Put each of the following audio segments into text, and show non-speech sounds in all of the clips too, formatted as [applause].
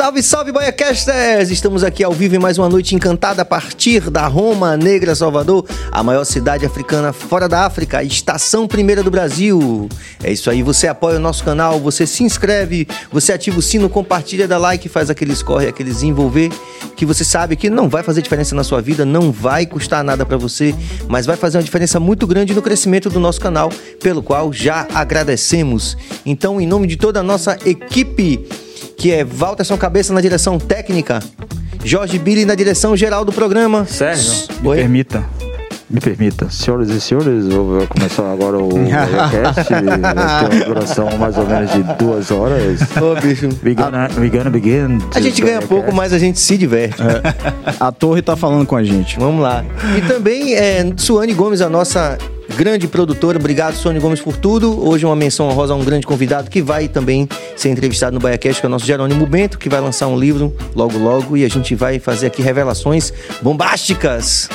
Salve, salve, Baiacasters! Estamos aqui ao vivo em mais uma noite encantada a partir da Roma Negra, Salvador, a maior cidade africana fora da África, a estação primeira do Brasil. É isso aí, você apoia o nosso canal, você se inscreve, você ativa o sino, compartilha, dá like, faz aqueles corre, aqueles envolver, que você sabe que não vai fazer diferença na sua vida, não vai custar nada para você, mas vai fazer uma diferença muito grande no crescimento do nosso canal, pelo qual já agradecemos. Então, em nome de toda a nossa equipe, que é Walterson Cabeça na direção técnica, Jorge Billy na direção geral do programa. Sérgio, me Oi? permita. Me permita, senhoras e senhores, vou começar agora o [laughs] podcast. Tem uma duração mais ou menos de duas horas. Ô, bicho. We gonna, we gonna begin. A gente ganha pouco, mas a gente se diverte. A torre tá falando com a gente. Vamos lá. E também é, Suane Gomes, a nossa grande produtora. Obrigado, Suane Gomes, por tudo. Hoje uma menção honrosa a um grande convidado que vai também ser entrevistado no BaiaCast, que é o nosso Jerônimo Bento, que vai lançar um livro logo, logo. E a gente vai fazer aqui revelações bombásticas.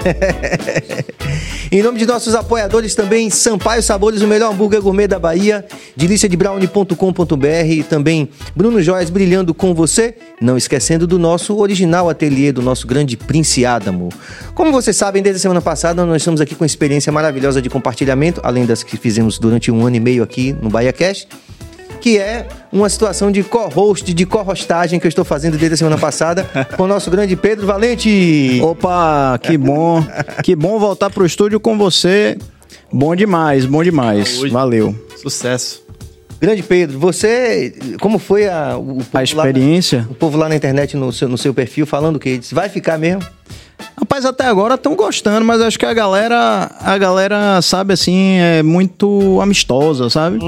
[laughs] em nome de nossos apoiadores também, Sampaio Sabores, o melhor hambúrguer gourmet da Bahia, deliciadebrownie.com.br e também Bruno Joias brilhando com você, não esquecendo do nosso original ateliê, do nosso grande Prince Adamo. Como vocês sabem, desde a semana passada nós estamos aqui com uma experiência maravilhosa de compartilhamento, além das que fizemos durante um ano e meio aqui no Bahia Cash que é uma situação de co-host, de co-hostagem que eu estou fazendo desde a semana passada [laughs] com o nosso grande Pedro Valente. Opa, que bom. Que bom voltar pro estúdio com você. Bom demais, bom demais. Saúde. Valeu. Sucesso. Grande Pedro, você, como foi a, o, povo A lá- experiência. o povo lá na internet, no seu, no seu perfil, falando o quê? Disse, vai ficar mesmo? Rapaz, até agora estão gostando, mas acho que a galera, a galera, sabe assim, é muito amistosa, sabe?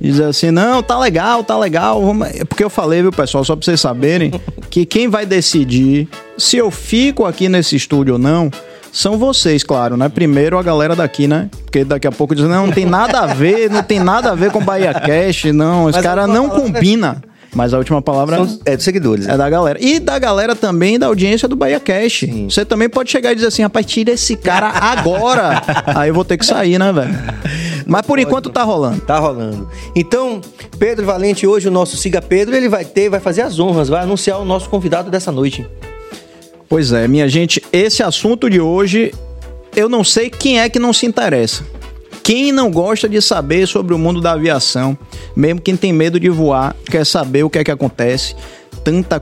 Diz assim, não, tá legal, tá legal. vamos- é Porque eu falei, viu, pessoal, só pra vocês saberem, [laughs] que quem vai decidir se eu fico aqui nesse estúdio ou não, são vocês, claro, né? Primeiro a galera daqui, né? Porque daqui a pouco diz, não, não tem nada a ver, não tem nada a ver com Bahia Cash, não, esse Mas cara não combina. Mas a última palavra São- é dos seguidores. é da galera. E da galera também da audiência do Bahia Cash. Você também pode chegar e dizer assim, rapaz, tira esse cara agora. [laughs] Aí eu vou ter que sair, né, velho? Mas por enquanto tá rolando. Tá rolando. Então, Pedro Valente, hoje o nosso Siga Pedro, ele vai ter, vai fazer as honras, vai anunciar o nosso convidado dessa noite. Pois é, minha gente, esse assunto de hoje, eu não sei quem é que não se interessa. Quem não gosta de saber sobre o mundo da aviação, mesmo quem tem medo de voar, quer saber o que é que acontece, tanta.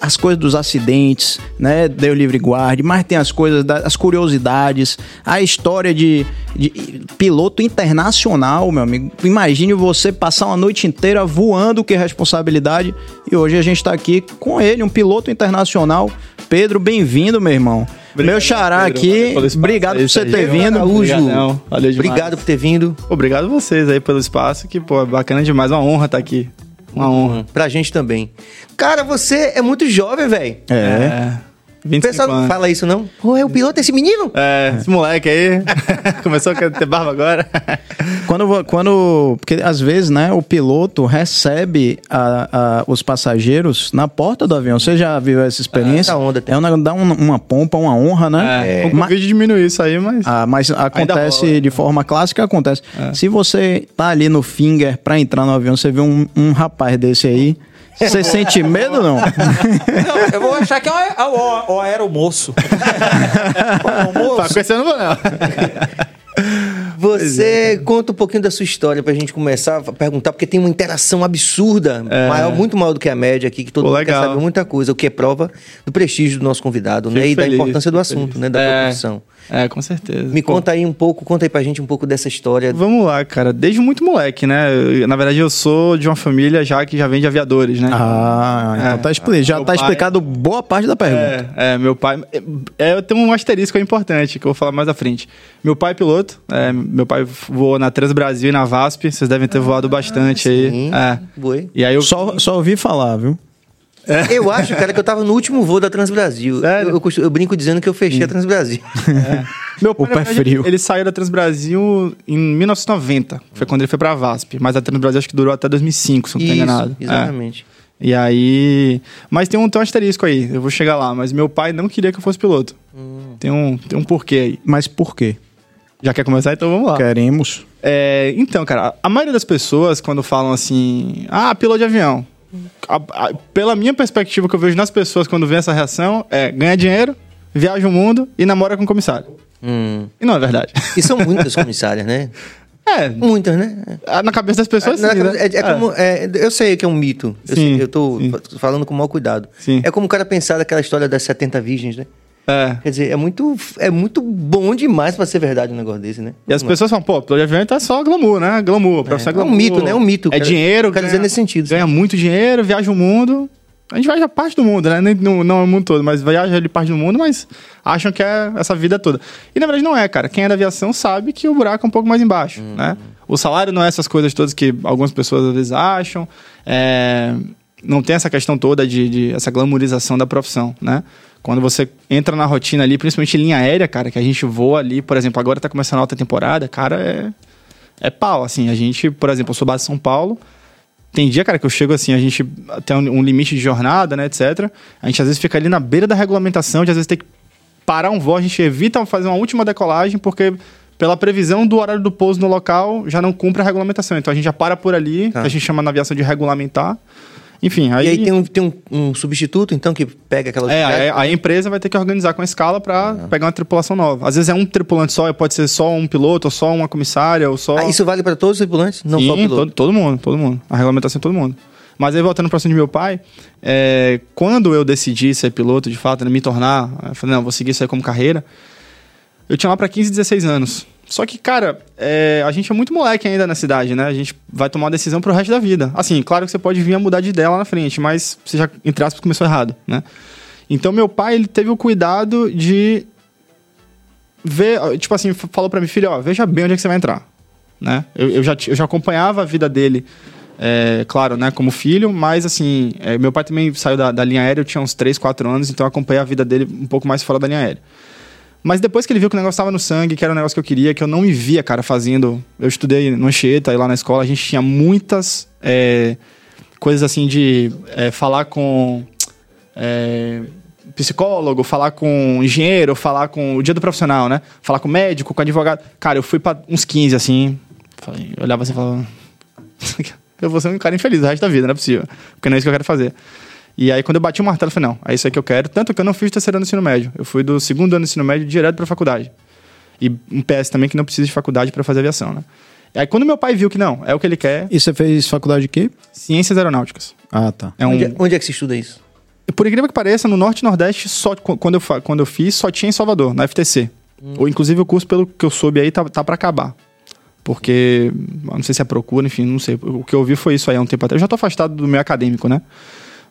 As coisas dos acidentes, né? Deu livre guarde, mas tem as coisas, as curiosidades, a história de, de piloto internacional, meu amigo. Imagine você passar uma noite inteira voando, que responsabilidade. E hoje a gente tá aqui com ele, um piloto internacional. Pedro, bem-vindo, meu irmão. Obrigado, meu xará Pedro. aqui, obrigado por você ter vindo. Araújo. Demais. Obrigado por ter vindo. Obrigado a vocês aí pelo espaço, que, pô, é bacana demais. Uma honra estar aqui. Uma honra. Pra gente também. Cara, você é muito jovem, velho. É. É. O 25 pessoal não anos. fala isso, não? Pô, é o piloto esse menino? É, esse moleque aí [laughs] começou a ter barba agora. [laughs] Quando, quando. Porque às vezes, né, o piloto recebe a- a- os passageiros na porta do avião. Você já viu essa experiência? É, onda tem. É um, dá um- uma pompa, uma honra, né? É, o Ma- Covid diminuiu isso aí, mas... Ah, mas acontece de forma clássica, acontece. Se você tá ali no finger pra entrar no avião, você vê um, um rapaz desse aí, você sente medo não? Não, eu vou achar que é o, o, o aeromoço. o Tá conhecendo, não, não. Você conta um pouquinho da sua história pra gente começar a perguntar, porque tem uma interação absurda, maior, muito maior do que a média aqui, que todo Pô, mundo legal. quer saber muita coisa, o que é prova do prestígio do nosso convidado, né? Fico E da feliz, importância do fico assunto, feliz. né? Da É. profissão. É, com certeza. Me Pô, conta aí um pouco, conta aí pra gente um pouco dessa história. Vamos lá, cara. Desde muito moleque, né? Eu- na verdade, eu sou de uma família já que já vem de aviadores, né? Ah, então É. tá expli- já Meu tá pai- explicado boa parte da pergunta. É, é, meu pai. É, eu tenho um asterisco importante que eu vou falar mais à frente. Meu pai é piloto, é, meu pai voou na Trans Brasil e na VASP, vocês devem ter voado bastante aí. Sim, É. foi. E aí eu. Só, só ouvi falar, viu? Eu acho, cara, que eu tava no último voo da Transbrasil. Eu, eu eu brinco dizendo que eu fechei a Transbrasil. Meu pai, O verdade, frio. Ele saiu da Trans Brasil em 1990. Foi quando ele foi pra VASP. Mas a Trans Brasil acho que durou até 2005, se não tô Isso, enganado. É. exatamente. E aí. Mas tem um, tem um asterisco aí, eu vou chegar lá. Mas meu pai não queria que eu fosse piloto. Hum. Tem, um, tem um porquê aí. Mas por quê? Já quer começar? Então vamos lá. Queremos. É, então, cara, a maioria das pessoas, quando falam assim, ah, piloto de avião, a- a- pela minha perspectiva que eu vejo nas pessoas quando vê essa reação, é ganha dinheiro, viaja o mundo e namora com comissário. Hum. E não é verdade. E são [laughs] muitas comissárias, né? É, Muitas, né? na cabeça das pessoas, Na sim, cabeça- né? é, é como, é, eu sei que é um mito. Eu, Sim, sei, eu tô sim. fa- falando com o maior cuidado. Sim. É como o cara pensar daquela história das 70 virgens, né? É. Quer dizer, é muito, é muito bom demais pra ser verdade um negócio desse, né? E as pessoas falam, pô, piloto de avião é só glamour, né? Glamour, profissão é, é um glamour. mito, né? É um mito. É Quero- dinheiro. quero dizer nesse sentido, Ganha muito dinheiro, viaja o mundo. A gente viaja parte do mundo, né? Não, não é o mundo todo, mas viaja ali parte do mundo, mas acham que é essa vida toda. E na verdade não é, cara. Quem é da aviação sabe que o buraco é um pouco mais embaixo, né? O salário não é essas coisas todas que algumas pessoas às vezes acham. É, Não tem essa questão toda de, de essa glamorização da profissão, né? Quando você entra na rotina ali, principalmente em linha aérea, cara, que a gente voa ali, por exemplo, agora tá começando a alta temporada, cara, é, é pau, assim. A gente, por exemplo, eu sou base de São Paulo, tem dia, cara, que eu chego assim, a gente tem um, um limite de jornada, né, etc. A gente às vezes fica ali na beira da regulamentação, de às vezes ter que parar um voo, a gente evita fazer uma última decolagem, porque pela previsão do horário do pouso no local, já não cumpre a regulamentação. Então a gente já para por ali, Tá. que a gente chama na aviação de regulamentar. Enfim, aí... E aí tem, um, tem um, um substituto, então, que pega aquela... É, aí a empresa vai ter que organizar com a escala para Ah. pegar uma tripulação nova. Às vezes é um tripulante só, pode ser só um piloto, ou só uma comissária, ou só... Ah, isso vale pra todos os tripulantes? Não Sim, só o piloto? Todo, todo mundo, todo mundo. A regulamentação é todo mundo. Mas aí, voltando para assunto de meu pai, é, quando eu decidi ser piloto, de fato, né, me tornar, eu falei, não, vou seguir isso aí como carreira, eu tinha lá para 15, 16 anos. Só que, cara, é, a gente é muito moleque ainda na cidade, né? A gente vai tomar uma decisão pro resto da vida. Assim, claro que você pode vir a mudar de ideia lá na frente, mas você já, entre aspas, começou errado, né? Então, meu pai, ele teve o cuidado de ver, tipo assim, falou pra mim, filho, ó, veja bem onde é que você vai entrar, né? Eu, eu já, eu já acompanhava a vida dele, é, claro, né, como filho, mas assim, é, meu pai também saiu da, da linha aérea, eu tinha uns 3, 4 anos, então eu acompanhei a vida dele um pouco mais fora da linha aérea. Mas depois que ele viu que o negócio estava no sangue, que era um negócio que eu queria, que eu não me via, cara, fazendo. Eu estudei no Anchieta e lá na escola a gente tinha muitas é, coisas assim de é, falar com é, psicólogo, falar com engenheiro, falar com o dia do profissional, né? Falar com médico, com advogado. Cara, eu fui pra uns 15 assim. Falei, olhava assim e falava. [laughs] eu vou ser um cara infeliz o resto da vida, não é possível. Porque não é isso que eu quero fazer. E aí, quando eu bati o martelo, eu falei, não, é isso aí que eu quero. Tanto que eu não fiz o terceiro ano do ensino médio. Eu fui do segundo ano do ensino médio direto pra faculdade. E um PS também que não precisa de faculdade pra fazer aviação, né? E aí, quando meu pai viu que não, é o que ele quer, E você fez faculdade de quê? ciências aeronáuticas. Ah, tá. É um, Onde, é- onde é que se estuda isso? por incrível que pareça, no Norte e Nordeste, só, qu- quando, eu, quando eu fiz, só tinha em Salvador, na FTC. Ou, inclusive, o curso, pelo que eu soube aí, tá, tá para acabar. Porque, não sei se é procura, enfim, não sei. O que eu vi foi isso aí há um tempo atrás. Eu já tô afastado do meio acadêmico, né?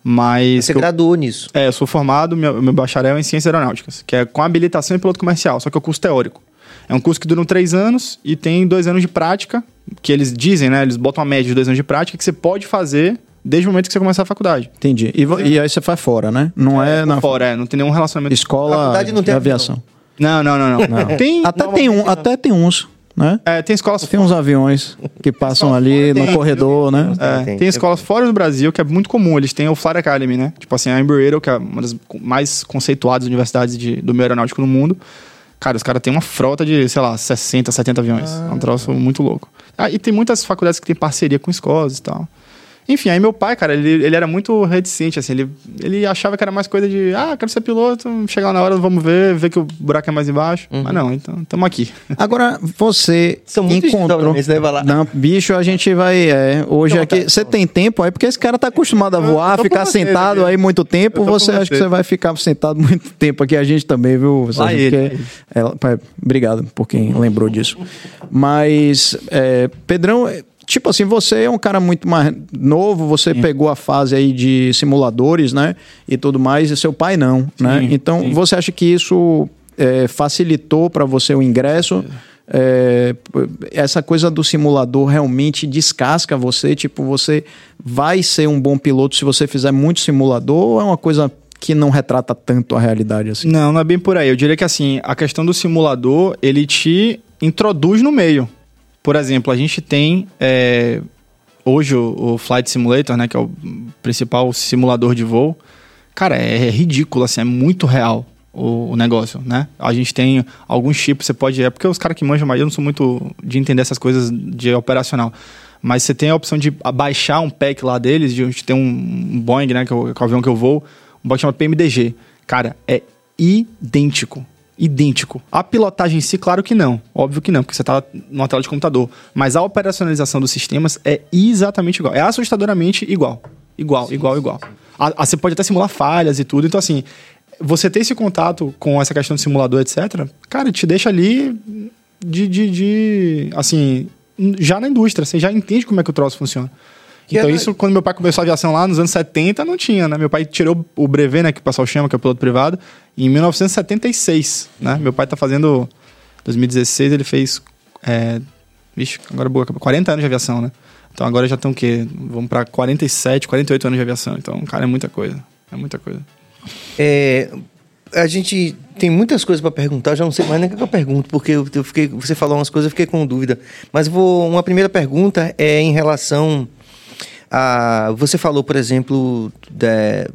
Mas... Você eu- graduou nisso. é, eu sou formado, meu, meu bacharel é em Ciências Aeronáuticas, que é com habilitação em piloto comercial, só que é o curso teórico. É um curso que dura três anos e tem dois anos de prática, que eles dizem, né? Eles botam a média de dois anos de prática que você pode fazer desde o momento que você começar a faculdade. Entendi. E, e aí você faz fora, né? Não é, na Fora, é, não tem nenhum relacionamento. escola Faculdade não tem aviação. Não, não, não, não. Tem, Até tem, um, até tem uns, né? é, tem escolas Tem uns aviões que passam ali no corredor, né? É, Tem, tem, tem. escolas fora do Brasil que é muito comum. Eles têm o Flight Academy, né? Tipo assim, a Embry-Riddle, que é uma das mais conceituadas universidades de, do meio aeronáutico no mundo. Cara, os caras têm uma frota de, sei lá, 60, 70 aviões. É um troço muito louco. Ah, e tem muitas faculdades que têm parceria com escolas e tal. Enfim, aí meu pai, cara, ele, ele era muito reticente, assim, ele, ele achava que era mais coisa de, ah, quero ser piloto, chegar lá na hora, vamos ver, ver que o buraco é mais embaixo. Mas não, então, tamo aqui. [laughs] Agora, você São encontrou... né? Vai lá. Não, bicho, a gente vai... É, hoje aqui... Você tem tempo aí? Porque esse cara tá acostumado a voar, ficar você, sentado aí muito tempo. Você acha que você. você vai ficar sentado [laughs] muito tempo aqui. A gente também, viu? Sérgio? Vai ele, é, pai, obrigado por quem lembrou disso. Mas, é, Pedrão... Tipo assim, você é um cara muito mais novo, você pegou a fase aí de simuladores, né? E tudo mais, e seu pai não, né? Sim, Então, sim. você acha que isso é, facilitou para você o ingresso? É, essa coisa do simulador realmente descasca você? Tipo, você vai ser um bom piloto se você fizer muito simulador ou é uma coisa que não retrata tanto a realidade assim? Não, não é bem por aí. Eu diria que assim, a questão do simulador, ele te introduz no meio. Por exemplo, a gente tem é, hoje o, o Flight Simulator, né, que é o principal simulador de voo. Cara, é, ridículo, assim, é muito real o, o negócio, né? A gente tem alguns tipos, você pode... É porque os caras que manjam, mas eu não sou muito de entender essas coisas de operacional. Mas você tem a opção de baixar um pack lá deles, de a gente tem um Boeing, né, que é o, que é o avião que eu vou, um banco chamado PMDG. Cara, é idêntico. Idêntico. A pilotagem em si, claro que não. Óbvio que não, porque você está numa tela de computador. Mas a operacionalização dos sistemas é exatamente igual. É assustadoramente igual. Igual, sim, igual, sim, igual. Sim. A, a, você pode até simular falhas e tudo. Então, assim, você ter esse contato com essa questão de simulador, etc., cara, te deixa ali de, de, de assim, já na indústria, você já entende como é que o troço funciona. Então, é... isso, quando meu pai começou a aviação lá nos anos 70, não tinha, né? Meu pai tirou o brevet, né? Que o pessoal chama, que é o piloto privado, em 1976, né? Meu pai tá fazendo... 2016 ele fez... É, vixe, agora boa, 40 anos de aviação, né? Então agora já estão o quê? Vamos para 47, 48 anos de aviação. Então, cara, é muita coisa. É muita coisa. É, a gente tem muitas coisas para perguntar, já não sei mais nem o que eu pergunto, porque eu fiquei, você falou umas coisas, eu fiquei com dúvida. Mas vou, uma primeira pergunta é em relação a. Você falou, por exemplo, de,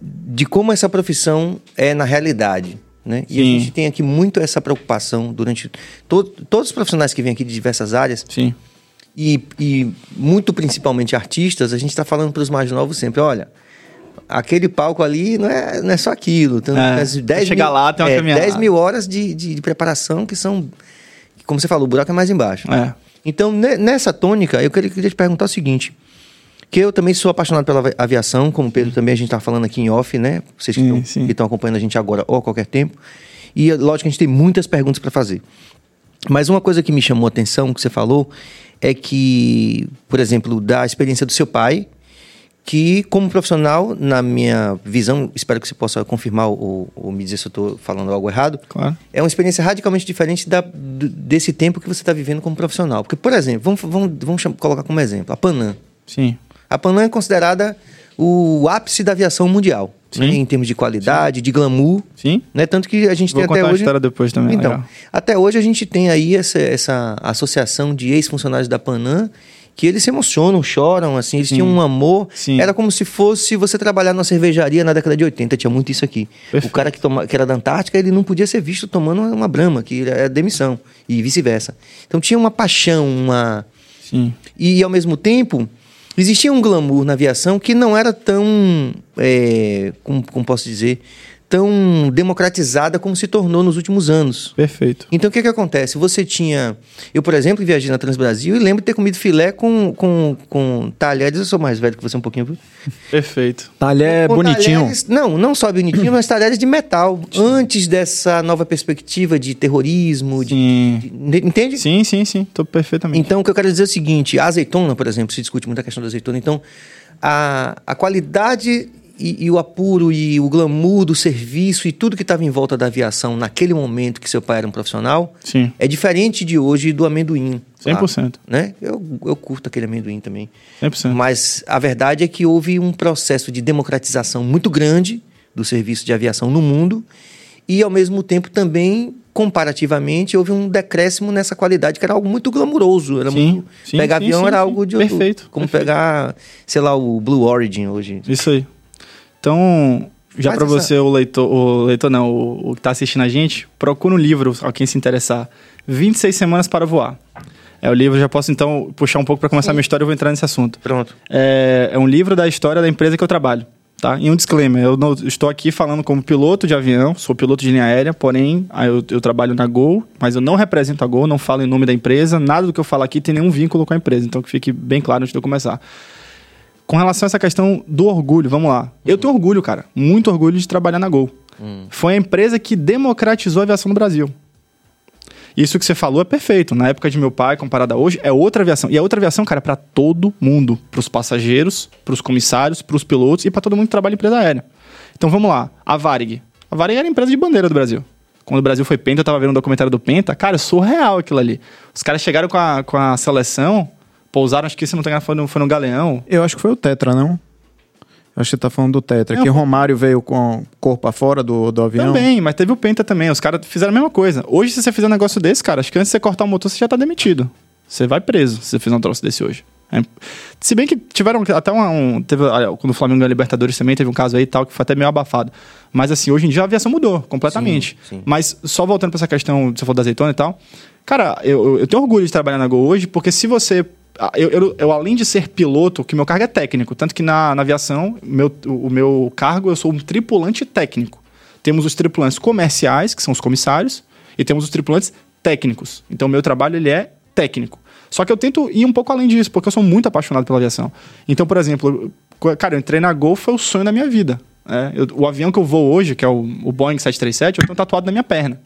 de como essa profissão é na realidade. Né? E a gente tem aqui muito essa preocupação durante. To, todos os profissionais que vêm aqui de diversas áreas. Sim. E, e muito principalmente artistas, a gente está falando para os mais novos sempre: olha aquele palco ali não é, não é só aquilo. Tem, é, 10 chegar mil, lá, tem uma é, caminhada. 10 mil horas de, de, de, preparação que são, como você falou, o buraco é mais embaixo. É. Então, nessa tônica, eu queria, queria te perguntar o seguinte. Que eu também sou apaixonado pela aviação, como o Pedro também, a gente está falando aqui em off, né? Vocês que estão acompanhando a gente agora ou a qualquer tempo. E, lógico, a gente tem muitas perguntas para fazer. Mas uma coisa que me chamou a atenção, que você falou, é que, por exemplo, da experiência do seu pai, que, como profissional, na minha visão, espero que você possa confirmar ou, ou me dizer se eu estou falando algo errado, claro. é uma experiência radicalmente diferente da, desse tempo que você está vivendo como profissional. Porque, por exemplo, vamos, vamos, vamos colocar como exemplo a Panam. Sim. A Panam é considerada o ápice da aviação mundial. Né? Em termos de qualidade, Sim. de glamour. Sim. Né? Tanto que a gente Vou tem até hoje. A história depois também. Então, legal. até hoje a gente tem aí essa, essa associação de ex-funcionários da Panam que eles se emocionam, choram, assim, eles Sim. tinham um amor. Sim. Era como se fosse você trabalhar numa cervejaria na década de 80, tinha muito isso aqui. Perfeito. O cara que, toma, que era da Antártica, ele não podia ser visto tomando uma brama, que era demissão, e vice-versa. Então tinha uma paixão, uma... Sim. E, ao mesmo tempo, existia um glamour na aviação que não era tão, é, como, como posso dizer, tão democratizada como se tornou nos últimos anos. Perfeito. Então o que que acontece? Você tinha. Eu, por exemplo, viajei na Transbrasil e lembro de ter comido filé com, com, com talheres. Eu sou mais velho que você um pouquinho. Viu? Perfeito. Talher com bonitinho. Talheres, não, não só bonitinho, mas talheres de metal. Antes dessa nova perspectiva de terrorismo. Sim. De, de, entende? Sim, sim, sim. Estou perfeitamente. Então o que eu quero dizer é o seguinte: a azeitona, por exemplo, se discute muito a questão da azeitona. Então, a, a qualidade e, e, o apuro e o glamour do serviço e tudo que estava em volta da aviação naquele momento que seu pai era um profissional Sim. é diferente de hoje do amendoim. 100%. Claro, né? eu, eu curto aquele amendoim também. 100%. Mas a verdade é que houve um processo de democratização muito grande do serviço de aviação no mundo e, ao mesmo tempo, também comparativamente, houve um decréscimo nessa qualidade, que era algo muito glamuroso. Era sim, muito... sim, pegar sim, avião sim, era algo de. Perfeito. Como perfeito. pegar, sei lá, o Blue Origin hoje. Isso aí. Então, já para você, o leitor, o leitor não, o, o que tá assistindo a gente, procura um livro, a quem se interessar. 26 Semanas para Voar. É o livro, já posso então puxar um pouco para começar a minha história, eu vou entrar nesse assunto. Pronto. É, é um livro da história da empresa que eu trabalho. Tá? E um disclaimer, eu não, estou aqui falando como piloto de avião, sou piloto de linha aérea, porém eu, eu trabalho na Gol, mas eu não represento a Gol, não falo em nome da empresa, nada do que eu falo aqui tem nenhum vínculo com a empresa, então que fique bem claro antes de eu começar. Com relação a essa questão do orgulho, vamos lá. Eu tenho orgulho, cara, muito orgulho de trabalhar na Gol. Foi a empresa que democratizou a aviação no Brasil. Isso que você falou é perfeito. Na época de meu pai, comparado a hoje, é outra aviação. E é outra aviação, cara, para todo mundo. Para os passageiros, para os comissários, para os pilotos e para todo mundo que trabalha em empresa aérea. Então vamos lá. A Varig. A Varig era a empresa de bandeira do Brasil. Quando o Brasil foi Penta, eu tava vendo um documentário do Penta. Cara, surreal aquilo ali. Os caras chegaram com a, com a seleção, pousaram, acho que se não tem engano, foi no, foi no Galeão. Eu acho que foi o Tetra, não? Acho que você tá falando do Tetra. Não, que pô. Romário veio com o corpo afora do, do avião. Também, mas teve o Penta também. Os caras fizeram a mesma coisa. Hoje, se você fizer um negócio desse, cara, acho que antes de você cortar o motor, você já tá demitido. Você vai preso se você fizer um troço desse hoje. É- Se bem que tiveram até uma- um. Teve, quando o Flamengo ganhou a Libertadores também, teve um caso aí e tal, que foi até meio abafado. Mas assim, hoje em dia a aviação mudou completamente. Sim, sim. Mas só voltando pra essa questão, você falou da azeitona e tal. Cara, eu, eu- eu tenho orgulho de trabalhar na Gol hoje, porque se você Eu, eu, eu, além de ser piloto, que meu cargo é técnico, tanto que na, na aviação, meu, o meu cargo, eu sou um tripulante técnico. Temos os tripulantes comerciais, que são os comissários, e temos os tripulantes técnicos. Então, meu trabalho ele é técnico. Só que eu tento ir um pouco além disso, porque eu sou muito apaixonado pela aviação. Então, por exemplo, cara, eu entrei na Gol, foi o sonho da minha vida. É, eu, o avião que eu vou hoje, que é o, o Boeing 737, eu tenho tatuado na minha perna.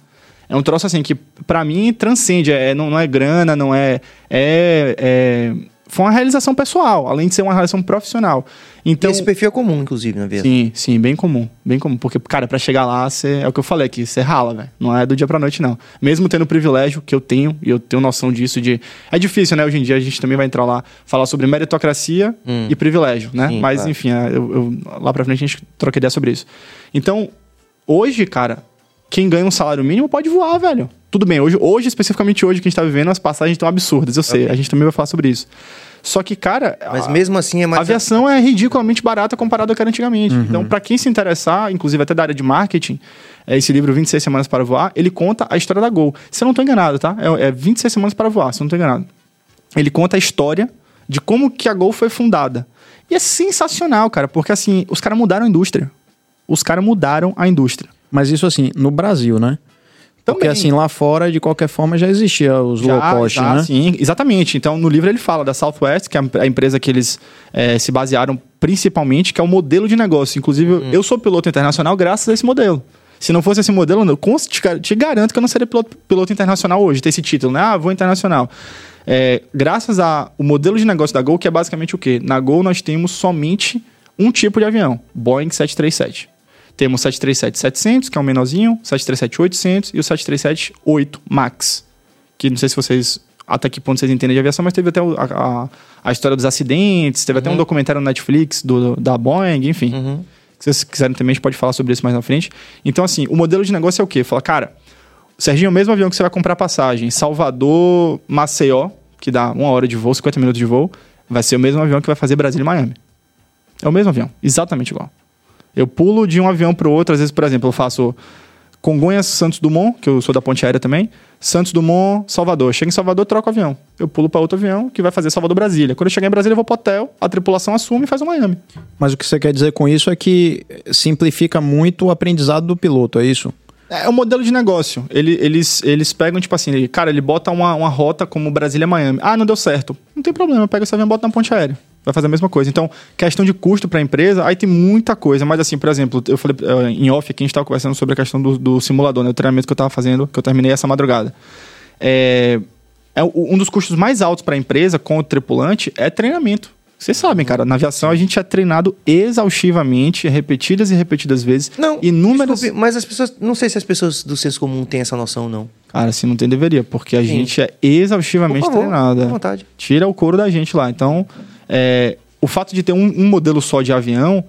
É um troço assim que, para mim, transcende. É, não, não é grana, não é, é, é foi uma realização pessoal, além de ser uma realização profissional. Então, esse perfil é comum, inclusive, na vida. Sim, sim, bem comum. Bem comum. Porque, cara, para chegar lá, cê, é o que eu falei aqui, você rala, velho. Não é do dia pra noite, não. Mesmo tendo o privilégio que eu tenho, e eu tenho noção disso, de. É difícil, né? Hoje em dia a gente também vai entrar lá, falar sobre meritocracia hum. e privilégio, né? Sim, Mas, claro. enfim, é, eu, eu, lá pra frente a gente troca ideia sobre isso. Então, hoje, cara, quem ganha um salário mínimo pode voar, velho. Tudo bem, hoje, hoje especificamente hoje que a gente tá vivendo, as passagens estão absurdas, eu sei. Okay. A gente também vai falar sobre isso. Só que, cara. Mas a, mesmo assim é mais. A aviação é ridiculamente barata comparado ao que era antigamente. Uhum. Então, para quem se interessar, inclusive até da área de marketing, é esse livro 26 Semanas para Voar, ele conta a história da Gol. Se eu não estou enganado, tá? É, é 26 Semanas para Voar, se eu não estou enganado. Ele conta a história de como que a Gol foi fundada. E é sensacional, cara, porque assim, os caras mudaram a indústria. Os caras mudaram a indústria. Mas isso assim, no Brasil, né? Também. Porque assim, lá fora, de qualquer forma, já existia os já, low cost, já, né? Sim, exatamente. Então, no livro ele fala da Southwest, que é a empresa que eles é, se basearam principalmente, que é o modelo de negócio. Inclusive, hum. eu sou piloto internacional graças a esse modelo. Se não fosse esse modelo, eu te, te garanto que eu não seria piloto, piloto internacional hoje, ter esse título, né? Ah, vou internacional. É, graças ao modelo de negócio da Gol, que é basicamente o quê? Na Gol nós temos somente um tipo de avião, Boeing 737. Temos o 737-700, que é um menorzinho, 737-800 e o 737-8 MAX. Que não sei se vocês até que ponto vocês entendem de aviação, mas teve até a, a, a história dos acidentes, teve uhum. até um uhum. documentário no Netflix do, da Boeing, enfim. Uhum. Se vocês quiserem também, a gente pode falar sobre isso mais na frente. Então, assim, o modelo de negócio é o quê? Fala, cara, Serginho, é o mesmo avião que você vai comprar passagem, Salvador, Maceió, que dá uma hora de voo, 50 minutos de voo, vai ser o mesmo avião que vai fazer Brasília e Miami. É o mesmo avião, exatamente igual. Eu pulo de um avião para o outro, às vezes, por exemplo, eu faço Congonhas, Santos Dumont, que eu sou da ponte aérea também, Santos Dumont, Salvador. Chego em Salvador, troco o avião. Eu pulo para outro avião que vai fazer Salvador Brasília. Quando eu chegar em Brasília, eu vou para hotel, a tripulação assume e faz o Miami. Mas o que você quer dizer com isso é que simplifica muito o aprendizado do piloto, é isso? É um modelo de negócio. Ele, eles, eles pegam, tipo assim, ele, cara, ele bota uma, uma rota como Brasília-Miami. Ah, não deu certo. Não tem problema, pega esse avião e bota na ponte aérea vai fazer a mesma coisa. Então, questão de custo para a empresa, aí tem muita coisa. Mas, assim, por exemplo, eu falei uh, em off aqui, a gente estava conversando sobre a questão do, do simulador, né? O treinamento que eu estava fazendo, que eu terminei essa madrugada. É, é um dos custos mais altos para a empresa com o tripulante é treinamento. Vocês sabem, cara, na aviação a gente é treinado exaustivamente, repetidas e repetidas vezes. Não, inúmeras. Desculpe, mas as pessoas. Não sei se as pessoas do senso comum têm essa noção, não. Cara, se não tem, deveria, porque a Sim. gente é exaustivamente Por favor, treinado. À vontade. Tira o couro da gente lá. Então, é, o fato de ter um, um, modelo só de avião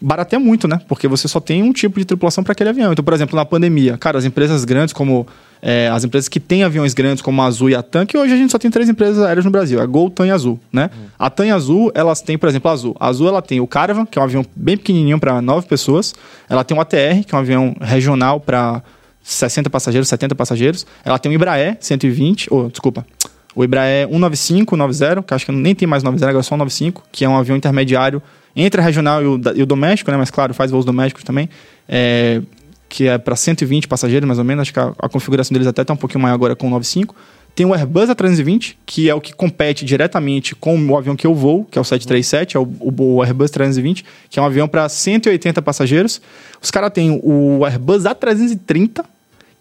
barateia muito, né? Porque você só tem um tipo de tripulação para aquele avião. Então, por exemplo, na pandemia, cara, as empresas grandes como é, as empresas que têm aviões grandes como a Azul e a TAM, que hoje a gente só tem três empresas aéreas no Brasil, a Gol, TAM e Azul, né? Uhum. A TAM e Azul, elas têm, por exemplo, a Azul. A Azul, ela tem o Caravan, que é um avião bem pequenininho para nove pessoas. Ela tem o ATR, que é um avião regional para 60 passageiros, 70 passageiros. Ela tem o Embraer 120, ou, oh, desculpa, o Embraer 195, 90, que acho que nem tem mais 90, agora é só 95, que é um avião intermediário entre a regional e o, e o doméstico, né? Mas claro, faz voos domésticos também. É, que é para 120 passageiros, mais ou menos. Acho que a, a configuração deles até está um pouquinho maior agora com o 95. Tem o Airbus A320, que é o que compete diretamente com o avião que eu vou, que é o 737, é o, o, o Airbus 320, que é um avião para 180 passageiros. Os caras têm o Airbus A330,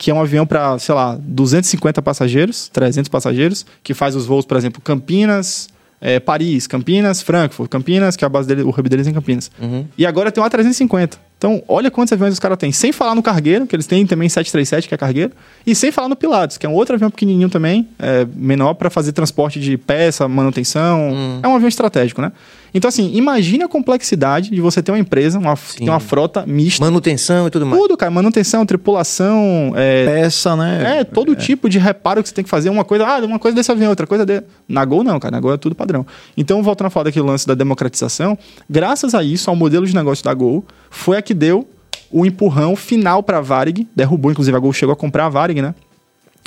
que é um avião para, sei lá, 250 passageiros, 300 passageiros, que faz os voos, por exemplo, Campinas, é, Paris, Campinas, Frankfurt, Campinas, que é a base dele, o hub deles é em Campinas. Uhum. E agora tem o A350. Então, olha quantos aviões os caras têm. Sem falar no cargueiro, que eles têm também 737, que é cargueiro. E sem falar no Pilatus, que é um outro avião pequenininho também, é, menor, para fazer transporte de peça, manutenção. Hum. É um avião estratégico, né? Então, assim, imagine a complexidade de você ter uma empresa, uma, ter uma frota mista. Manutenção e tudo mais. Tudo, cara. Manutenção, tripulação. É, Peça, né? É, todo é. tipo de reparo que você tem que fazer. Uma coisa, ah, uma coisa desse avião, outra coisa de. Na Gol, não, cara. Na Gol é tudo padrão. Então, voltando a falar daquele lance da democratização, graças a isso, ao modelo de negócio da Gol, foi a que deu o empurrão final para a Varig. Derrubou, inclusive, a Gol chegou a comprar a Varig, né?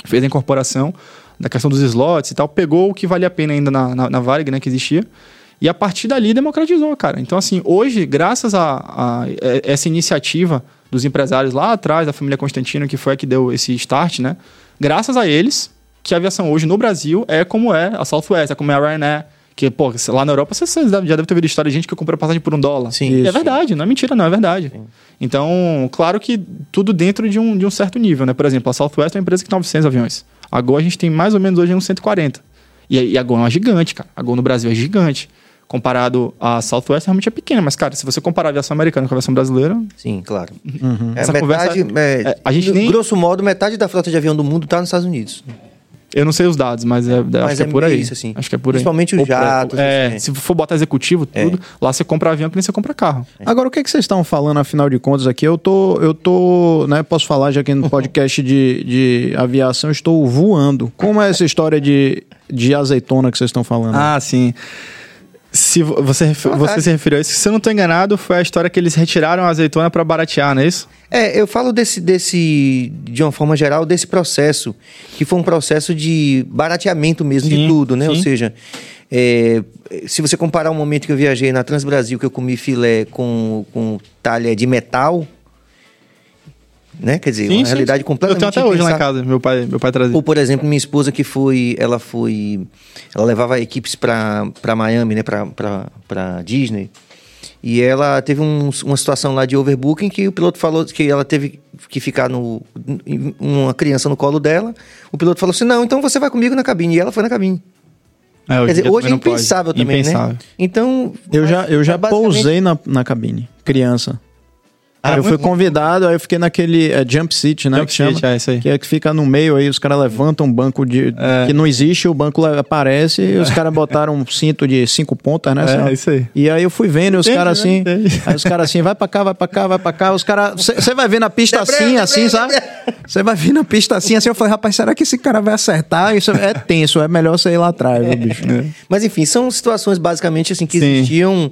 Fez a incorporação. da questão dos slots e tal, pegou o que valia a pena ainda na, na, na Varig, né, que existia. E a partir dali democratizou, cara. Então, assim, hoje, graças a, a essa iniciativa dos empresários lá atrás, da família Constantino, que foi a que deu esse start, né? Graças a eles, que a aviação hoje no Brasil é como é a Southwest, é como é a Ryanair. Que, pô, lá na Europa você já deve ter ouvido história de gente que comprou passagem por um dólar. Sim. É verdade, não é mentira, não, é verdade. Então, claro que tudo dentro de um, de um certo nível, né? Por exemplo, a Southwest é uma empresa que tem 900 aviões. A Gol a gente tem mais ou menos hoje uns 140. E, a- e a Gol é uma gigante, cara. A Gol no Brasil é gigante. Comparado à Southwest, realmente é pequena. Mas, cara, se você comparar a aviação americana com a aviação brasileira, Sim, claro. É, Essa metade, conversa- é, é, a gente nem- Grosso modo, metade da frota de avião do mundo está nos Estados Unidos. eu não sei os dados, mas, é, Mas acho que é é por aí. isso, assim. Acho que é por aí. Principalmente os Ou- jatos, É, assim, é. se for botar executivo, tudo, lá você compra avião que nem você compra carro. Agora, o que, que vocês estão falando, afinal de contas, aqui? Eu tô, eu tô, né, posso falar já que no podcast de, de aviação eu estou voando. Como é essa história de, de azeitona que vocês estão falando? Ah, sim. Se vo- você, você se referiu a isso, se eu não estou enganado, foi a história que eles retiraram a azeitona para baratear, não é isso? É, eu falo desse, desse, de uma forma geral, desse processo, que foi um processo de barateamento mesmo de Sim, tudo, né? Ou sim. seja, é, se você comparar o momento que eu viajei na Transbrasil, que eu comi filé com, com talha de metal, né? Quer dizer, uma realidade Eu completamente tenho até hoje lá em impensável. casa, meu pai, meu pai trazia. Ou, por exemplo, minha esposa que foi, ela foi, ela levava equipes para Miami, né, para Disney. E ela teve um- uma situação lá de overbooking que o piloto falou que ela teve que ficar no uma criança no colo dela. O piloto falou assim: "Não, então você vai comigo na cabine". E ela foi na cabine. É, Quer dizer, hoje é não pode. impensável também, Impensável. né? Então, eu já, eu já é basicamente- pousei na, na cabine, criança. Eu fui convidado, aí eu fiquei naquele é, jump seat, né? Jump que chama, seat, é isso aí. Que é que fica no meio aí, os caras levantam um banco de. É. que não existe, o banco aparece e os caras botaram um cinto de cinco pontas, né? É, Assim, isso aí. E aí eu fui vendo e os caras assim. né? Aí os caras assim, vai pra cá, vai pra cá, vai pra cá. Os caras. Você vai ver na pista assim, assim, sabe? Você vai vir na pista assim, assim. Eu falei, rapaz, será que esse cara vai acertar? Isso é tenso, é melhor você ir lá atrás, viu, bicho? Mas enfim, são situações basicamente assim que Sim. existiam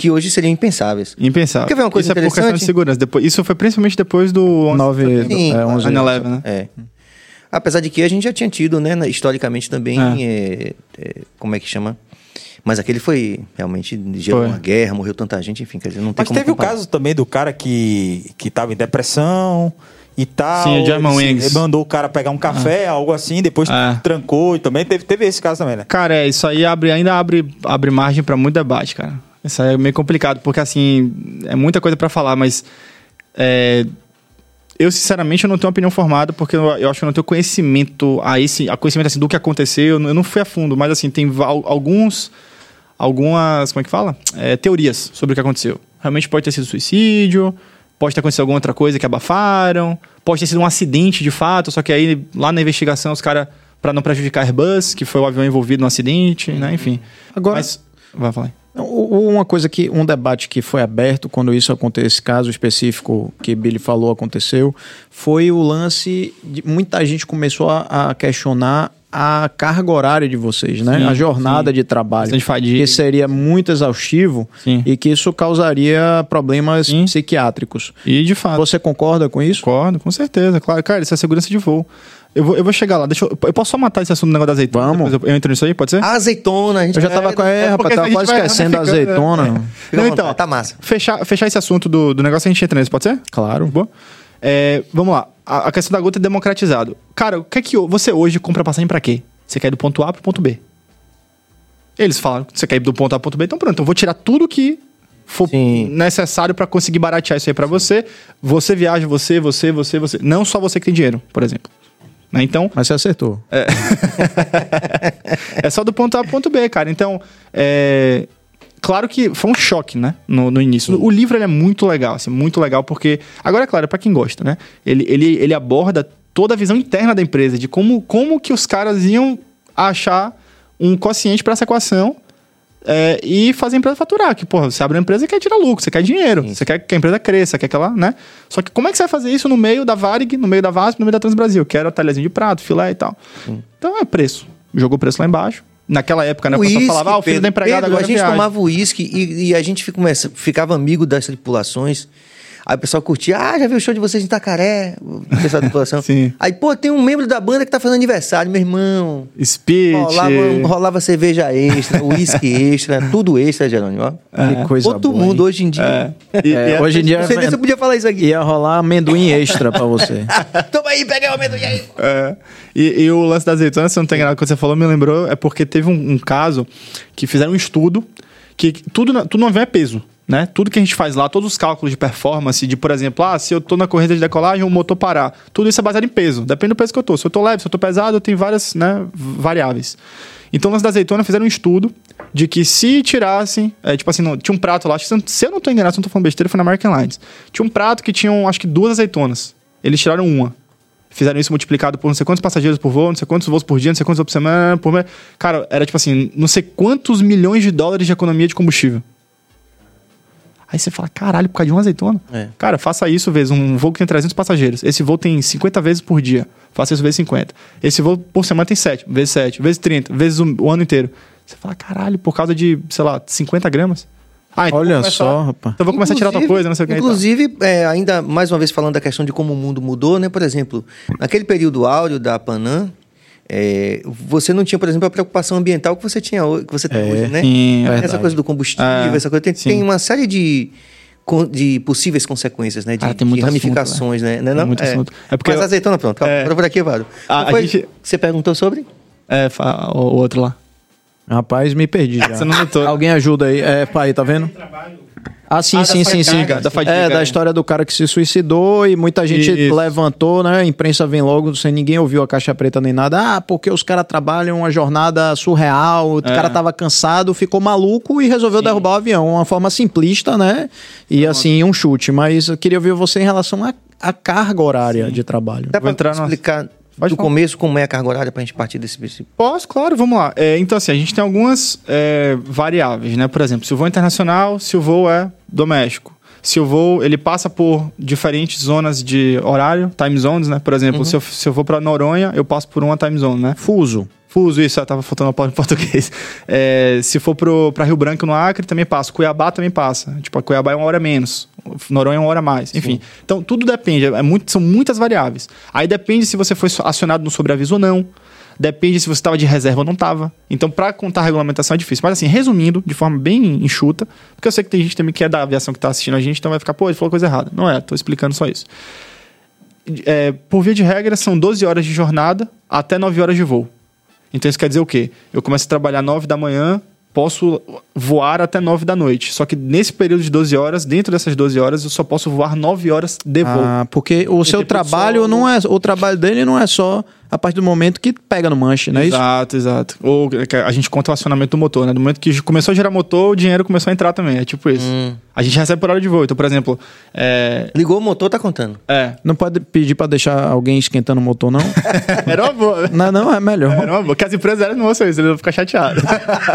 que hoje seriam impensáveis. Impensável. Quer ver uma coisa isso é por questão de interessante? segurança. Depois, isso foi principalmente depois do 11 de Nove- setembro. Sim, é, 11 9/11, né? É. Apesar de que a gente já tinha tido, né, historicamente também, é, é, como é que chama? Mas aquele foi realmente gerou Foi. uma guerra, morreu tanta gente, enfim, quer dizer, não tem Mas como teve o comparar. caso também do cara que, que tava em depressão e tal. Sim, o German Ele Wings. mandou o cara pegar um café, algo assim, depois Ah. trancou e também teve, teve esse caso também, né? Cara, é, isso aí abre, ainda abre, abre margem pra muito debate, cara. Isso aí é meio complicado, porque assim, é muita coisa pra falar, mas é, eu sinceramente eu não tenho opinião formada, porque eu, eu acho que eu não tenho conhecimento a esse, a conhecimento assim, do que aconteceu, eu não, eu não fui a fundo, mas assim, tem alguns algumas, como é que fala? É, teorias sobre o que aconteceu. Realmente pode ter sido suicídio, pode ter acontecido alguma outra coisa que abafaram, pode ter sido um acidente de fato, só que aí lá na investigação os caras, pra não prejudicar a Airbus, que foi o avião envolvido no acidente, né? Enfim. Agora- Mas, vai falar. Uma coisa que, um debate que foi aberto quando isso aconteceu, esse caso específico que Billy falou aconteceu, foi o lance de muita gente começou a, a questionar a carga horária de vocês, né? Sim, a jornada sim. de trabalho. Que seria muito exaustivo Sim. e que isso causaria problemas psiquiátricos. E de fato. Você concorda com isso? Concordo, com certeza, claro. Cara, isso é segurança de voo. Eu vou, eu vou chegar lá. Deixa eu, eu posso só matar esse assunto do negócio da azeitona? Vamos. Eu, eu entro nisso aí, pode ser? A azeitona, a gente Eu já tava com. É, rapaz, porque tava a quase esquecendo da ramificando, azeitona. À Não, então, tá massa. Fechar, fechar esse assunto do, do negócio, a gente entra nisso, pode ser? Claro. Boa. É, vamos lá. A, a questão da gota é democratizado. Cara, o que é que você hoje compra passagem pra quê? Você quer ir do ponto A pro ponto B. Eles falaram que você quer ir do ponto A pro ponto B, então pronto, eu vou tirar tudo que for Sim. necessário pra conseguir baratear isso aí pra você. Você viaja, você, você, você, você. Não só você que tem dinheiro, por exemplo. Né? Então, Mas você acertou. é [laughs] só do ponto A pro ponto B, cara. Então, é... Claro que foi um choque, né? No, no início. O livro é muito legal, assim, muito legal, porque. Agora, é claro, é pra quem gosta, né? Ele, ele, ele aborda toda a visão interna da empresa, de como, como que os caras iam achar um quociente para essa equação é, e fazer a empresa faturar. Que, porra, você abre uma empresa e quer tirar lucro, você quer dinheiro, você quer que a empresa cresça, quer que ela, né? Só que como é que você vai fazer isso no meio da Varig, no meio da VASP, no meio da Transbrasil, que era talherzinho de prato, filé e tal. Então é preço. Jogou o preço lá embaixo. Naquela época, né? O pessoal falava, ah, o filho Pedro, da empregada Pedro, agora a gente tomava uísque e, e a gente ficava amigo das tripulações. Aí o pessoal curtia, ah, já viu o show de vocês em Itacaré? O pessoal da população. [laughs] Sim. Aí, pô, tem um membro da banda que tá fazendo aniversário, meu irmão. Speech. Rolava, rolava cerveja extra, [laughs] uísque extra, tudo extra, Jerônimo. ó. Que coisa Outro boa, mundo hein? hoje em dia. É. E- É, e- hoje em dia Não sei nem se eu podia falar isso aqui. ia rolar amendoim extra pra você. [laughs] Toma aí, pega o amendoim aí. É. E, e o lance da azeitona, se não tem nada que você falou, me lembrou, é porque teve um, um caso que fizeram um estudo que tudo, na- tudo não é peso. Né? Tudo que a gente faz lá, todos os cálculos de performance, de, por exemplo, ah, se eu tô na corrida de decolagem, o motor parar. Tudo isso é baseado em peso. Depende do peso que eu tô. Se eu tô leve, se eu tô pesado, tem várias né, variáveis. Então, lance da azeitona fizeram um estudo de que se tirassem, é, tipo assim, não- tinha um prato lá, se eu não tô enganado, se eu não tô falando besteira, foi na American Lines. Tinha um prato que tinham, acho que duas azeitonas. Eles tiraram uma. Fizeram isso multiplicado por não sei quantos passageiros por voo, não sei quantos voos por dia, não sei quantos por semana, por mês. Cara, era tipo assim, não sei quantos milhões de dólares de economia de combustível. Aí você fala, caralho, por causa de uma azeitona? É. Cara, faça isso vezes um voo que tem 300 passageiros. Esse voo tem 50 vezes por dia. Faça isso vezes 50. Esse voo por semana tem 7, vezes 7, vezes 30, vezes o, o ano inteiro. Você fala, caralho, por causa de, sei lá, 50 gramas? Ah, então Olha começar- só, rapaz. Então vou começar a tirar outra Inclusive- coisa, não sei o que. Inclusive, é, ainda mais uma vez falando da questão de como o mundo mudou, né? Por exemplo, naquele período áureo da Panam, é, você não tinha, por exemplo, a preocupação ambiental que você tinha que você tem É, hoje, né? sim, é essa verdade. coisa do combustível, É, essa coisa tem, tem uma série de de possíveis consequências, né? De, Cara, tem de muito ramificações, né? Não, é Tem não? muito é. assunto. É porque Mas eu- azeitona, pronto. Calma, É. por aqui, Vado. A- foi? a gente- Você perguntou sobre? É, o, outro lá. Rapaz, me perdi [laughs] já. Você não notou. Alguém ajuda aí. É, pai, tá vendo? Ah, sim, Ah, sim, sim, sim. da fadiga, é, da é. história do cara que se suicidou e muita gente Isso. levantou, né? A imprensa vem logo, sem ninguém ouviu a caixa preta nem nada. Ah, porque os caras trabalham uma jornada surreal, o É. cara tava cansado, ficou maluco e resolveu derrubar o avião. Uma forma simplista, né? E assim, um chute. Mas eu queria ouvir você em relação à à carga horária de trabalho. Dá pra entrar explicar Pode do falar. começo como é a carga horária pra gente partir desse princípio? Posso, claro, vamos lá. É, então, assim, a gente tem algumas é, variáveis, né? Por exemplo, se o voo é internacional, se o voo é doméstico. Se o voo, ele passa por diferentes zonas de horário, time zones, né? Por exemplo, se, eu, se eu vou para Noronha, eu passo por uma time zone, né? Fuso. Fuso, isso, eu tava faltando a palavra em [laughs] português. É, se for pro, pra Rio Branco, no Acre, também passa. Cuiabá também passa. Tipo, a Cuiabá é uma hora menos. Noronha é uma hora a mais. Enfim. Então, tudo depende. É muito, são muitas variáveis. Aí depende se você foi acionado no sobreaviso ou não. Depende se você estava de reserva ou não estava. Então, para contar a regulamentação é difícil. Mas, assim, resumindo, de forma bem enxuta, porque eu sei que tem gente também que é da aviação que está assistindo a gente, então vai ficar, pô, ele falou coisa errada. Não é, tô explicando só isso. É, por via de regra, são 12 horas de jornada até 9 horas de voo. Então isso quer dizer o quê? Eu começo a trabalhar 9 da manhã, posso voar até 9 da noite. Só que nesse período de 12 horas, dentro dessas 12 horas, eu só posso voar 9 horas de voo. Ah, porque o seu trabalho sono. não é. O trabalho dele não é só a partir do momento que pega no manche, não é isso? Exato, exato. Ou a gente conta o acionamento do motor, né? Do momento que começou a gerar motor, o dinheiro começou a entrar também. É tipo isso. Hum. A gente recebe por hora de voo. Então, por exemplo, é. Ligou o motor, tá contando. é Não pode pedir pra deixar alguém esquentando o motor, não? [laughs] era uma boa. não, não, é melhor. Era uma boa. Porque as empresas eram não ouçam isso, eles vão ficar chateados.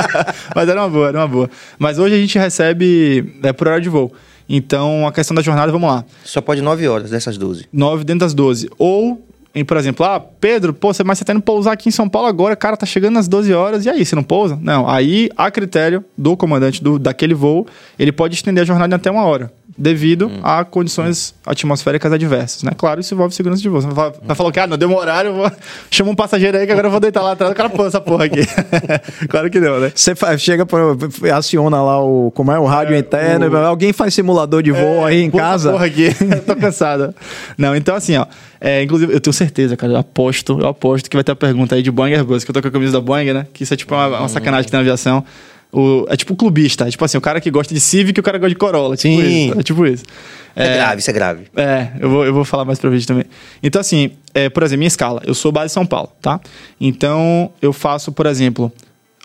[laughs] Mas era uma boa, era uma boa. Mas hoje a gente recebe é, por hora de voo. Então, a questão da jornada, vamos lá. Só pode 9 horas dessas 12. 9 dentro das 12. Ou, em, por exemplo, ah, Pedro, pô, você, mas você tá indo pousar aqui em São Paulo agora, cara, tá chegando nas 12 horas, e aí, você não pousa? Não, aí, a critério do comandante do, daquele voo, ele pode estender a jornada até uma hora, devido a condições atmosféricas adversas, né? Claro, isso envolve segurança de voo. Você vai, vai falar que, ah, não, deu um horário, eu vou... [laughs] chama um passageiro aí que agora eu vou deitar lá atrás, o cara pôs essa porra aqui. [laughs] claro que não, né? Você fa- chega, pro, aciona lá o. Como é? O rádio interno. Alguém faz simulador de voo aí em Pô, essa casa? Porra aqui, [laughs] eu tô cansada. Não, então assim, ó. é, inclusive, eu tenho certeza, cara, eu aposto, eu aposto que vai ter a pergunta aí de Boeing Airbus, que eu tô com a camisa da Boeing, né? Que isso é tipo uma, uma sacanagem que tem na aviação. O, é tipo o clubista, é tipo assim, o cara que gosta de Civic e o cara que gosta de Corolla. Tipo Sim. isso. É tipo isso. É, grave, isso é grave. É, eu vou, eu vou falar mais pra vídeo também. Então, assim, é, por exemplo, minha escala. Eu sou base São Paulo, tá? Então, eu faço, por exemplo.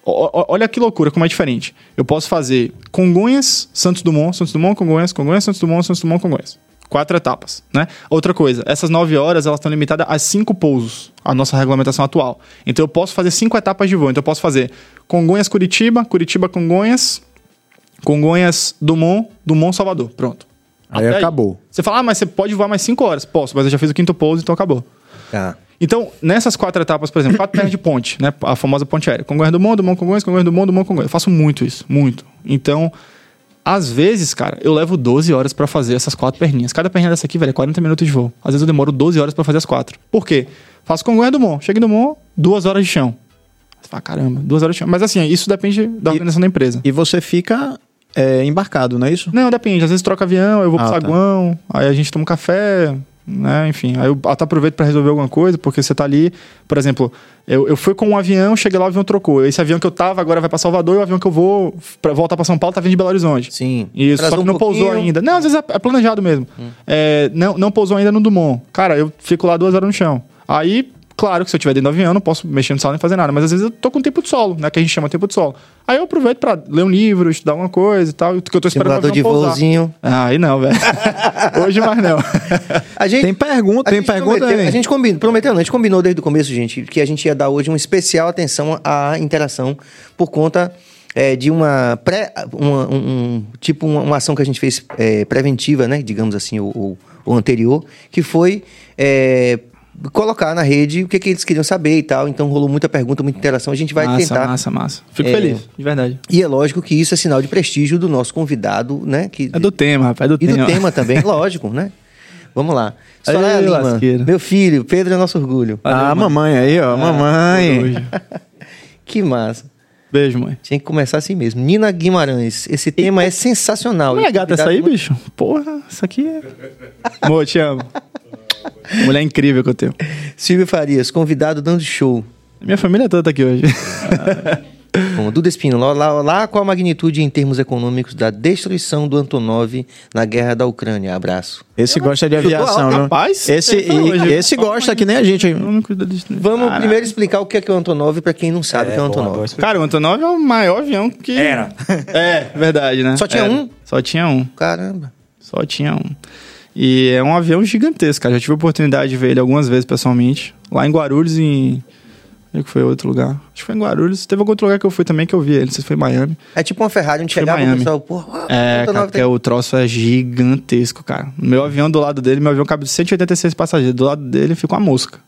o- Olha que loucura, como é diferente. Eu posso fazer Congonhas, Santos Dumont, Santos Dumont, Congonhas, Congonhas, Santos Dumont, Santos Dumont, Congonhas. Quatro etapas, né? Outra coisa, essas nove horas, elas estão limitadas a cinco pousos, a nossa regulamentação atual. Então, eu posso fazer cinco etapas de voo. Então, eu posso fazer Congonhas, Curitiba, Curitiba, Congonhas, Congonhas, Dumont, Dumont, Salvador. Pronto. Aí Até acabou. Você fala, ah, mas você pode voar mais 5 horas. Posso, mas eu já fiz o quinto pouso, então acabou. Tá. Então, nessas quatro etapas, por exemplo, quatro pernas de ponte, né? A famosa ponte aérea. Congonhas do Mundo, Dumont, Congonhas, Congonhas do Mundo, Dumont, Congonhas. Eu faço muito isso, muito. Então, Às vezes, cara, eu levo 12 horas pra fazer essas quatro perninhas. Cada perninha dessa aqui, velho, é 40 minutos de voo. Às vezes eu demoro 12 horas pra fazer as quatro. Por quê? Faço com o Dumont. Chego em Dumont, duas horas de chão. Você fala, caramba, duas horas de chão. Mas assim, isso depende da organização da empresa. E você fica é, embarcado, não é isso? Não, depende. Às vezes troca avião, eu vou Ah, pro tá. saguão, aí a gente toma um café, né? Enfim, aí eu até aproveito pra resolver alguma coisa, porque você tá ali, por exemplo, eu, eu fui com um avião, cheguei lá, o avião trocou. Esse avião que eu tava agora vai pra Salvador e o avião que eu vou pra voltar pra São Paulo tá vindo de Belo Horizonte. Sim. Isso, só Atrasou que um não pousou pouquinho. Hum. ainda. Não, às vezes é é planejado mesmo. É, não, não pousou ainda no Dumont. Cara, eu fico lá duas horas no chão. Aí, claro que se eu estiver dentro do avião, eu não posso mexer no solo nem fazer nada. Mas às vezes eu tô com tempo de solo, né? Que a gente chama tempo de solo. Aí eu aproveito pra ler um livro, estudar alguma coisa e tal. Que eu tô esperando o Simulador de pousar. voozinho. Ah, aí não, velho. [laughs] Hoje mais não. A gente, Tem pergunta, a tem gente pergunta prometeu- aí. A gente combinou, prometeu, não, a gente combinou desde o começo, gente, que a gente ia dar hoje uma especial atenção à interação por conta é, de uma pré, uma, um, um- tipo uma, uma ação que a gente fez é, preventiva, né, digamos assim, ou, ou- ou anterior, que foi é, colocar na rede o que, que eles queriam saber e tal. Então rolou muita pergunta, muita interação. A gente vai massa, tentar. massa, massa. Fico É. feliz, de verdade. E é lógico que isso é sinal de prestígio do nosso convidado, né? Que, É do tema, rapaz, é do e tema. do tema [laughs] também, lógico, né? Vamos lá. Soraya Lima, lasqueira. meu filho, Pedro é nosso orgulho. Ah, mamãe aí, ó, mamãe. [laughs] Que massa. Beijo, mãe. Tinha que começar assim mesmo. Nina Guimarães, esse tema é sensacional. Mulher gata essa aí, Convidado- bicho? Porra, isso aqui é... Amor, te amo. [laughs] [laughs] Mulher incrível que eu tenho. Silvio Farias, convidado dando show. Minha família toda tá aqui hoje. [laughs] Bom, Duda Espino, lá, lá, lá qual a magnitude em termos econômicos da destruição do Antonov na guerra da Ucrânia? Abraço. Esse gosta de aviação, viu? Rapaz, Esse, falou e- esse gosta que nem a gente. Vamos Caralho. primeiro explicar o que é, que é o Antonov para quem não sabe o que é o Antonov. Cara, o Antonov é o maior avião que. Era. [laughs] É, verdade, né? Só tinha Era. um? Só tinha um. Caramba. Só tinha um. E é um avião gigantesco, cara. Já tive a oportunidade de ver ele algumas vezes pessoalmente. Lá em Guarulhos, em. Onde que foi outro lugar? Acho que foi em Guarulhos. Teve algum outro lugar que eu fui também que eu vi ele. Não sei se foi em Miami. É tipo uma Ferrari onde chegava o pessoal, ah, É, Antonov cara, porque o troço é gigantesco, cara. Meu avião do lado dele, meu avião cabe 186 passageiros. Do lado dele fica uma mosca.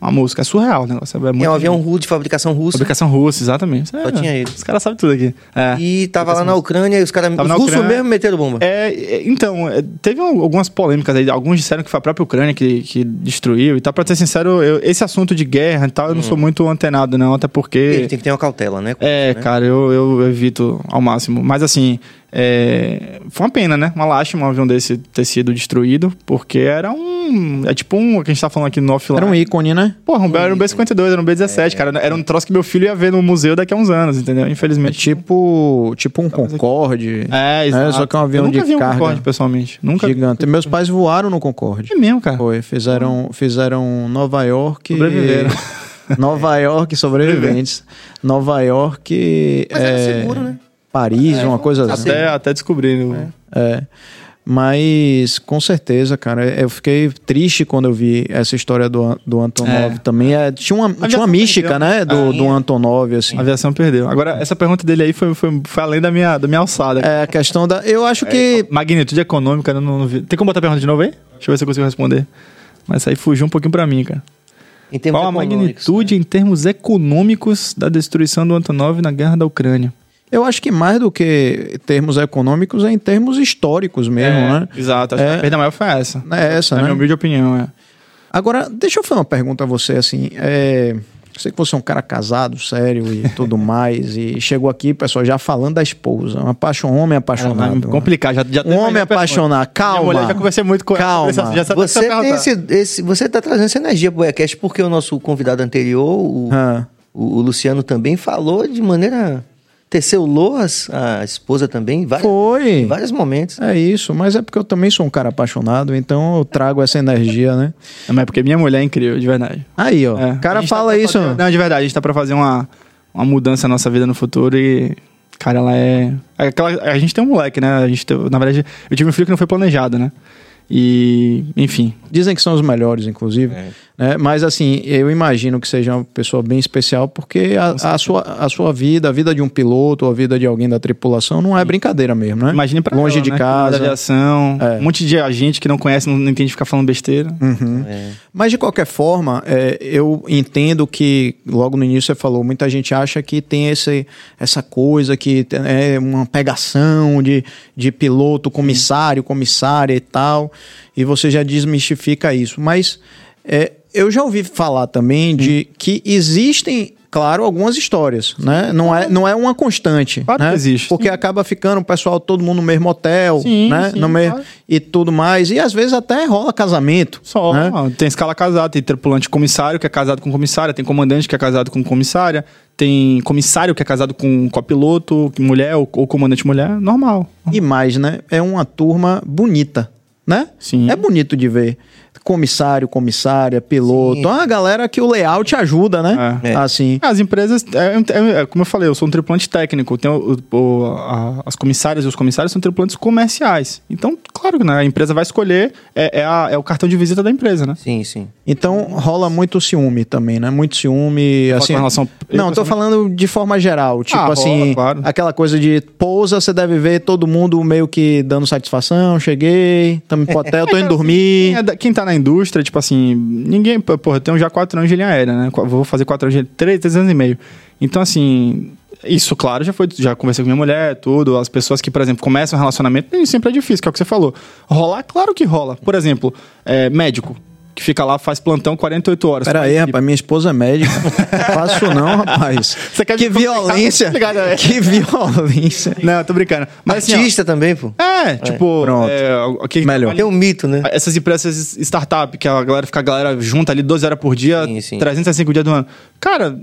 Uma mosca. É surreal o negócio. É, muito É um avião russo de fabricação russa. Fabricação russa, exatamente. É, tinha ele. Os caras sabem tudo aqui. É. E tava lá na Ucrânia e os caras. Os russos mesmo meteram bomba. É, é, então, é, teve al- algumas polêmicas aí. Alguns disseram que foi a própria Ucrânia que, que destruiu e tal. Pra ser sincero, eu- esse assunto de guerra e tal, eu não sou muito antenado, não. Até Ele porque. tem que ter uma cautela, né? É, né? cara, eu, eu evito ao máximo. Mas assim, é, foi uma pena, né? Uma lástima um avião desse ter sido destruído, porque era um. É tipo um. que a gente tá falando aqui no offline. Era um ícone, né? Porra, um, era um B52, era um B17, cara. Era um troço que meu filho ia ver no museu daqui a uns anos, entendeu? É Infelizmente. tipo, tipo um Concorde. É, exato. só que é um avião eu nunca de vi um carga Concorde, pessoalmente. Nunca vi. Gigante. Meus pais voaram no Concorde. É mesmo, cara. Foi, fizeram, fizeram Nova York. Sobreviveram. [laughs] Nova York, [laughs] sobreviventes. Nova York. Mas era é, seguro, né? Paris, uma coisa assim. Até, até descobrir. né? É. Mas, com certeza, cara, eu fiquei triste quando eu vi essa história do, do Antonov É. também. É, tinha, uma, tinha uma mística, perdeu. né, do, do Antonov, assim. A aviação perdeu. Agora, essa pergunta dele aí foi, foi, foi além da minha, da minha alçada. É a questão da. Eu acho que. Magnitude econômica, eu não, não vi. Tem como botar a pergunta de novo aí? Deixa eu ver se eu consigo responder. Mas isso aí fugiu um pouquinho pra mim, cara. Qual a magnitude em termos econômicos da destruição do Antonov na guerra da Ucrânia? Eu acho que mais do que termos econômicos, é em termos históricos mesmo, né? Exato. Acho É. que a perda maior foi essa. É essa, Na né? minha humilde opinião, é. Agora, deixa eu fazer uma pergunta a você, assim. É... Eu sei que você é um cara casado, sério e tudo [laughs] mais. E chegou aqui, pessoal, já falando da esposa. Um apaixon... um homem apaixonado. Complicado. Já, já Um homem apaixonado. Calma. Minha mulher já conversei muito com Calma. ela. Sabe Você, tem esse, esse- você tá trazendo essa energia pro Boiacast porque o nosso convidado anterior, o, Ah. o- o Luciano, também falou de maneira. Teceu loas, a esposa também, em vários, Foi. em vários momentos. É isso, mas é porque eu também sou um cara apaixonado, então eu trago essa energia, né? Mas é porque minha mulher é incrível, de verdade. Aí, ó. É. O cara tá fala pra isso. fazer- Não, de verdade, a gente tá pra fazer uma, uma mudança na nossa vida no futuro e. Cara, ela é. é aquela, a gente tem um moleque, né? A gente tem- na verdade, eu tive um filho que não foi planejado, né? E, enfim. Dizem que são os melhores, inclusive. Né? Mas, assim, eu imagino que seja uma pessoa bem especial, porque a, a sua, a sua vida, a vida de um piloto, ou a vida de alguém da tripulação, não é brincadeira mesmo, né? Imagine pra Longe ela, de né? casa. Da aviação. É. Um monte de gente que não conhece, não, não entende ficar falando besteira. Uhum. Mas de qualquer forma, é, eu entendo que, logo no início você falou, muita gente acha que tem esse, essa coisa que é uma pegação de, de piloto, comissário, comissária e tal, e você já desmistifica isso. Mas é, eu já ouvi falar também de que existem. Claro, algumas histórias, né? Não é, não é uma constante. Claro né? que existe, Porque acaba ficando o pessoal, todo mundo no mesmo hotel, Sim, né? sim, no mesmo, claro. E tudo mais. E às vezes até rola casamento. Só. né? Tem escala casada, tem tripulante comissário que é casado com comissária, tem comandante que é casado com comissária, tem comissário que é casado com copiloto, mulher ou, ou comandante mulher. Normal. E mais, né? É uma turma bonita, né? Sim. É bonito de ver. Comissário, comissária, piloto. É uma galera que o layout ajuda, né? É. Assim. As empresas, é, é- é- como eu falei, eu sou um tripulante técnico. Tem o- o- a- as comissárias e os comissários são tripulantes comerciais. Então, claro que né, a empresa vai escolher, é, é a- é o cartão de visita da empresa, né? Sim, sim. Então rola muito ciúme também, né? Muito ciúme. Assim, com relação- eu, não, tô pessoalmente- falando de forma geral. Tipo Ah, rola, assim, claro. aquela coisa de pousa, você deve ver todo mundo meio que dando satisfação. Cheguei, tamo pro [laughs] hotel, tô indo dormir. Quem, é quem tá na indústria, tipo assim, ninguém. Porra, eu tenho já quatro anos de linha aérea, né? Vou fazer quatro anos de. Três, três anos e meio. Então, assim. Isso, claro, já foi. Já conversei com minha mulher, tudo. As pessoas que, por exemplo, começam um relacionamento, nem sempre é difícil, que é o que você falou. Rolar, claro que rola. Por exemplo, é, médico, que fica lá, faz plantão 48 horas. Pera aí, rapaz, minha esposa é médica. Faço não, rapaz. Você quer que violência. Obrigado, é. que violência. Não, tô brincando. Mas assim, ó, Artista também, pô. É, tipo. Pronto. É, o que- Melhor. Tem um mito, né? Essas empresas startup, que a galera fica a galera junta ali 12 horas por dia, Sim, sim. 365 dias do ano. Cara,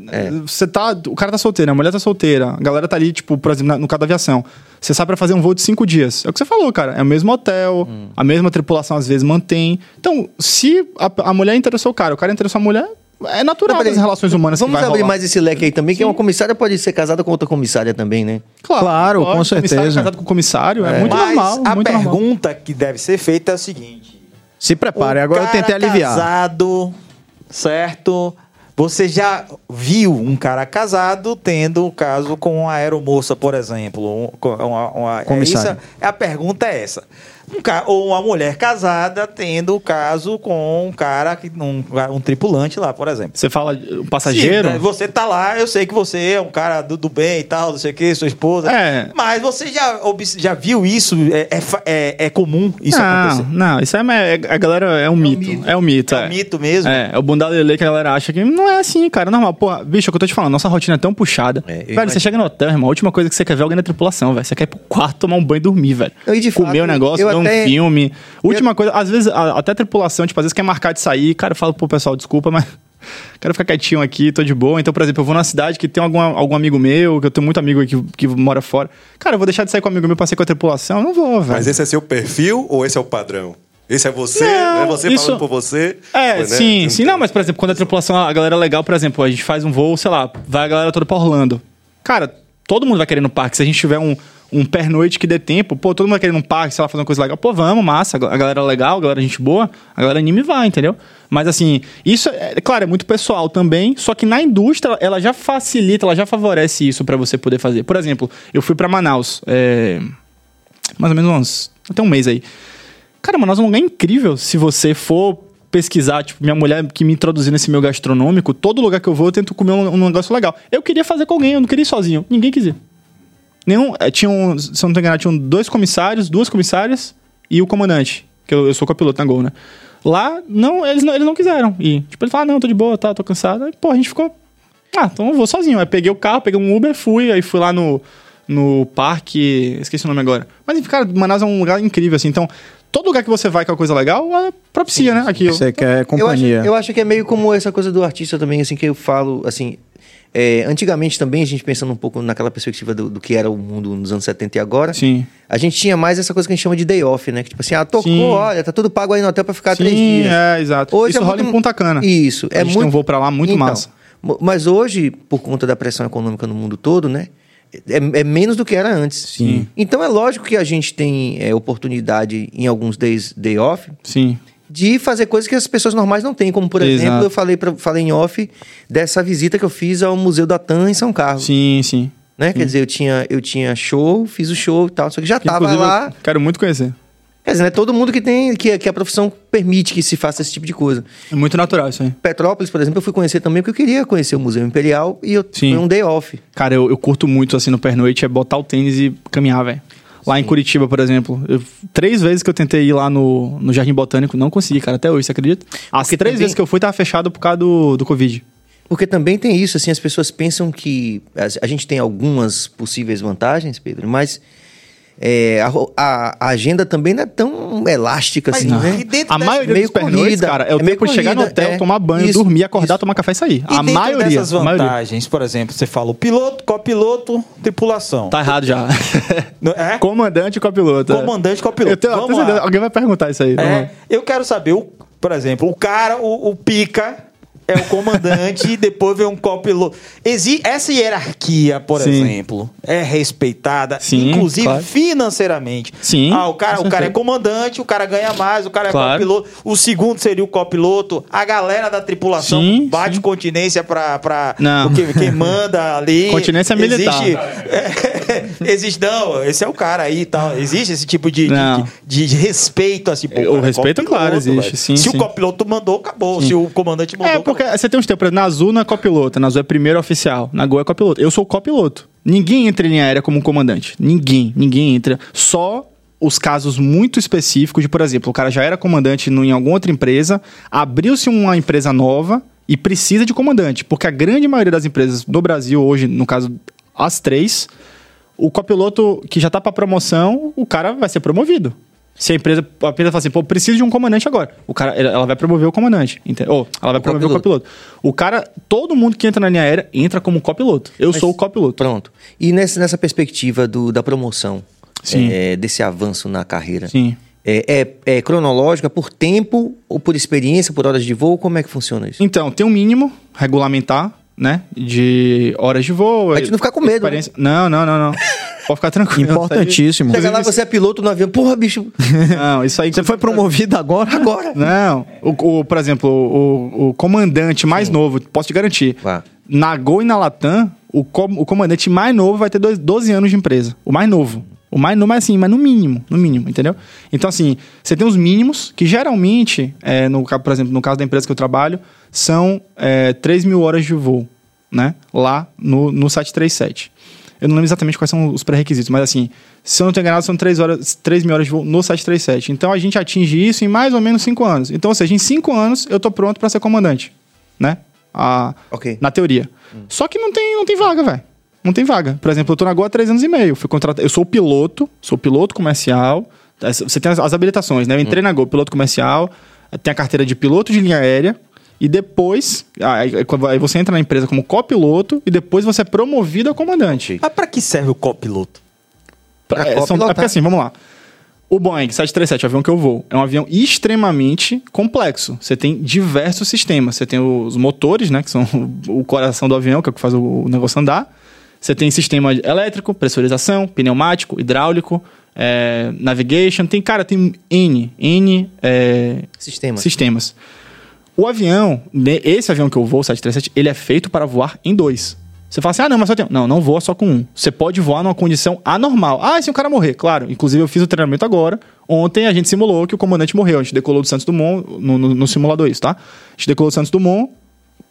você tá. O cara tá solteiro, a mulher tá solteira, a galera tá ali, tipo, por exemplo, no caso da aviação. Você sai pra fazer um voo de cinco dias. É o que você falou, cara. É o mesmo hotel, Hum. a mesma tripulação às vezes mantém. Então, se a, a mulher interessou o cara, o cara interessou a mulher, é natural das relações humanas Vamos que vai abrir rolar. mais esse leque aí também, que uma comissária pode ser casada com outra comissária também, né? Claro, com Comissário certeza. casado com comissário, é, muito Mas normal. a muito normal. pergunta que deve ser feita é a seguinte: Se prepare, O agora eu tentei aliviar. casado, certo? Você já viu um cara casado tendo um caso com uma aeromoça, por exemplo? Um- com uma, uma, é, Comissário. isso, a pergunta é essa. Um ca- ou uma mulher casada tendo o caso com um cara, que, um, um tripulante lá, por exemplo. Você fala um passageiro. Sim, né? você tá lá, eu sei que você é um cara do, do bem e tal, não sei o que, sua esposa. É. Mas você já, já viu isso? É, é, é- é comum isso não, acontecer? não, isso é, é- a galera é um mito. É um mito. É um mito mesmo? É, é o bundalele que a galera acha que não é assim, cara. Normal. Pô, bicho, é o que eu tô te falando, nossa rotina é tão puxada. É, velho, imagino. você chega no hotel, irmão, a última coisa que você quer ver é alguém na tripulação, velho. Você quer ir pro quarto, tomar um banho e dormir, velho. Eu, de Comer fato, o negócio, eu ver um até- filme. Última coisa, às vezes, até a tripulação, tipo, às vezes quer marcar de sair, cara, eu falo pro pessoal, desculpa, mas. [laughs] Quero ficar quietinho aqui, tô de boa. Então, por exemplo, eu vou numa cidade que tem algum, algum amigo meu, que eu tenho muito amigo aqui que, que mora fora. Cara, eu vou deixar de sair com um amigo meu pra sair com a tripulação? Eu não vou, velho. Mas esse é seu perfil ou esse é o padrão? Esse é você? Não, é você isso- falando por você? É, né? sim, sim. Não mas, por exemplo, quando a tripulação, a galera é legal, por exemplo, a gente faz um voo, sei lá, vai a galera toda pra Orlando. Cara, todo mundo vai querer no parque. Se a gente tiver um, um pernoite que dê tempo, pô, todo mundo ir num parque, sei lá, fazer uma coisa legal. Pô, vamos, massa. A galera é legal, a galera é gente boa, a galera anime vai, entendeu? Mas, assim, isso, é, claro, é muito pessoal também, só que na indústria, ela já facilita, ela já favorece isso pra você poder fazer. Por exemplo, eu fui pra Manaus, é, mais ou menos uns, até um mês aí. Cara, Manaus é um lugar incrível se você for pesquisar, tipo, minha mulher que me introduziu nesse meu gastronômico, todo lugar que eu vou eu tento comer um, um negócio legal. Eu queria fazer com alguém, eu não queria ir sozinho. Ninguém quis ir. Nenhum, eh, tinha um, se eu não tô enganado, tinham dois comissários, duas comissárias e o comandante, que eu, eu sou copiloto na Gol, né? Lá, não, eles não, eles não quiseram ir. Tipo, ele falou, ah, não, tô de boa, tá, tô cansado. Aí, pô, a gente ficou, ah, então eu vou sozinho. Aí peguei o carro, peguei um Uber, fui, aí fui lá no, no parque, esqueci o nome agora. Mas, enfim, cara, Manaus é um lugar incrível, assim, então... Todo lugar que você vai com a coisa legal, é propicia, né? Aqui, Você quer Eu acho, companhia. eu acho que é meio como essa coisa do artista também, assim, que eu falo, assim... é, antigamente também, a gente pensando um pouco naquela perspectiva do, do que era o mundo nos anos 70 e agora, Sim. a gente tinha mais essa coisa que a gente chama de day off, né? Que tipo assim, ah, tocou, Sim. olha, tá tudo pago aí no hotel pra ficar três Sim, dias. é, exato. Hoje Isso é rola muito- em Punta Cana. Isso, A é gente muito... tem um voo pra lá muito Então, massa. Mas hoje, por conta da pressão econômica no mundo todo, né? é, é menos do que era antes. Sim. Então é lógico que a gente tem é, oportunidade em alguns days day off Sim. De fazer coisas que as pessoas normais não têm, como por Exato. exemplo, eu falei, pra, falei em off dessa visita que eu fiz ao Museu da TAM em São Carlos. Sim, sim. Né? Quer dizer, eu tinha, eu tinha show, fiz o show e tal, só que já Que, tava lá. Quero muito conhecer. Quer dizer, não é todo mundo que tem, que, que a profissão permite que se faça esse tipo de coisa. É muito natural isso aí. Petrópolis, por exemplo, eu fui conhecer também porque eu queria conhecer o Museu Imperial e eu Sim. um day off. Cara, eu, eu curto muito, assim, no pernoite, é botar o tênis e caminhar, velho. Lá em Curitiba, por exemplo. eu- três vezes que eu tentei ir lá no, no Jardim Botânico, não consegui, cara, até hoje, você acredita? As Porque três também- vezes que eu fui, tava fechado por causa do, do Covid. Porque também tem isso, assim, as pessoas pensam que a gente tem algumas possíveis vantagens, Pedro, mas é, a, a- agenda também não é tão elástica Mas assim, não. né? E dentro A maioria meio dos pernoites, corrida, cara, é o é tempo de chegar no hotel, é. tomar banho, Isso, dormir, acordar, isso. tomar café e sair. E a maioria. dessas a maioria. vantagens, por exemplo, você fala o piloto, copiloto, tripulação. Tá errado já. [laughs] É? Comandante e copiloto. é. Comandante, copiloto. Eu tenho, Vamos lá. alguém vai perguntar isso aí. É, eu quero saber, o, por exemplo, o cara, o, o pica é o comandante e depois vem um copiloto. Exi essa hierarquia, por Sim. exemplo, é respeitada, Sim, inclusive claro. financeiramente. Sim, Ah, o cara, o cara é comandante, o cara ganha mais, o cara é Claro. copiloto. O segundo seria o copiloto. A galera da tripulação Sim, bate sim. continência pra, pra Não. porque quem manda ali. [laughs] Continência militar. Existe, é, [laughs] existe, não, esse é o cara aí e tal. Existe esse tipo de, de, de- respeito, assim. pô, O cara é respeito, copiloto, claro, existe, sim, Se o copiloto mandou, acabou. Se o comandante mandou, É, porque você tem uns tempos, na Azul não é copiloto, na Azul é primeiro oficial, na Gol é copiloto. Eu sou copiloto. Ninguém entra em linha aérea como um comandante. Ninguém, ninguém entra. Só os casos muito específicos de, por exemplo, o cara já era comandante em alguma outra empresa, abriu-se uma empresa nova e precisa de comandante. Porque a grande maioria das empresas do Brasil hoje, no caso, as três, o copiloto que já tá para promoção, o cara vai ser promovido. Se a empresa, a empresa fala assim, pô, preciso de um comandante agora. O cara, ela vai promover o comandante? Ou ela vai promover copiloto. o copiloto. O cara, todo mundo que entra na linha aérea entra como copiloto. Eu Mas- sou o copiloto. Pronto. E nessa, nessa perspectiva do, da promoção, é, desse avanço na carreira, Sim. é, é, é cronológica por tempo ou por experiência, por horas de voo? Como é que funciona isso? Então, tem um mínimo regulamentar, né? De horas de voo. Pra gente não ficar com medo, né? Não, não, não, não. Pode ficar tranquilo. Importantíssimo. Chega lá, você é piloto no avião, porra, bicho, [laughs] Não, isso aí. Você foi promovido agora? agora. Não, o, o- por exemplo, o, o comandante mais novo, posso te garantir. Vá. Na Gol e na Latam, o, com- o comandante mais novo vai ter dois- 12 anos de empresa. O mais novo. O mais novo, mas assim, mas no mínimo, no mínimo, entendeu? Então, assim, você tem os mínimos, que geralmente, é, no, por exemplo, no caso da empresa que eu trabalho, são é, 3 mil horas de voo, né? Lá no, no 737. Eu não lembro exatamente quais são os pré-requisitos, mas assim, se eu não tenho enganado, são 3, horas, 3 mil horas de voo no 737. Então a gente atinge isso em mais ou menos 5 anos. Então, ou seja, em 5 anos eu tô pronto para ser comandante, né? A, Ok. Na teoria. Só que não tem, não tem vaga, velho. Não tem vaga. Por exemplo, eu tô na Goa há 3 anos e meio. Fui contratado. Eu sou piloto, sou piloto comercial. Você tem as, as habilitações, né? Eu entrei na Gol, piloto comercial, tem a carteira de piloto de linha aérea. E depois, aí, aí você entra na empresa como copiloto e depois você é promovido a comandante. Mas pra que serve o copiloto? Pra É, são- é porque assim, vamos lá. O Boeing 737, o avião que eu vou, é um avião extremamente complexo. Você tem diversos sistemas. Você tem os motores, né, que são o coração do avião, que é o que faz o negócio andar. Você tem sistema elétrico, pressurização, pneumático, hidráulico, é, navigation. Tem, cara, tem N, N é, Sistema. sistemas. O avião, ne- esse avião que eu vou, o 737, ele é feito para voar em dois. Você fala assim, ah, não, mas só tem um. Não, não voa só com um. Você pode voar numa condição anormal. Ah, e se o cara morrer? Claro. Inclusive, eu fiz o treinamento agora. Ontem a gente simulou que o comandante morreu. A gente decolou do Santos Dumont no, no, no simulador isso, tá? A gente decolou do Santos Dumont.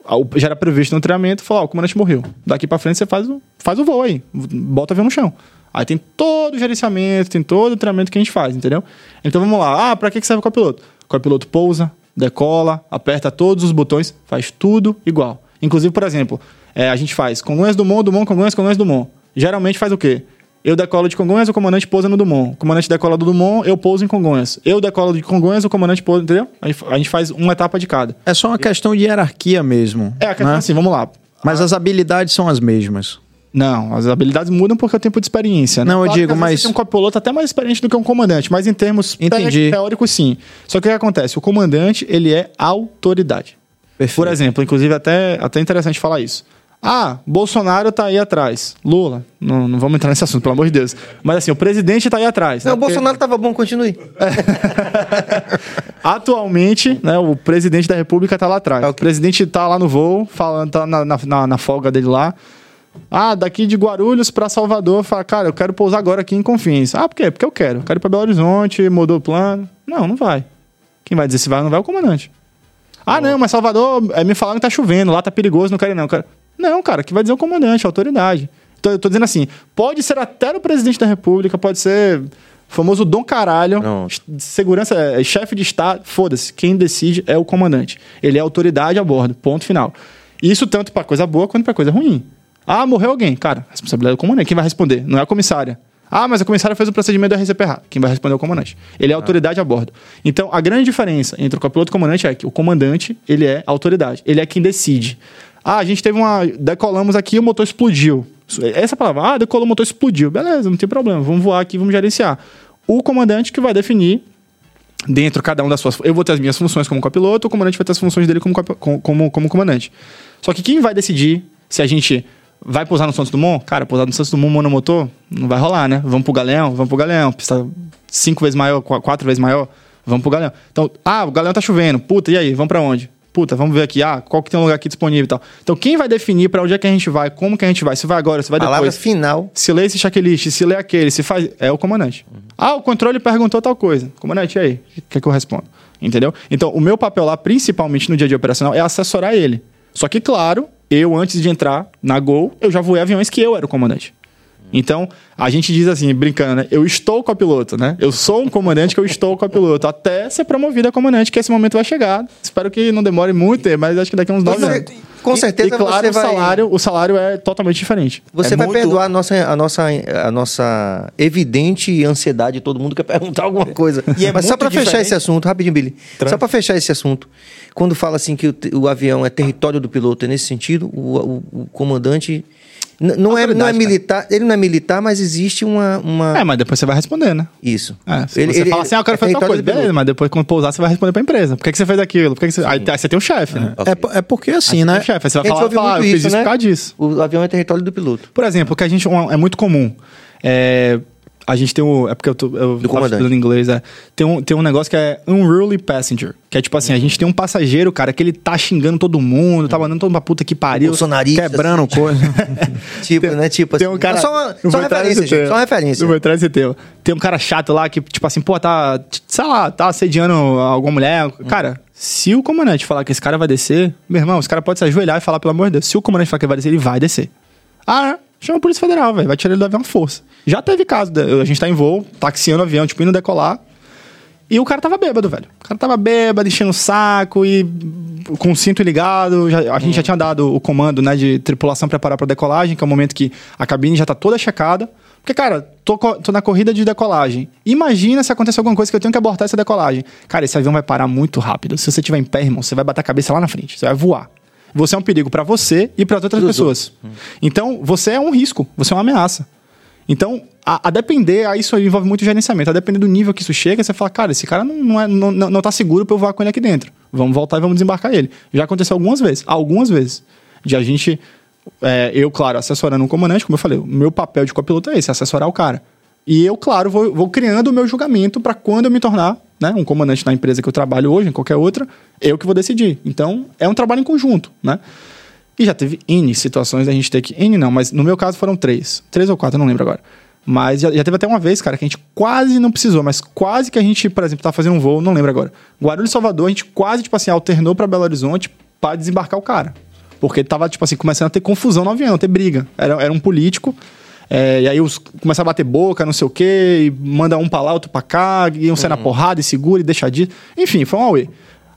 ah, Já era previsto no treinamento. Falou, ó, o comandante morreu. Daqui pra frente você faz o, faz o voo aí. Bota o avião no chão. Aí tem todo o gerenciamento, tem todo o treinamento que a gente faz, entendeu? Então vamos lá. Ah, pra que serve o copiloto? O copiloto pousa, decola, aperta todos os botões, faz tudo igual. Inclusive, por exemplo, é, a gente faz Congonhas Dumont, Dumont, Congonhas, Congonhas, Dumont. Geralmente faz o quê? Eu decolo de Congonhas, o comandante pousa no Dumont. O comandante decola do Dumont, eu pouso em Congonhas. Eu decolo de Congonhas, o comandante pousa, entendeu? A gente, faz uma etapa de cada. É só uma questão de hierarquia mesmo. É, a questão né? assim, vamos lá. Mas as habilidades são as mesmas. Não, as habilidades mudam porque é o tempo de experiência. Né? Não, eu Claro digo, mas- um copiloto até mais experiente do que um comandante, mas em termos Entendi. te- teóricos, sim. Só que o que acontece? O comandante, ele é autoridade. Perfeito. Por exemplo, inclusive até, até interessante falar isso. Ah, Bolsonaro tá aí atrás. Lula. Não, não vamos entrar nesse assunto, pelo amor de Deus. Mas assim, o presidente tá aí atrás. Não, né? o Bolsonaro tava bom, continue. [laughs] Atualmente, né, o presidente da República tá lá atrás. Ah, O presidente tá lá no voo, falando, tá na, na, na- na folga dele lá. Ah, daqui de Guarulhos pra Salvador, fala, cara, eu quero pousar agora aqui em Confins. Ah, por quê? Porque eu quero. Quero ir pra Belo Horizonte, mudou o plano. Não, não vai. Quem vai dizer se vai ou não vai é o comandante. Ah, não, mas Salvador, é, me falaram que tá chovendo, lá tá perigoso, não quero ir não. Cara. Não, cara, que vai dizer o comandante, a autoridade. Então, eu tô dizendo assim, pode ser até o presidente da república, pode ser o famoso Dom Caralho, Não. segurança, é, chefe de estado, foda-se, quem decide é o comandante. Ele é autoridade a bordo, ponto final. Isso tanto pra coisa boa quanto pra coisa ruim. Ah, morreu alguém. Cara, responsabilidade do comandante. Quem vai responder? Não é a comissária. Ah, mas a comissária fez o procedimento do RCP errado. Quem vai responder é o comandante. Ele é autoridade a bordo. Então, a grande diferença entre o copiloto e o comandante é que o comandante, ele é autoridade. Ele é quem decide. Ah, a gente teve uma... Decolamos aqui e o motor explodiu. Essa palavra, ah, decolou, o motor explodiu. Beleza, não tem problema. Vamos voar aqui, vamos gerenciar. O comandante que vai definir dentro cada um das suas. Eu vou ter as minhas funções como copiloto, o comandante vai ter as funções dele como, como, como comandante. Só que quem vai decidir se a gente vai pousar no Santos Dumont? Cara, pousar no Santos Dumont monomotor não vai rolar, né? Vamos pro Galeão? Vamos pro Galeão. Pista cinco vezes maior, qu- quatro vezes maior? Vamos pro Galeão. Então, ah, o Galeão tá chovendo. Puta, e aí? Vamos pra onde? Puta, vamos ver aqui. Ah, qual que tem um lugar aqui disponível e tal. Então, quem vai definir pra onde é que a gente vai, como que a gente vai? Se vai agora, se vai Palavra depois. final. Se lê esse checklist, se lê aquele, se faz. É o comandante. Ah, o controle perguntou tal coisa. Comandante, e aí? O que, é que eu respondo? Entendeu? Então, o meu papel lá, principalmente no dia a dia operacional, é assessorar ele. Só que, claro, eu, antes de entrar na Gol, eu já voei aviões que eu era o comandante. Então, a gente diz assim, brincando, né? Eu estou copiloto, né? Eu sou um comandante que eu estou copiloto. Até ser promovido a comandante, que esse momento vai chegar. Espero que não demore muito, mas acho que daqui a uns nove Você- anos. Com E- certeza e, claro, você vai- o salário, o salário é totalmente diferente. Você É vai muito- perdoar a nossa, a, nossa, a nossa evidente ansiedade de todo mundo quer perguntar alguma coisa. E é Mas só pra fechar esse assunto, rapidinho, Billy. Tran- Só pra fechar esse assunto. Quando fala assim que o, o avião é território do piloto, é nesse sentido, o, o- o comandante. Não é, não é Autoridade, cara. militar, ele não é militar, mas existe uma. uma... É, mas depois você vai responder, né? Isso. É, se você fala assim, ah, eu quero é fazer tal território coisa. Beleza, mas depois quando pousar, você vai responder pra empresa. Por que, que você fez aquilo? Por que que você... Aí, aí você tem um chefe, né? É, é porque assim, Aí né? Tem um chefe. Aí você vai falar, falar, muito eu fiz isso, isso né? por causa disso. O avião é território do piloto. Por exemplo, o que a gente um- é muito comum. É, a gente tem o. É porque eu tô. Eu tava comandante. estudando inglês, é. Tem um, tem um negócio que é unruly passenger. Que é tipo assim, a gente tem um passageiro, cara, que ele tá xingando todo mundo, tá mandando todo mundo pra puta que pariu. Bolsonarista. Quebrando [laughs] coisa. Tipo, né? Tipo Tem um cara. É só uma, só referência, gente. Só referência. Não vou entrar nesse tema. Tem um cara chato lá que, tipo assim, pô, tá. Sei lá, tá assediando alguma mulher. Cara, se o comandante falar que esse cara vai descer, meu irmão, esse cara pode se ajoelhar e falar, pelo amor de Deus. Se o comandante falar que vai descer, ele vai descer. Ah? Chama a Polícia Federal, velho. Vai tirar ele do avião à força. Já teve caso. A gente tá em voo, taxiando o avião, tipo, indo decolar. E o cara tava bêbado, velho. O cara tava bêbado, enchendo o saco e com o cinto ligado. Já- a gente já tinha dado o comando, né, de tripulação preparar pra decolagem, que é o momento que a cabine já tá toda checada. Porque, cara, tô, tô na corrida de decolagem. Imagina se acontecer alguma coisa que eu tenho que abortar essa decolagem. Cara, esse avião vai parar muito rápido. Se você tiver em pé, irmão, você vai bater a cabeça lá na frente. Você vai voar. Você é um perigo pra você e para outras pessoas. Então, você é um risco. Você é uma ameaça. Então, a, a depender, aí isso envolve muito gerenciamento. A depender do nível que isso chega, você fala, cara, esse cara não, não, é, não, não não tá seguro pra eu voar com ele aqui dentro. Vamos voltar e vamos desembarcar ele. Já aconteceu algumas vezes. Algumas vezes. De a gente, é, eu, claro, assessorando um comandante, como eu falei, o meu papel de copiloto é esse, assessorar o cara. E eu, claro, vou, vou criando o meu julgamento para quando eu me tornar né, um comandante na empresa que eu trabalho hoje, em qualquer outra, eu que vou decidir. Então, é um trabalho em conjunto, né? E já teve N situações da gente ter que. N não, mas no meu caso foram três. Três ou quatro, não lembro agora. Mas já, já teve até uma vez, cara, que a gente quase não precisou, mas quase que a gente, por exemplo, tá fazendo um voo, não lembro agora. Guarulhos Salvador, a gente quase, tipo assim, alternou para Belo Horizonte para desembarcar o cara. Porque tava, tipo assim, começando a ter confusão no avião, ter briga. Era, era um político. É, e aí os, começa a bater boca, não sei o quê, e manda um pra lá, outro pra cá, e um sai na porrada e segura e deixa de. Enfim, foi um auê.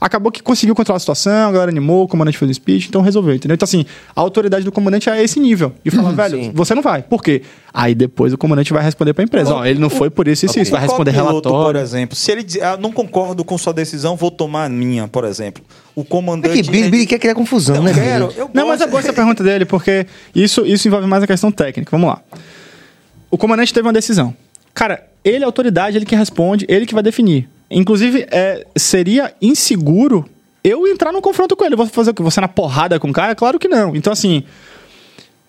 Acabou que conseguiu controlar a situação, a galera animou, o comandante fez o speech, então resolveu, entendeu? Então, assim, a autoridade do comandante é esse nível. De falar, [laughs] velho, sim. você não vai. Por quê? Aí depois o comandante vai responder pra empresa. Ó, ele não foi por isso e isso, isso. Vai responder copiloto, Por relatório. exemplo, se ele diz, ah, não concordo com sua decisão, vou tomar a minha, por exemplo. O É comandante. que Billy, Billy quer criar confusão, Não né? Billy? quero, eu Não, mas é gosto. essa pergunta dele, porque isso, isso envolve mais a questão técnica. Vamos lá. O comandante teve uma decisão. Cara, ele é a autoridade, ele que responde, ele que vai definir. Inclusive, é, seria inseguro eu entrar no confronto com ele. Vou fazer o quê? Você na porrada com o cara? Claro que não. Então, assim,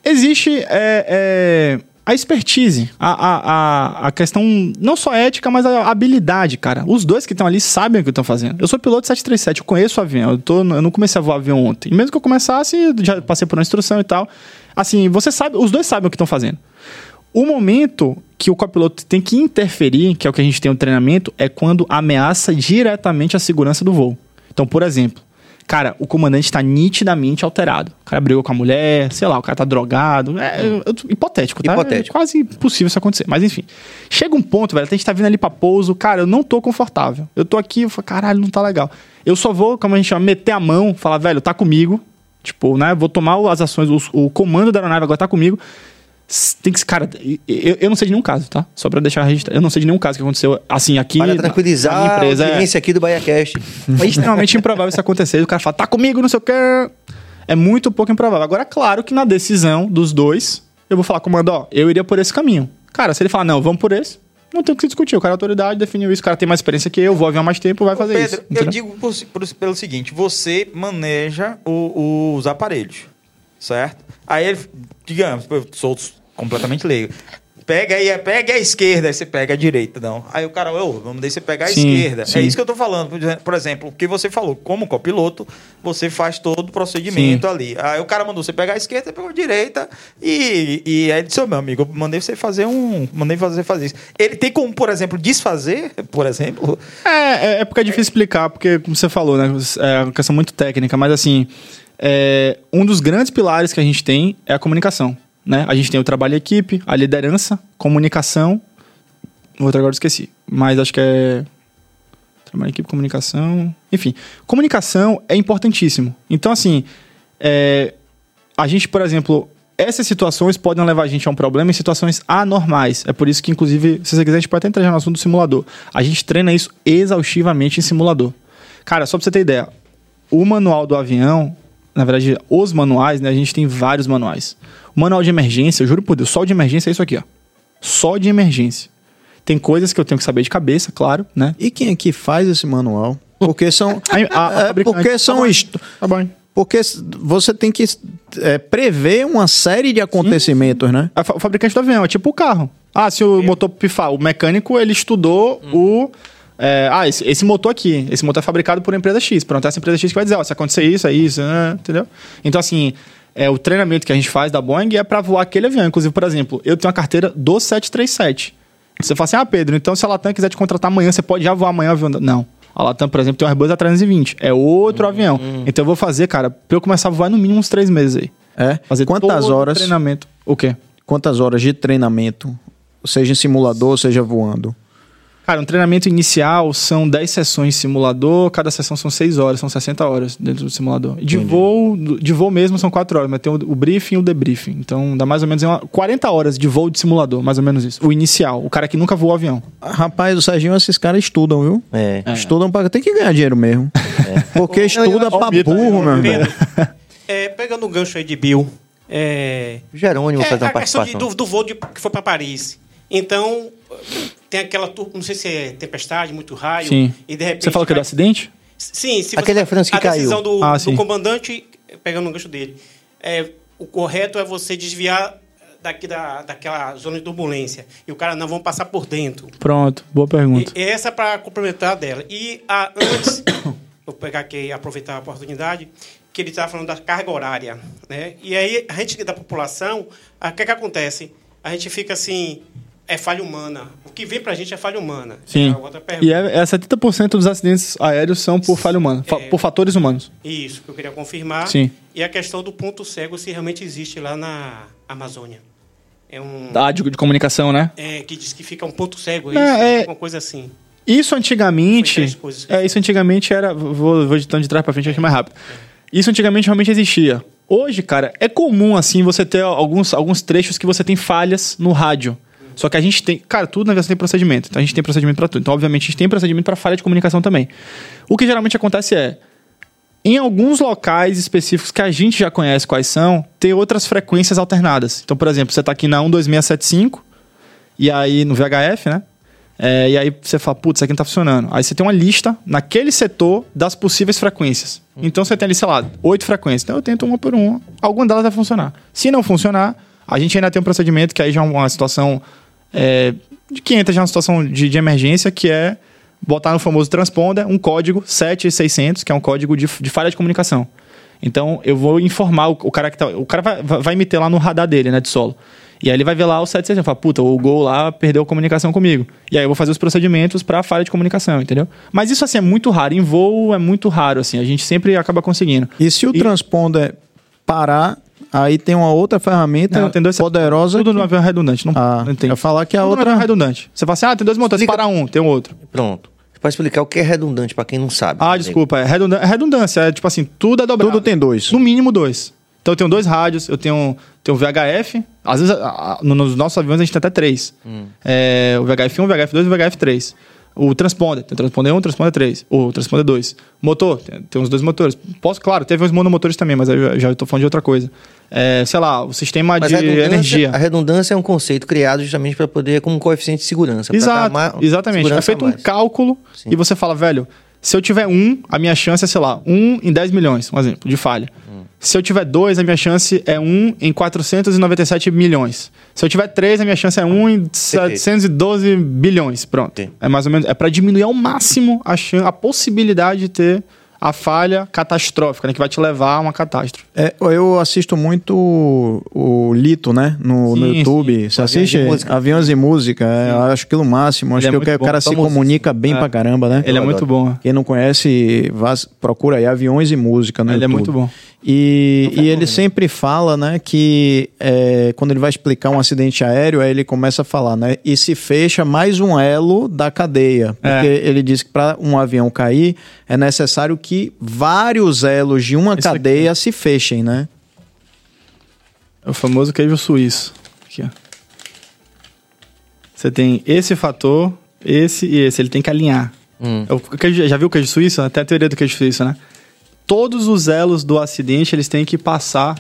existe é, é, a expertise, a, a, a, a questão não só ética, mas a habilidade, cara. Os dois que estão ali sabem o que estão fazendo. Eu sou piloto 737, eu conheço o avião, eu, tô, eu não comecei a voar avião ontem. E mesmo que eu começasse, já passei por uma instrução e tal. Assim, você sabe, os dois sabem o que estão fazendo. O momento que o copiloto tem que interferir, que é o que a gente tem no treinamento, é quando ameaça diretamente a segurança do voo. Então, por exemplo, cara, o comandante está nitidamente alterado. O cara brigou com a mulher, sei lá, o cara tá drogado. É, hipotético, tá? Hipotético. É quase impossível isso acontecer. Mas enfim. Chega um ponto, velho, a gente tá vindo ali pra pouso, cara, eu não tô confortável. Eu tô aqui, eu falo, caralho, não tá legal. Eu só vou, como a gente chama, meter a mão, falar, velho, tá comigo. Tipo, né? Vou tomar as ações, os- o, comando da aeronave agora tá comigo. Tem que, cara, eu, eu não sei de nenhum caso, tá? Só pra deixar registrado. Eu não sei de nenhum caso que aconteceu assim aqui. Para na- tranquilizar na minha empresa. a é. audiência aqui do BaiaCast. É extremamente improvável isso acontecer. O cara fala, tá comigo, não sei o que. É muito pouco improvável. Agora, claro que na decisão dos dois, eu vou falar, comando, ó, eu iria por esse caminho. Cara, se ele falar, não, vamos por esse, não tem o que se discutir. O cara é autoridade, definiu isso, o cara tem mais experiência que eu, vou aviar mais tempo, vai fazer Pedro, isso. eu entendeu? digo por- por- pelo seguinte: você maneja o- os aparelhos, certo? Aí ele, digamos, eu sou completamente leigo. Pega aí, pega a esquerda, aí você pega a direita, não. Aí o cara, ô, vamos deixar você pegar a Sim, esquerda. sim. É isso que eu tô falando. Por exemplo- o que você falou, como copiloto, você faz todo o procedimento ali. Aí o cara mandou você pegar a esquerda, você pegou a direita e, e aí disse, ô meu amigo, eu mandei você fazer um. Mandei você fazer isso. Ele tem como, por exemplo, desfazer, por exemplo. É, é, é porque é difícil explicar, porque, como você falou, né? É uma questão muito técnica, mas assim, é, um dos grandes pilares que a gente tem é a comunicação. Né? A gente tem o trabalho em equipe, a liderança, comunicação. O outro agora esqueci. Mas acho que é. Trabalho em equipe, comunicação. Enfim, comunicação é importantíssimo. Então, assim, é, a gente, por exemplo, essas situações podem levar a gente a um problema em situações anormais. É por isso que, inclusive, se você quiser, a gente pode até entrar no assunto do simulador. A gente treina isso exaustivamente em simulador. Cara, só pra você ter ideia, o manual do avião, na verdade, os manuais, né? A gente tem vários manuais. O manual de emergência, eu juro por Deus, só de emergência é isso aqui, ó. Só de emergência. Tem coisas que eu tenho que saber de cabeça, claro, né? E quem é que faz esse manual? Porque são. A- a- a é, porque são. Tá bom. estu- Tá bom. Porque você tem que é, prever uma série de acontecimentos, né? A fa- O fabricante do avião, é tipo o carro. Ah, se o motor pifar, o mecânico, ele estudou o... é, ah, esse, esse motor aqui, esse motor é fabricado por empresa X. Pronto, essa empresa X que vai dizer, ó, se acontecer isso, é isso, né, entendeu? Então, assim, é, o treinamento que a gente faz da Boeing é pra voar aquele avião. Inclusive, por exemplo, eu tenho uma carteira do 737. Você fala assim, ah, Pedro, então se a Latam quiser te contratar amanhã, você pode já voar amanhã o avião. da-" Não. A Latam, por exemplo, tem um Airbus A320. É outro avião. Então eu vou fazer, cara, pra eu começar a voar no mínimo uns três meses aí. É. Fazer Quantas todo o horas? treinamento. O quê? Quantas horas de treinamento, seja em simulador, seja voando? Cara, um treinamento inicial são 10 sessões de simulador, cada sessão são 6 horas, são 60 horas dentro do simulador. De voo, de voo mesmo são 4 horas, mas tem o, o briefing e o debriefing. Então dá mais ou menos uma- 40 horas de voo de simulador, mais ou menos isso. O inicial, o cara que nunca voou avião. Rapaz, o Serginho, esses caras estudam, viu? É. Estudam para tem que ganhar dinheiro mesmo. [laughs] Porque estuda pra burro, meu irmão. É, pegando o gancho aí de Bill, é, Jerônimo é faz uma a questão de- participação. do, do voo de- que foi para Paris. Então, tem aquela, tur- não sei se é tempestade, muito raio, Sim. e de repente... Você falou que é do acidente? Sim, se Aquele você, Air France que a caiu. decisão do, Ah, do comandante, pegando o gancho dele, é, o correto é você desviar daqui da, daquela zona de turbulência. E o cara, não, vamos passar por dentro. Pronto, boa pergunta. E, essa para complementar dela. E a, antes, [coughs] vou pegar aqui e aproveitar a oportunidade, que ele estava falando da carga horária. Né? E aí, a gente da população, o que, que acontece? A gente fica assim, é falha humana. O que vem para a gente é falha humana. Sim. É. E é, é 70% dos acidentes aéreos são por falha humana, É. por fatores humanos. Isso, que eu queria confirmar. Sim. E a questão do ponto cego, se realmente existe lá na Amazônia. É um... Ah, de, de comunicação, né? É, que diz que fica um ponto cego, Não, isso, é- alguma coisa assim. Isso antigamente. É, isso antigamente era. Vou, vou editando de trás pra frente, acho mais rápido. Isso antigamente realmente existia. Hoje, cara, é comum assim você ter alguns, alguns trechos que você tem falhas no rádio. Só que a gente tem. Cara, tudo na aviação tem procedimento. Então a gente tem procedimento pra tudo. Então, obviamente, a gente tem procedimento pra falha de comunicação também. O que geralmente acontece é. Em alguns locais específicos que a gente já conhece quais são, tem outras frequências alternadas. Então, por exemplo, você tá aqui na 12675, e aí no VHF, né? É, e aí você fala, putz, isso aqui não tá funcionando. Aí você tem uma lista naquele setor das possíveis frequências. Então você tem ali, sei lá, oito frequências. Então eu tento uma por uma. Alguma delas vai funcionar. Se não funcionar, a gente ainda tem um procedimento que aí já é uma situação é, de que entra já uma situação de, de emergência, que é botar no famoso transponder um código 7600, que é um código de, de falha de comunicação. Então eu vou informar o, o cara que tá. O cara vai, vai lá no radar dele, né, de solo. E aí ele vai ver lá o 7600 e fala, puta, o Gol lá perdeu a comunicação comigo. E aí eu vou fazer os procedimentos pra falha de comunicação, entendeu? Mas isso assim é muito raro. Em voo é muito raro, assim. A gente sempre acaba conseguindo. E se o E- transponder parar, aí tem uma outra ferramenta Não, tem dois poderosa. Tudo que- no avião é redundante. Não, Ah, não tem. eu falar que a Tudo outra- é redundante. Você fala assim, ah, tem dois motores, Explica- para um, tem um outro. Pronto. Você pode explicar o que é redundante pra quem não sabe. Ah, desculpa, é redundância. É redundância, é tipo assim, tudo é dobrado. Tudo tem dois. No mínimo dois. Então eu tenho dois rádios, eu tenho, tenho VHF. Às vezes, a- a- no- nos nossos aviões a gente tem até três. É, o VHF1, o VHF2 e o VHF3. O transponder, tem o transponder 1, o transponder 3. O transponder 2. Motor, tem, tem os dois motores. Posso, claro, teve os monomotores também, mas aí já, tô falando de outra coisa. É, sei lá, o sistema Mas de a energia. a redundância é um conceito criado justamente para poder, como um coeficiente de segurança. Exato, exatamente. É segurança feito a um cálculo Sim. e você fala, velho, se eu tiver um, a minha chance é, sei lá, um em 10 milhões, um exemplo, de falha. Se eu tiver dois, a minha chance é um em 497 milhões. Se eu tiver três, a minha chance é um em 712 bilhões. Pronto. É mais ou menos. É para diminuir ao máximo a, chan- a possibilidade de ter a falha catastrófica, né? Que vai te levar a uma catástrofe. É, eu assisto muito o, o Lito, né? No, no Sim, YouTube. Você Aviões assiste? e Música. Aviões e música. é, eu acho aquilo o máximo. Acho é que o muito que o bom, cara se comunica bem É. pra caramba, né? Ele é Eu muito adoro. bom. Quem não conhece, vá- procura aí Aviões e Música no Ele é YouTube. muito bom. E, e ele sempre fala, né, que é, quando ele vai explicar um acidente aéreo, aí ele começa a falar, né, e se fecha mais um elo da cadeia. Porque É. ele diz que para um avião cair, é necessário que vários elos de uma aqui. cadeia se fechem, né? É o famoso queijo suíço. Aqui, ó. Você tem esse fator, esse e esse. Ele tem que alinhar. Hum. É queijo- já viu o queijo suíço? Até a teoria do queijo suíço, né? Todos os elos do acidente, eles têm que passar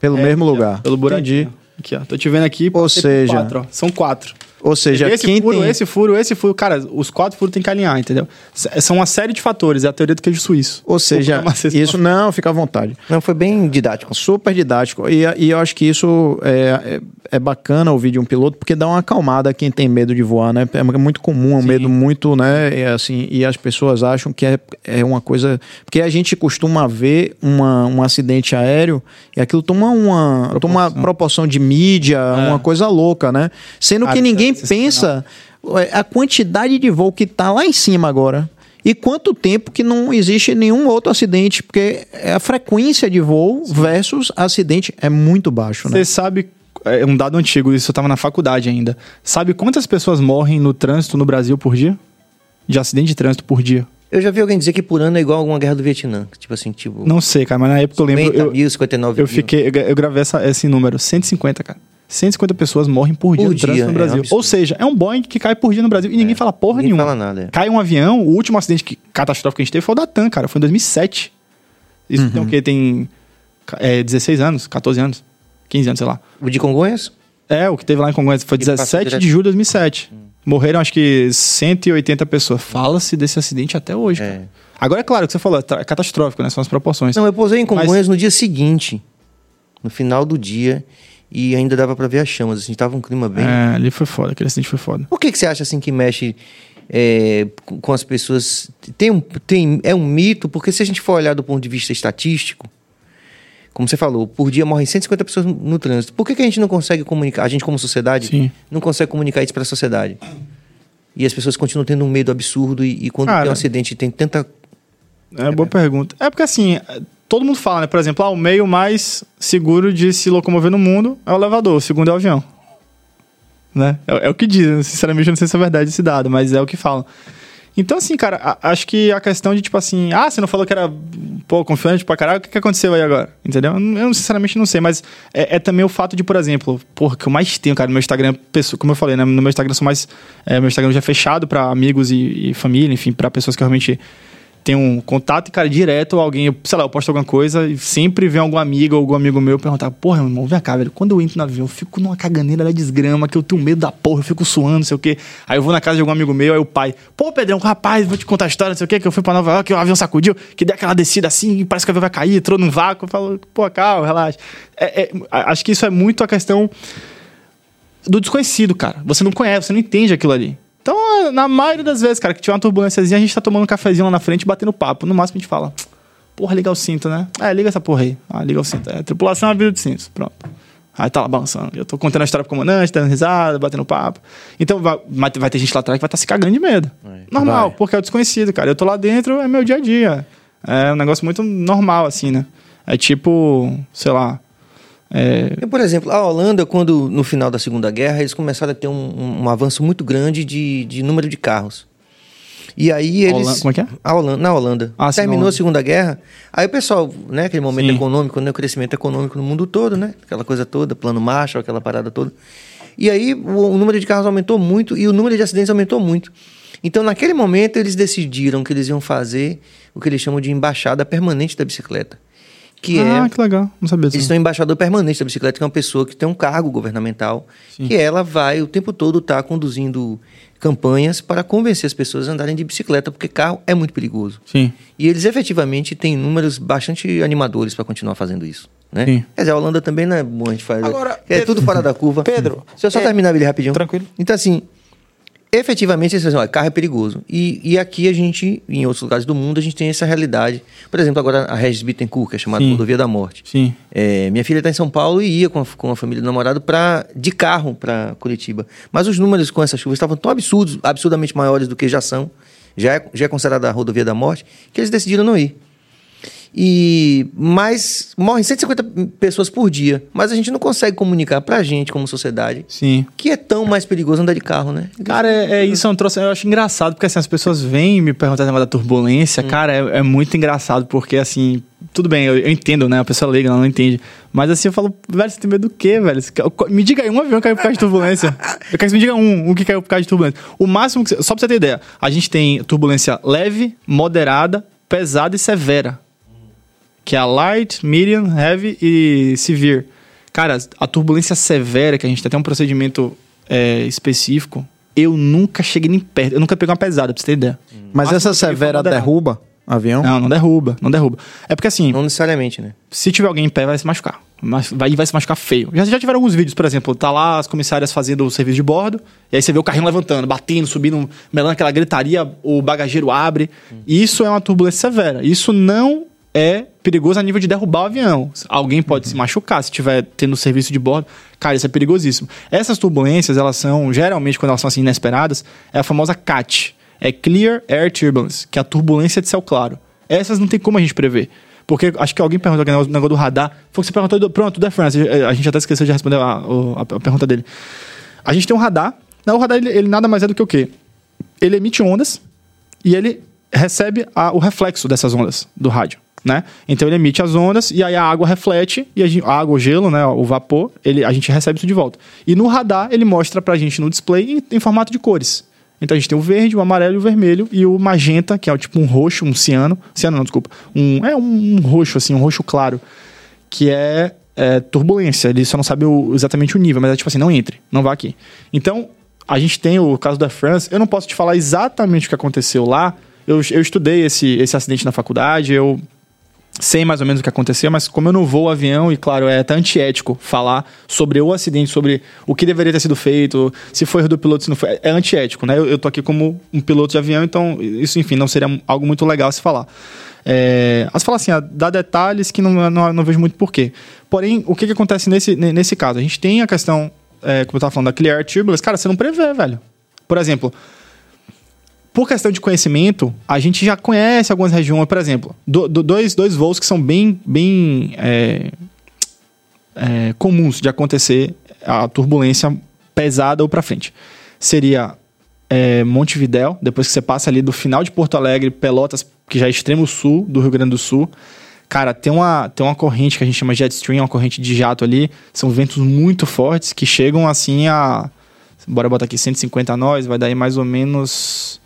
Pelo é, mesmo aqui, ó, lugar. Pelo buraquinho. Entendi. Aqui, ó. Tô te vendo aqui. Ou seja- quatro, ó. São quatro. Ou seja, esse quem furo, tem... esse furo, esse furo. Cara, os quatro furos tem que alinhar, entendeu? São uma série de fatores. É a teoria do queijo suíço. Ou seja, isso não, fica à vontade. Não, foi bem didático. Super didático. E, e eu acho que isso é, é, é bacana ouvir de um piloto, porque dá uma acalmada a quem tem medo de voar, né? É muito comum, é um Sim. medo muito, né? É assim, e as pessoas acham que é, é uma coisa. Porque a gente costuma ver uma, um acidente aéreo e aquilo toma uma, toma uma proporção de mídia, uma coisa louca, né? Sendo que ninguém é pensa é, a quantidade de voo que tá lá em cima agora. E quanto tempo que não existe nenhum outro acidente, porque a frequência de voo versus acidente é muito baixo, né? Você sabe, é um dado antigo, isso eu tava na faculdade ainda. Sabe quantas pessoas morrem no trânsito no Brasil por dia? De acidente de trânsito por dia? Eu já vi alguém dizer que por ano é igual a alguma guerra do Vietnã. Tipo assim, tipo. Não sei, cara, mas na época eu lembro. 50 Eu, mil, 59 eu mil. fiquei, eu, gra- eu gravei essa, esse número, 150, cara. 150 pessoas morrem por dia Por no trânsito dia, no é Brasil. absurdo. Ou seja, é um Boeing que cai por dia no Brasil e ninguém fala porra Ninguém nenhuma. fala nada, é. Cai um avião, o último acidente que, catastrófico que a gente teve foi o da TAM, cara. Foi em 2007. Isso Uhum. tem o quê? Tem é, 16 anos, 14 anos, 15 anos, sei lá. O de Congonhas? É, o que teve lá em Congonhas foi Ele passou 17 direto. de julho de 2007. Morreram acho que 180 pessoas. Fala-se desse acidente até hoje, É. cara. Agora é claro que você falou, é catastrófico, né? São as proporções. Não, eu posei em Mas- Congonhas no dia seguinte. No final do dia. E ainda dava pra ver as chamas. Assim, tava um clima bem. É, ali foi foda, aquele acidente foi foda. Por que, que você acha assim que mexe é, com com as pessoas? Tem um, tem, é um mito, porque se a gente for olhar do ponto de vista estatístico, como você falou, por dia morrem 150 pessoas no, trânsito. Por que, que a gente não consegue comunicar? A gente, como sociedade, Sim. não consegue comunicar isso para a sociedade. E as pessoas continuam tendo um medo absurdo. E, e quando Cara. tem um acidente, tem tanta. É, boa pergunta. É porque assim, é, todo mundo fala, né? Por exemplo, ah, o meio mais seguro de se locomover no mundo é o elevador, o segundo é o avião. Né? É, é o que dizem, sinceramente eu não sei se é verdade esse dado, mas é o que falam. Então, assim, cara, a- acho que a questão de, tipo assim, ah, você não falou que era, pô, confiante pra caralho, o que, que aconteceu aí agora? Entendeu? Eu, sinceramente não sei, mas é, é também o fato de, por exemplo, porra, que eu mais tenho, cara, no meu Instagram, pessoa, como eu falei, né? No meu Instagram são mais. É, meu Instagram já é fechado pra amigos e, e família, enfim, pra pessoas que realmente tenho um contato, cara, direto, alguém, sei lá, eu posto alguma coisa e sempre vem algum amigo ou algum amigo meu perguntar, porra, meu irmão, vem cá, velho, quando eu entro no avião, eu fico numa caganeira da desgrama, que eu tenho medo da porra, eu fico suando, não sei o quê. Aí eu vou na casa de algum amigo meu, aí o pai, pô, Pedrão, rapaz, vou te contar a história, não sei o quê, que eu fui pra Nova York, que o avião sacudiu, que deu aquela descida assim, parece que o avião vai cair, entrou num vácuo, eu falo, pô, calma, relaxa. É, é, acho que isso é muito a questão do desconhecido, cara. Você não conhece, você não entende aquilo ali. Então, na maioria das vezes, cara, que tiver uma turbulênciazinha, a gente tá tomando um cafezinho lá na frente, batendo papo. No máximo a gente fala, porra, liga o cinto, né? É, liga essa porra aí. Ah, liga o cinto. É, tripulação é vida de cintos. Pronto. Aí tá lá balançando. Eu tô contando a história pro comandante, dando risada, batendo papo. Então vai, vai ter gente lá atrás que vai estar se cagando de medo. Normal, Vai. porque é o desconhecido, cara. Eu tô lá dentro, é meu dia a dia. É um negócio muito normal, assim, né? É tipo, sei lá. É, Eu, por exemplo, a Holanda, quando no final da Segunda Guerra, eles começaram a ter um, um- um avanço muito grande de, de número de carros. E aí eles. Holanda- como é que é? A Holanda, na Holanda. Ah, Terminou Holanda. a Segunda Guerra. Aí o pessoal, né, aquele momento Sim. econômico, né, o crescimento econômico no mundo todo, né? Aquela coisa toda, plano Marshall, aquela parada toda. E aí o, o número de carros aumentou muito e o número de acidentes aumentou muito. Então, naquele momento, eles decidiram que eles iam fazer o que eles chamam de embaixada permanente da bicicleta. Que ah, é que legal. Não sabia eles disso. têm um embaixador permanente da bicicleta, que é uma pessoa que tem um cargo governamental, que ela vai o tempo todo estar conduzindo campanhas para convencer as pessoas a andarem de bicicleta, porque carro é muito perigoso. Sim. E eles efetivamente têm números bastante animadores para continuar fazendo isso. Né? Sim. Quer dizer, a Holanda também não é bom a gente fazer. Agora, é Pedro- tudo fora da curva. Pedro, Deixa eu só é- terminar ele rapidinho. Tranquilo. Então, assim, efetivamente, eles dizem, olha, carro é perigoso. E, e aqui a gente, em outros lugares do mundo, a gente tem essa realidade. Por exemplo, agora a Regis Bittencourt, que é chamada Sim. Rodovia da Morte. Sim. É, minha filha está em São Paulo e ia com a, com a família do namorado pra, de carro para Curitiba. Mas os números com essa chuva estavam tão absurdos, absurdamente maiores do que já são, já é, já é considerada a rodovia da morte, que eles decidiram não ir. E mas morrem 150 pessoas por dia, mas a gente não consegue comunicar pra gente como sociedade Sim. que é tão mais perigoso andar de carro, né? Cara, é, é isso é um troço, eu acho engraçado, porque assim, as pessoas vêm me perguntar da turbulência, cara, é, é muito engraçado, porque assim, tudo bem, eu, eu entendo, né? A pessoa leiga, ela não entende. Mas assim, eu falo, velho, você tem medo do quê, velho? Me diga aí, um avião caiu por causa de turbulência. Eu quero que você me diga um, um que caiu por causa de turbulência. O máximo que você, Só pra você ter ideia, a gente tem turbulência leve, moderada, pesada e severa. Que é a light, medium, heavy e severe. Cara, a turbulência severa, que a gente tem até um procedimento é, específico, eu nunca cheguei nem perto. Eu nunca peguei uma pesada, pra você ter ideia. Mas Máximo essa severa derruba avião? Não, não derruba, não derruba. É porque assim, Não necessariamente, né? se tiver alguém em pé, vai se machucar. Mas vai, vai se machucar feio. Já, já tiveram alguns vídeos, por exemplo, tá lá as comissárias fazendo o serviço de bordo, e aí você vê o carrinho levantando, batendo, subindo, melando aquela gritaria, o bagageiro abre. Isso é uma turbulência severa. Isso não é perigoso a nível de derrubar o avião. Alguém pode se machucar se estiver tendo serviço de bordo. Cara, isso é perigosíssimo. Essas turbulências, elas são, geralmente, quando elas são assim inesperadas, é a famosa CAT. É Clear Air Turbulence, que é a turbulência de céu claro. Essas não tem como a gente prever. Porque acho que alguém perguntou aquele negócio, negócio do radar. Foi o que você perguntou. Pronto, da France. A gente até esqueceu de responder a, o- a- a pergunta dele. A gente tem um radar. Não, o radar, ele, ele nada mais é do que o quê? Ele emite ondas e ele recebe a- o reflexo dessas ondas do rádio, né? Então ele emite as ondas e aí a água reflete e a, água, o gelo, né, o vapor, ele, a gente recebe isso de volta. E no radar ele mostra pra gente no display em, em formato de cores. Então a gente tem o verde, o amarelo e o vermelho e o magenta, que é tipo um roxo, um ciano, ciano não, desculpa, um é um, um roxo assim, um roxo claro, que é, é, turbulência. Ele só não sabe o- exatamente o nível, mas é tipo assim, não entre, não vá aqui. Então, a gente tem o caso da France. Eu não posso te falar exatamente o que aconteceu lá. Eu, eu estudei esse, esse acidente na faculdade, eu sei mais ou menos o que aconteceu, mas como eu não vou avião, e claro, é até antiético falar sobre o acidente, sobre o que deveria ter sido feito, se foi do piloto, se não foi. É antiético, né? Eu, eu tô aqui como um piloto de avião, então isso, enfim, não seria algo muito legal se falar. É, a se falar assim, dá detalhes que não, não, não vejo muito porquê. Porém, o que, que acontece nesse, ne- nesse caso? A gente tem a questão, é, como eu tava falando, da Clear Turbulence, cara, você não prevê, velho. Por exemplo, por questão de conhecimento, a gente já conhece algumas regiões, por exemplo, do- do- dois, dois voos que são bem, bem é, é, comuns de acontecer a turbulência pesada ou para frente. Seria é, Montevidéu, depois que você passa ali do final de Porto Alegre, Pelotas, que já é extremo sul do Rio Grande do Sul. Cara, tem uma, tem uma corrente que a gente chama jet stream, uma corrente de jato ali. São ventos muito fortes que chegam assim a. Bora botar aqui 150 nós, vai dar aí mais ou menos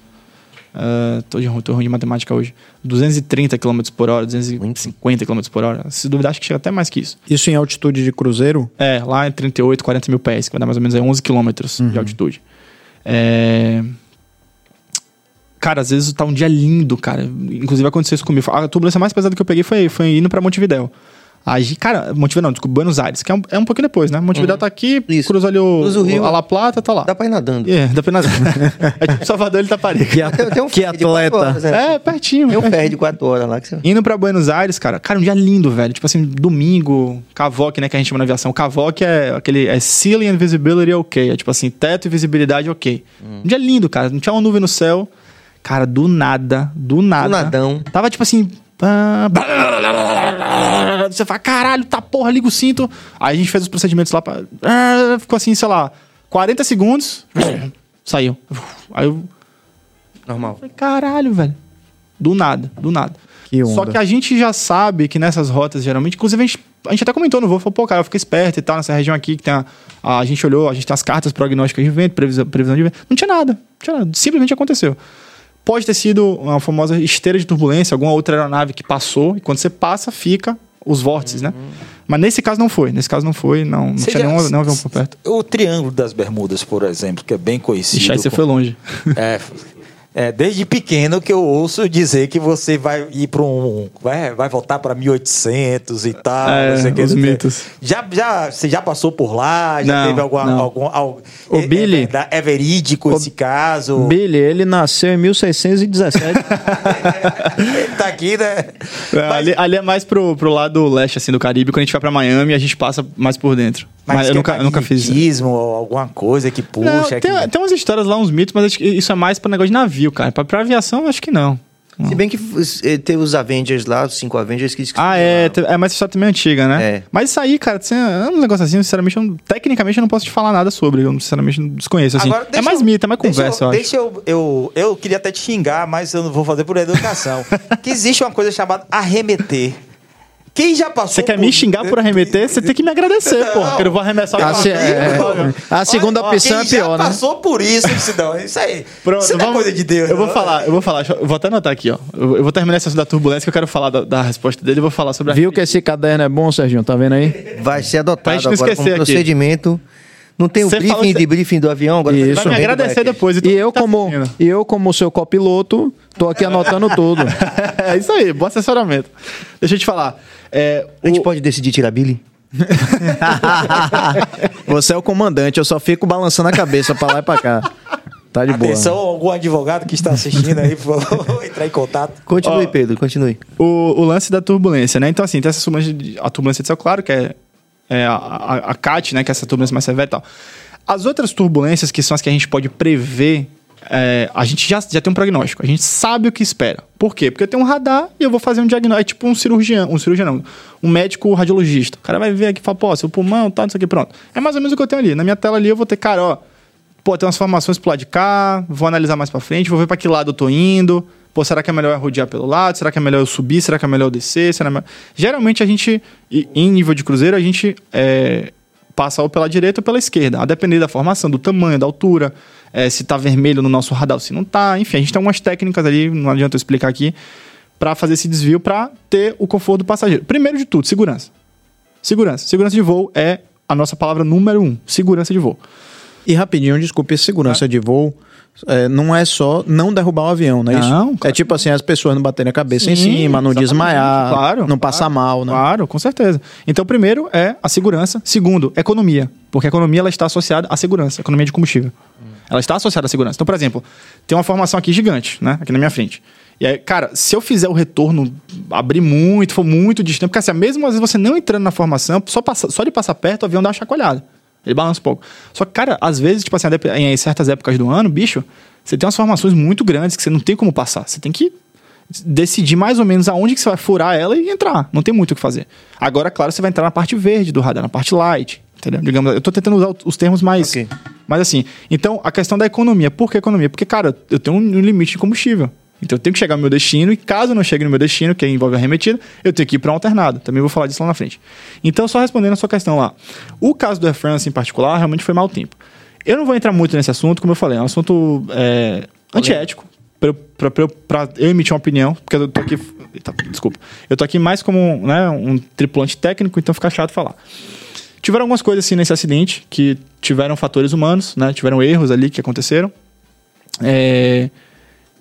ah, tô, de, tô ruim de matemática hoje. 230 km por hora, 250 km por hora. Se duvidar, acho que chega até mais que isso. Isso em altitude de cruzeiro? É, lá é 38, 40 mil pés, que vai dar mais ou menos aí 11 quilômetros Uhum. de altitude. É... Cara, às vezes tá um dia lindo, cara. Inclusive aconteceu isso comigo. A turbulência mais pesada que eu peguei foi, foi indo pra Montevidéu. Aí, cara, Montevidéu não, desculpa, Buenos Aires, que é um, é um pouquinho depois, né? Montevidéu tá aqui, Uhum. Isso. cruza ali o, Cruza o rio. a La Plata, tá lá. Dá pra ir nadando. É, dá pra nadar. [laughs] é tipo Salvador e Itaparica. Que, Tem, tem um que quatro atleta. horas, né? É, pertinho. Tem um pertinho. ferry de 4 horas lá que você... Indo pra Buenos Aires, cara, cara, um dia lindo, velho. Tipo assim, domingo, Cavoc, né, que a gente chama na aviação. Cavoc é aquele, é ceiling and visibility ok. É tipo assim, teto e visibilidade ok. Um dia lindo, cara. Não tinha uma nuvem no céu. Cara, do nada, do nada. Do nadão. Tava tipo assim... Você fala, caralho, tá porra, liga o cinto. Aí a gente fez os procedimentos lá pra... ah, Ficou assim, sei lá, 40 segundos. [clears throat] Saiu. Aí eu Normal. Falei, caralho, velho. Do nada, do nada. Que onda. Só que a gente já sabe que nessas rotas, geralmente, inclusive a gente, a gente até comentou no voo, falou, pô, cara, fica esperto e tal, nessa região aqui que tem a, a, a gente olhou, a gente tem as cartas prognósticas de vento, previsão, previsão de vento. Não tinha nada, não tinha nada, simplesmente aconteceu. Pode ter sido uma famosa esteira de turbulência, alguma outra aeronave que passou, e quando você passa, fica os vórtices, né? Mas nesse caso não foi, nesse caso não foi, não, não tinha nenhum, nenhum avião por perto. O Triângulo das Bermudas, por exemplo, que é bem conhecido. Ixi, aí você com- foi longe. É, [laughs] é, desde pequeno que eu ouço dizer que você vai ir para um. Vai, vai voltar para 1800 e tal. É, não o os o que. mitos. Já, já, você já passou por lá? Já Não, teve alguma, não. algum. algum O é, Billy- É, é verídico esse caso? Billy, ele nasceu em 1617. Ele [laughs] tá aqui, né? É, Mas- ali, ali é mais pro, pro lado leste, assim, do Caribe. Quando a gente vai pra Miami, a gente passa mais por dentro. Mas, eu que é nunca, eu nunca fiz isso. magnetismo ou alguma coisa que puxa. Não, que- tem, tem umas histórias lá, uns mitos, mas acho que isso é mais pra negócio de navio, cara. Pra, pra aviação, acho que não. Se bem que eh, teve os Avengers lá, os cinco Avengers que Ah, é, te- é, mas essa história também é antiga, né? É. Mas isso aí, cara, assim, é um negócio assim, sinceramente, eu tecnicamente eu não posso te falar nada sobre. Eu, sinceramente, não desconheço, assim. Agora, é mais eu- mito, é mais deixa conversa, eu, acho. Deixa eu, eu. Eu queria até te xingar, mas eu não vou fazer por educação. [laughs] que existe uma coisa chamada arremeter. Quem já passou Você quer me xingar por arremeter? Você tem que me agradecer, pô. Eu não vou arremessar A o se- é, a segunda Olha, opção é quem pior, já né? passou por isso, Sidão. Isso aí. Pronto, isso é vamos- coisa de Deus. Eu vou falar, eu vou falar, eu vou até anotar aqui, ó. Eu, vou terminar esse assunto da turbulência que eu quero falar da, da resposta dele e vou falar sobre a Viu que esse caderno é bom, Serginho? Tá vendo aí? Vai ser adotado gente não agora como esquecer aqui. procedimento. Não tem o falou briefing que de briefing do avião? Agora Isso. Vai me é agradecer vai? depois. E todo eu, tá como, e eu, como seu copiloto, tô aqui anotando tudo. [laughs] é isso aí, bom assessoramento. Deixa eu te falar. É, A gente o- pode decidir tirar Billy? [laughs] Você é o comandante, eu só fico balançando a cabeça pra lá e pra cá. Tá de boa. Atenção, algum advogado que está assistindo aí, por favor, [laughs] entrar em contato. Continue, Ó. Pedro, continue. o, o lance da turbulência, né? Então, assim, tem essa turbulência, de- a turbulência de céu claro, que é, é a, a, a CAT, né? Que é essa turbulência mais severa e tal. As outras turbulências, que são as que a gente pode prever, é, a gente já, já tem um prognóstico. A gente sabe o que espera. Por quê? Porque eu tenho um radar e eu vou fazer um diagnóstico. É tipo um cirurgião, um cirurgião não, um médico radiologista. O cara vai ver aqui e fala, pô, seu pulmão, tá, não sei o que, pronto. É mais ou menos o que eu tenho ali. Na minha tela ali eu vou ter, cara, ó, pô, tem umas formações pro lado de cá, vou analisar mais pra frente, vou ver pra que lado eu tô indo. Pô, será que é melhor eu rodear pelo lado? Será que é melhor eu subir? Será que é melhor eu descer? Será me- Geralmente a gente, em nível de cruzeiro, a gente é, passa ou pela direita ou pela esquerda, a depender da formação, do tamanho, da altura, é, se tá vermelho no nosso radar se não tá. Enfim, a gente tem algumas técnicas ali, não adianta eu explicar aqui, pra fazer esse desvio pra ter o conforto do passageiro. Primeiro de tudo, segurança. Segurança. Segurança de voo é a nossa palavra número um. Segurança de voo. E rapidinho, desculpe, segurança de voo é, não é só não derrubar o avião, não é isso? Não, É tipo assim, as pessoas não baterem a cabeça em Sim, cima, não desmaiar, Claro, não passar claro, mal, né? Claro, com certeza. Então, primeiro é a segurança. Segundo, economia. Porque a economia ela está associada à segurança, economia de combustível. Ela está associada à segurança. Então, por exemplo, tem uma formação aqui gigante, né? Aqui na minha frente. E aí, cara, se eu fizer o retorno, abrir muito, for muito distante, porque assim, mesmo às vezes você não entrando na formação, só, passa, só de passar perto, o avião dá uma chacoalhada. Ele balança um pouco. Só que, cara, às vezes, tipo assim, em certas épocas do ano, bicho, você tem umas formações muito grandes que você não tem como passar. Você tem que decidir mais ou menos aonde que você vai furar ela e entrar. Não tem muito o que fazer. Agora, claro, você vai entrar na parte verde do radar, na parte light. Entendeu? Digamos, eu tô tentando usar os termos mais. Ok. Mas assim, então a questão da economia. Por que economia? Porque, cara, eu tenho um limite de combustível. Então eu tenho que chegar no meu destino e caso eu não chegue no meu destino, que envolve a arremetida, eu tenho que ir para um alternado. Também vou falar disso lá na frente. Então, só respondendo a sua questão lá. O caso do Air France em particular realmente foi mau tempo. Eu não vou entrar muito nesse assunto, como eu falei, é um assunto é, antiético. pra, eu- eu- emitir uma opinião, porque eu tô aqui. Desculpa. Eu tô aqui mais como né, um tripulante técnico, então fica chato falar. Tiveram algumas coisas assim nesse acidente que tiveram fatores humanos, né? Tiveram erros ali que aconteceram. É,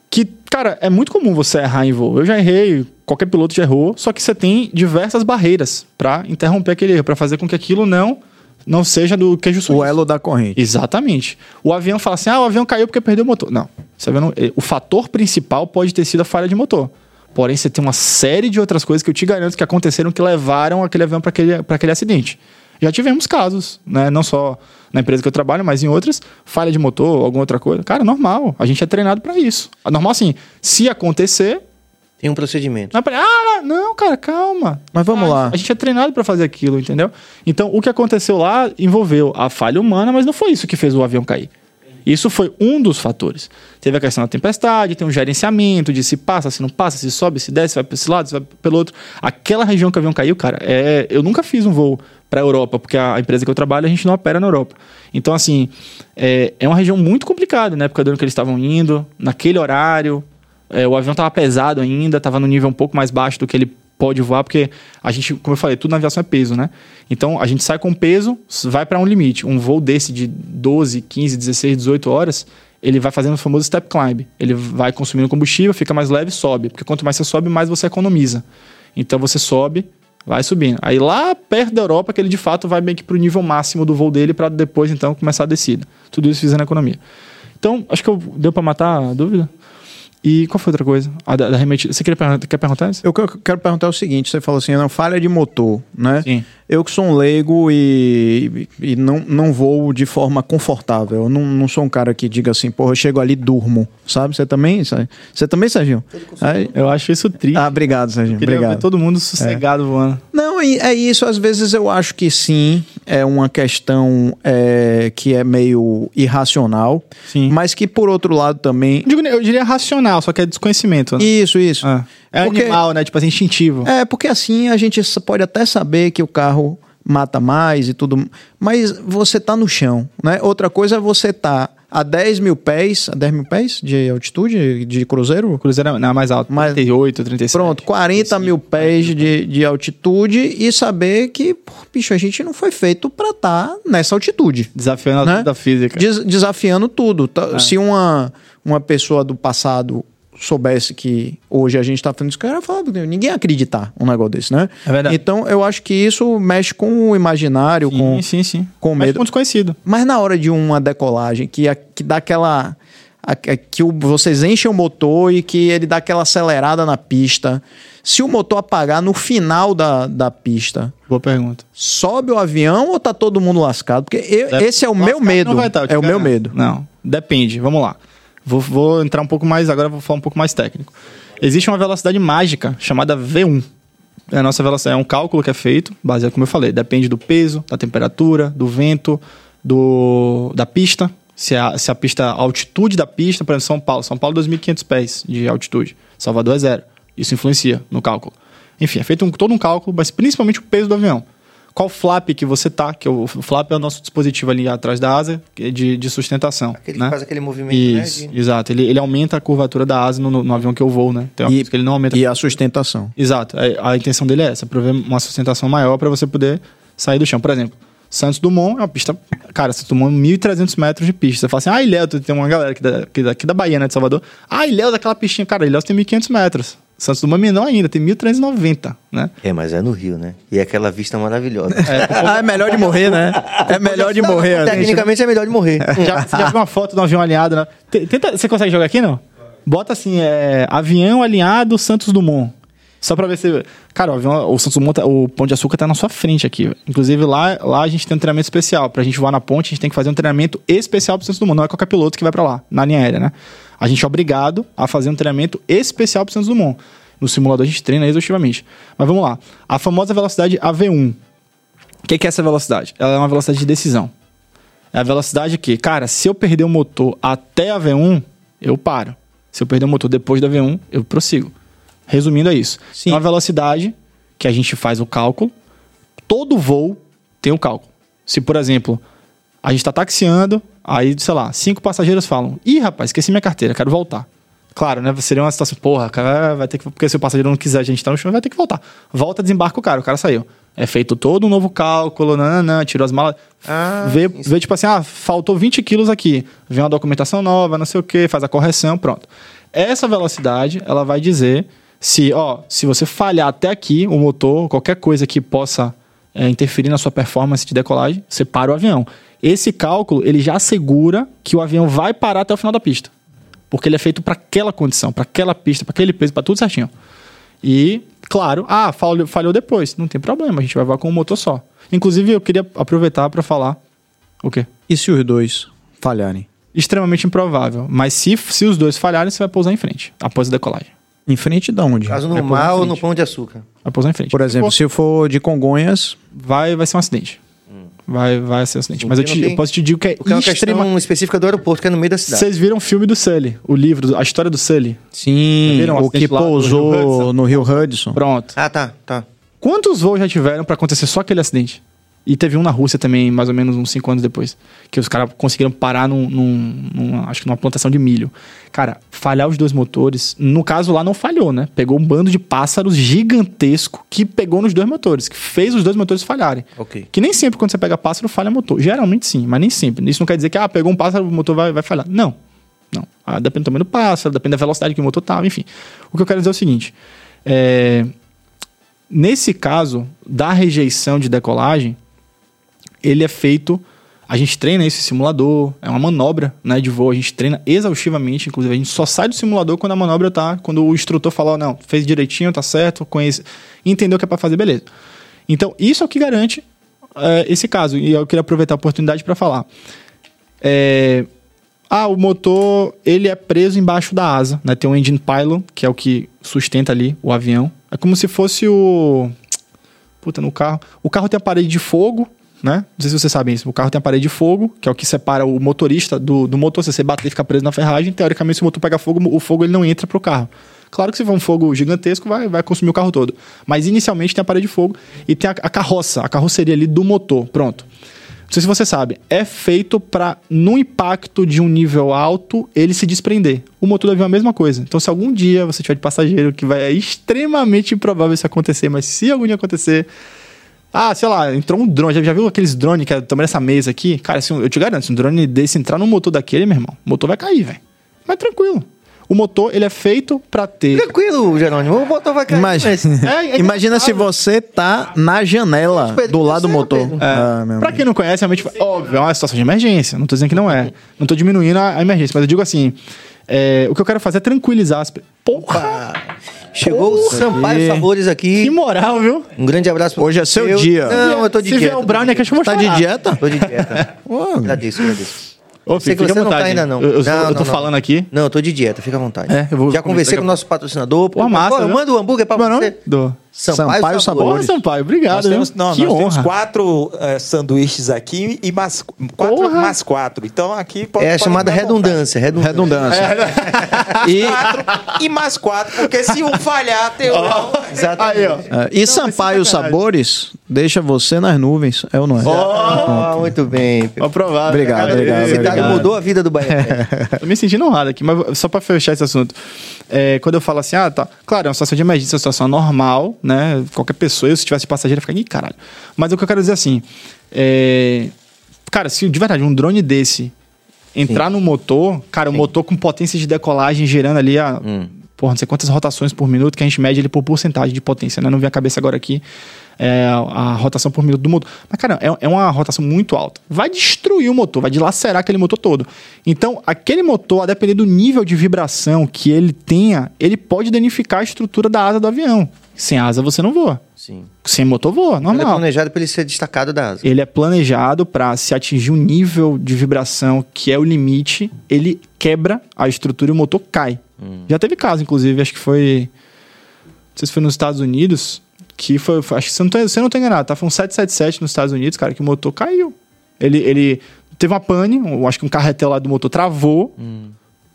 que, cara, é muito comum você errar em voo. Eu já errei, qualquer piloto já errou, só que você tem diversas barreiras pra interromper aquele erro, pra fazer com que aquilo não não seja do queijo suíço. O elo da corrente. Exatamente. O avião fala assim: ah, o avião caiu porque perdeu o motor. Não. Você vê, não- eh, o fator principal pode ter sido a falha de motor. Porém, você tem uma série de outras coisas que eu te garanto que aconteceram que levaram aquele avião para aquele, pra aquele acidente. Já tivemos casos, né? Não só na empresa que eu trabalho, mas em outras, falha de motor, alguma outra coisa. Cara, normal. A gente é treinado para isso. Normal assim, se acontecer, Tem um procedimento. não é ah, não, cara, calma. Mas vamos Ah, lá. A gente é treinado pra fazer aquilo, entendeu? Então, o que aconteceu lá envolveu a falha humana, mas não foi isso que fez o avião cair. Isso foi um dos fatores. Teve a questão da tempestade, tem um gerenciamento de se passa, se não passa, se sobe, se desce, vai para esse lado, se vai pelo outro. Aquela região que o avião caiu, cara, é... eu nunca fiz um voo para a Europa, porque a empresa que eu trabalho, a gente não opera na Europa. Então, assim, é, é uma região muito complicada, na época do ano que eles estavam indo, naquele horário, é, o avião estava pesado ainda, estava no nível um pouco mais baixo do que ele pode voar, porque a gente, como eu falei, tudo na aviação é peso, né? Então a gente sai com peso, vai para um limite. Um voo desse de 12, 15, 16, 18 horas, ele vai fazendo o famoso step climb. Ele vai consumindo combustível, fica mais leve, sobe. Porque quanto mais você sobe, mais você economiza. Então você sobe, vai subindo. Aí lá perto da Europa, que ele de fato vai meio que pro nível máximo do voo dele para depois então começar a descida. Tudo isso fazendo economia. Então, acho que eu, deu para matar a dúvida. E qual foi outra coisa? A da, da remetida. Você queria perguntar, quer perguntar isso? Eu que- eu quero perguntar o seguinte: você falou assim, não, falha de motor, né? Sim. Eu que sou um leigo e, e não, não vou de forma confortável. Eu não, não sou um cara que diga assim, porra, eu chego ali e durmo, sabe? Você também? Você também, Serginho? Eu acho isso triste. ah, obrigado, Serginho. Obrigado. todo mundo sossegado voando. Não, é isso. Às vezes eu acho que sim, é uma questão é, que é meio irracional, Sim. mas que por outro lado também. Eu, digo- eu diria racional, só que é desconhecimento. Né? Isso, isso. É, é Porque- animal, né? Tipo assim, instintivo. É, porque assim a gente pode até saber que o carro mata mais e tudo, mas você tá no chão, né? Outra coisa é você tá a 10 mil pés, a 10 mil pés de altitude, de cruzeiro? Cruzeiro é não, é mais alto. Mais- 38, 37. Pronto, 40 mil pés de, de altitude e saber que, pô, bicho, a gente não foi feito pra estar nessa altitude. Desafiando a Né? da física. Des- desafiando tudo. Tá- É. Se uma, uma pessoa do passado soubesse que hoje a gente tá fazendo isso, cara, falar, ninguém ia acreditar um negócio desse, né? É verdade. Então eu acho que isso mexe com o imaginário, com, Sim, sim, sim. com medo. com desconhecido. mas na hora de uma decolagem, que, a- que dá aquela. a- a- que o- vocês enchem o motor e que ele dá aquela acelerada na pista. Se o motor apagar no final da, da pista, Boa pergunta. sobe o avião ou tá todo mundo lascado? Porque eu- esse é o meu medo. eu te é o meu medo. Não, depende. Vamos lá. Vou, vou entrar um pouco mais, agora vou falar um pouco mais técnico. Existe uma velocidade mágica chamada V1. É a nossa velocidade, é um cálculo que é feito, baseado, como eu falei, depende do peso, da temperatura, do vento, do, da pista. Se a, se a pista, a altitude da pista, por exemplo, São Paulo. São Paulo, 2.500 pés de altitude. Salvador é zero. Isso influencia no cálculo. Enfim, é feito um- todo um cálculo, mas principalmente o peso do avião. Qual flap que você tá, que o, o flap é o nosso dispositivo ali atrás da asa é de, de sustentação. Aquele né? que faz aquele movimento, Isso, né? de- exato. Ele, ele aumenta a curvatura da asa no, no- no avião que eu vou, né? Uma E, ele não aumenta. e a sustentação. Exato. A, a intenção dele é essa, prover uma sustentação maior para você poder sair do chão. Por exemplo, Santos Dumont é uma pista. Cara, Santos Dumont é 1.300 metros de pista. Você fala assim, ah, Ilhéus, tem uma galera aqui da, aqui da, aqui da Bahia, né, de Salvador. Ah, Ilhéus, aquela pistinha. Cara, Ilhéus tem 1.500 metros. Santos Dumont é menor ainda, tem 1.390, né? É, mas é no Rio, né? E aquela vista maravilhosa. [laughs] Ah, é melhor de morrer, né? É melhor de morrer. né? Tecnicamente é melhor de morrer. Já, você já viu uma foto de um avião alinhado? Né? Tenta, você consegue jogar aqui, não? Bota assim, é, avião alinhado Santos Dumont. Só pra ver se... Cara, o, avião, o Santos Dumont, tá- o Pão de Açúcar tá na sua frente aqui. Inclusive, lá, lá a gente tem um treinamento especial. Pra gente voar na ponte, a gente tem que fazer um treinamento especial pro Santos Dumont. Não é qualquer piloto que vai pra lá, na linha aérea, né? A gente é obrigado a fazer um treinamento especial pro Santos Dumont. No simulador a gente treina exaustivamente. Mas vamos lá. A famosa velocidade AV1. O que, que é essa velocidade? Ela é uma velocidade de decisão. É a velocidade que, cara, se eu perder o motor até a V1, eu paro. Se eu perder o motor depois da V1, eu prossigo. Resumindo, é isso. Sim. É uma velocidade que a gente faz o cálculo. Todo voo tem um cálculo. Se, por exemplo, a gente está taxiando, aí, sei lá, cinco passageiros falam: Ih, rapaz, esqueci minha carteira, quero voltar. Claro, né? Seria uma situação, porra, cara vai ter que. Porque se o passageiro não quiser a gente estar no chão, vai ter que voltar. Volta, desembarca o cara, o cara saiu. É feito todo um novo cálculo, nananã, tirou as malas. Ah, vê, vê, tipo assim, ah, faltou 20 quilos aqui. Vem uma documentação nova, não sei o que, faz a correção, pronto. Essa velocidade, ela vai dizer se, ó, se você falhar até aqui, o motor, qualquer coisa que possa é, interferir na sua performance de decolagem, você para o avião. Esse cálculo, ele já assegura que o avião vai parar até o final da pista. Porque ele é feito para aquela condição, para aquela pista, para aquele peso, para tudo certinho. E, claro, ah, falhou, falhou depois. Não tem problema, a gente vai voar com um motor só. Inclusive, eu queria aproveitar para falar o quê? E se os dois falharem? Extremamente improvável. Mas se, se os dois falharem, você vai pousar em frente, após a decolagem. Em frente de onde? Caso no É, mar ou no pão de açúcar. Vai pousar em frente. Por exemplo, Pô, se for de Congonhas, vai, vai ser um acidente. Vai, vai ser um acidente. Mas eu, te- não eu tem- posso te dizer que é Porque é uma extrema... questão específica do aeroporto, que é no meio da cidade. Vocês viram o filme do Sully, o livro, a história do Sully? sim, viram o o que pousou no Rio Hudson. Pronto. Ah, tá, tá. Quantos voos já tiveram pra acontecer só aquele acidente? E teve um na Rússia também, mais ou menos uns 5 anos depois. Que os caras conseguiram parar num, num- num- acho que numa plantação de milho. Cara, falhar os dois motores, no caso lá não falhou, né? Pegou um bando de pássaros gigantesco que pegou nos dois motores, que fez os dois motores falharem. Que nem sempre quando você pega pássaro falha motor. Geralmente sim, mas nem sempre. Isso não quer dizer que, ah, pegou um pássaro, o motor vai, vai falhar. Não. Não. Ah, depende do tamanho do pássaro, depende da velocidade que o motor tava, enfim. O que eu quero dizer é o seguinte: é, nesse caso da rejeição de decolagem, ele é feito. A gente treina esse simulador, é uma manobra né, de voo, a gente treina exaustivamente, inclusive a gente só sai do simulador quando a manobra tá, quando o instrutor fala, não, fez direitinho, tá certo, conhece, entendeu o que é para fazer, beleza. Então, isso é o que garante é, esse caso, e eu queria aproveitar a oportunidade para falar. É, ah, o motor, ele é preso embaixo da asa, né? Tem um engine pylon, que é o que sustenta ali o avião. É como se fosse o... Puta, no carro. O carro tem a parede de fogo, né? Não sei se vocês sabem isso. O carro tem a parede de fogo, que é o que separa o motorista do, do motor. Se você bater e ficar preso na ferragem, teoricamente, se o motor pegar fogo, o fogo ele não entra pro carro. Claro que se for um fogo gigantesco, vai, vai consumir o carro todo. Mas inicialmente tem a parede de fogo e tem a, a carroça, a carroceria ali do motor. Pronto. Não sei se você sabe, é feito para no impacto de um nível alto ele se desprender. O motor do avião é a mesma coisa. Então, se algum dia você tiver de passageiro, que vai é extremamente improvável isso acontecer, mas se algum dia acontecer, ah, sei lá, entrou um drone. Já, já viu aqueles drones que é do tamanho dessa mesa aqui? Cara, um- eu te garanto, se um drone desse entrar no motor daquele, meu irmão, o motor vai cair, velho. Mas tranquilo. O motor, ele é feito para ter. Tranquilo, Jerônimo. O motor vai cair. Imagina, mas- É, é imagina se você tá na janela do lado do motor. Ah, meu Pra amigo. quem não conhece, realmente, óbvio, é uma situação de emergência. Não tô dizendo que não é. Não tô diminuindo a, a emergência, mas eu digo assim: é, o que eu quero fazer é tranquilizar as pessoas. Porra! Chegou o Sampaio aqui. Sabores Que aqui. moral, viu? Um grande abraço pra Hoje é seu Eu- dia. Não, eu tô de Se vier dieta. o Brown aqui, acho que eu vou Tá de dieta? Tô de dieta. [laughs] Agradeço, agradeço. Ô, filho, que fica você à não tá vontade. ainda, não. Eu, eu, Não, eu tô não, não. falando aqui. Não, eu tô de dieta, fica à vontade. É, eu vou Já conversei com o nosso patrocinador. Porra, massa, Pô, eu mando o hambúrguer pra o você. nome? Do- Sampaio Porra, Sabores. Sampaio, obrigado. Nós temos, não, que nós honra. temos quatro eh, sanduíches aqui e mais quatro Porra. mais quatro. Então aqui pode É a chamada redundância. Redundância. Redundância. [laughs] E... Quatro e mais quatro, porque se um falhar, tem o. [laughs] Exatamente. Aí, ó. Ah, e Sampaio sacanagem. Sabores deixa você nas nuvens, é ou não é? Ah, muito bem. Provar. Obrigado, obrigado, obrigado. mudou a vida do Bahia. [laughs] Tô me sentindo honrado aqui, mas só pra fechar esse assunto. É, quando eu falo assim, ah, tá. Claro, é uma situação de emergência, é uma situação normal, né? Qualquer pessoa, eu, se tivesse passageiro, ia ficar, ih, caralho. Mas o que eu quero dizer assim, é... Cara, se de verdade um drone desse entrar no motor, cara, o motor com potência de decolagem gerando ali a. Porra, não sei quantas rotações por minuto, que a gente mede ele por porcentagem de potência, né? Não vem a cabeça agora aqui é, a, rotação por minuto do motor. Mas, cara, é, é uma rotação muito alta. Vai destruir o motor, vai dilacerar aquele motor todo. Então, aquele motor, a depender do nível de vibração que ele tenha, ele pode danificar a estrutura da asa do avião. Sem asa você não voa. Sim. Sem motor voa, Ele é normal. planejado pra ele ser destacado da asa. Ele é planejado para se atingir um nível de vibração que é o limite, ele quebra a estrutura e o motor cai. Já teve caso, inclusive, acho que foi. Não sei se foi nos Estados Unidos, que foi. acho que você não, tá, você não tá enganado, tá? Foi um 777 nos Estados Unidos, cara, que o motor caiu. Ele, ele teve uma pane, um- acho que um carretel lá do motor travou.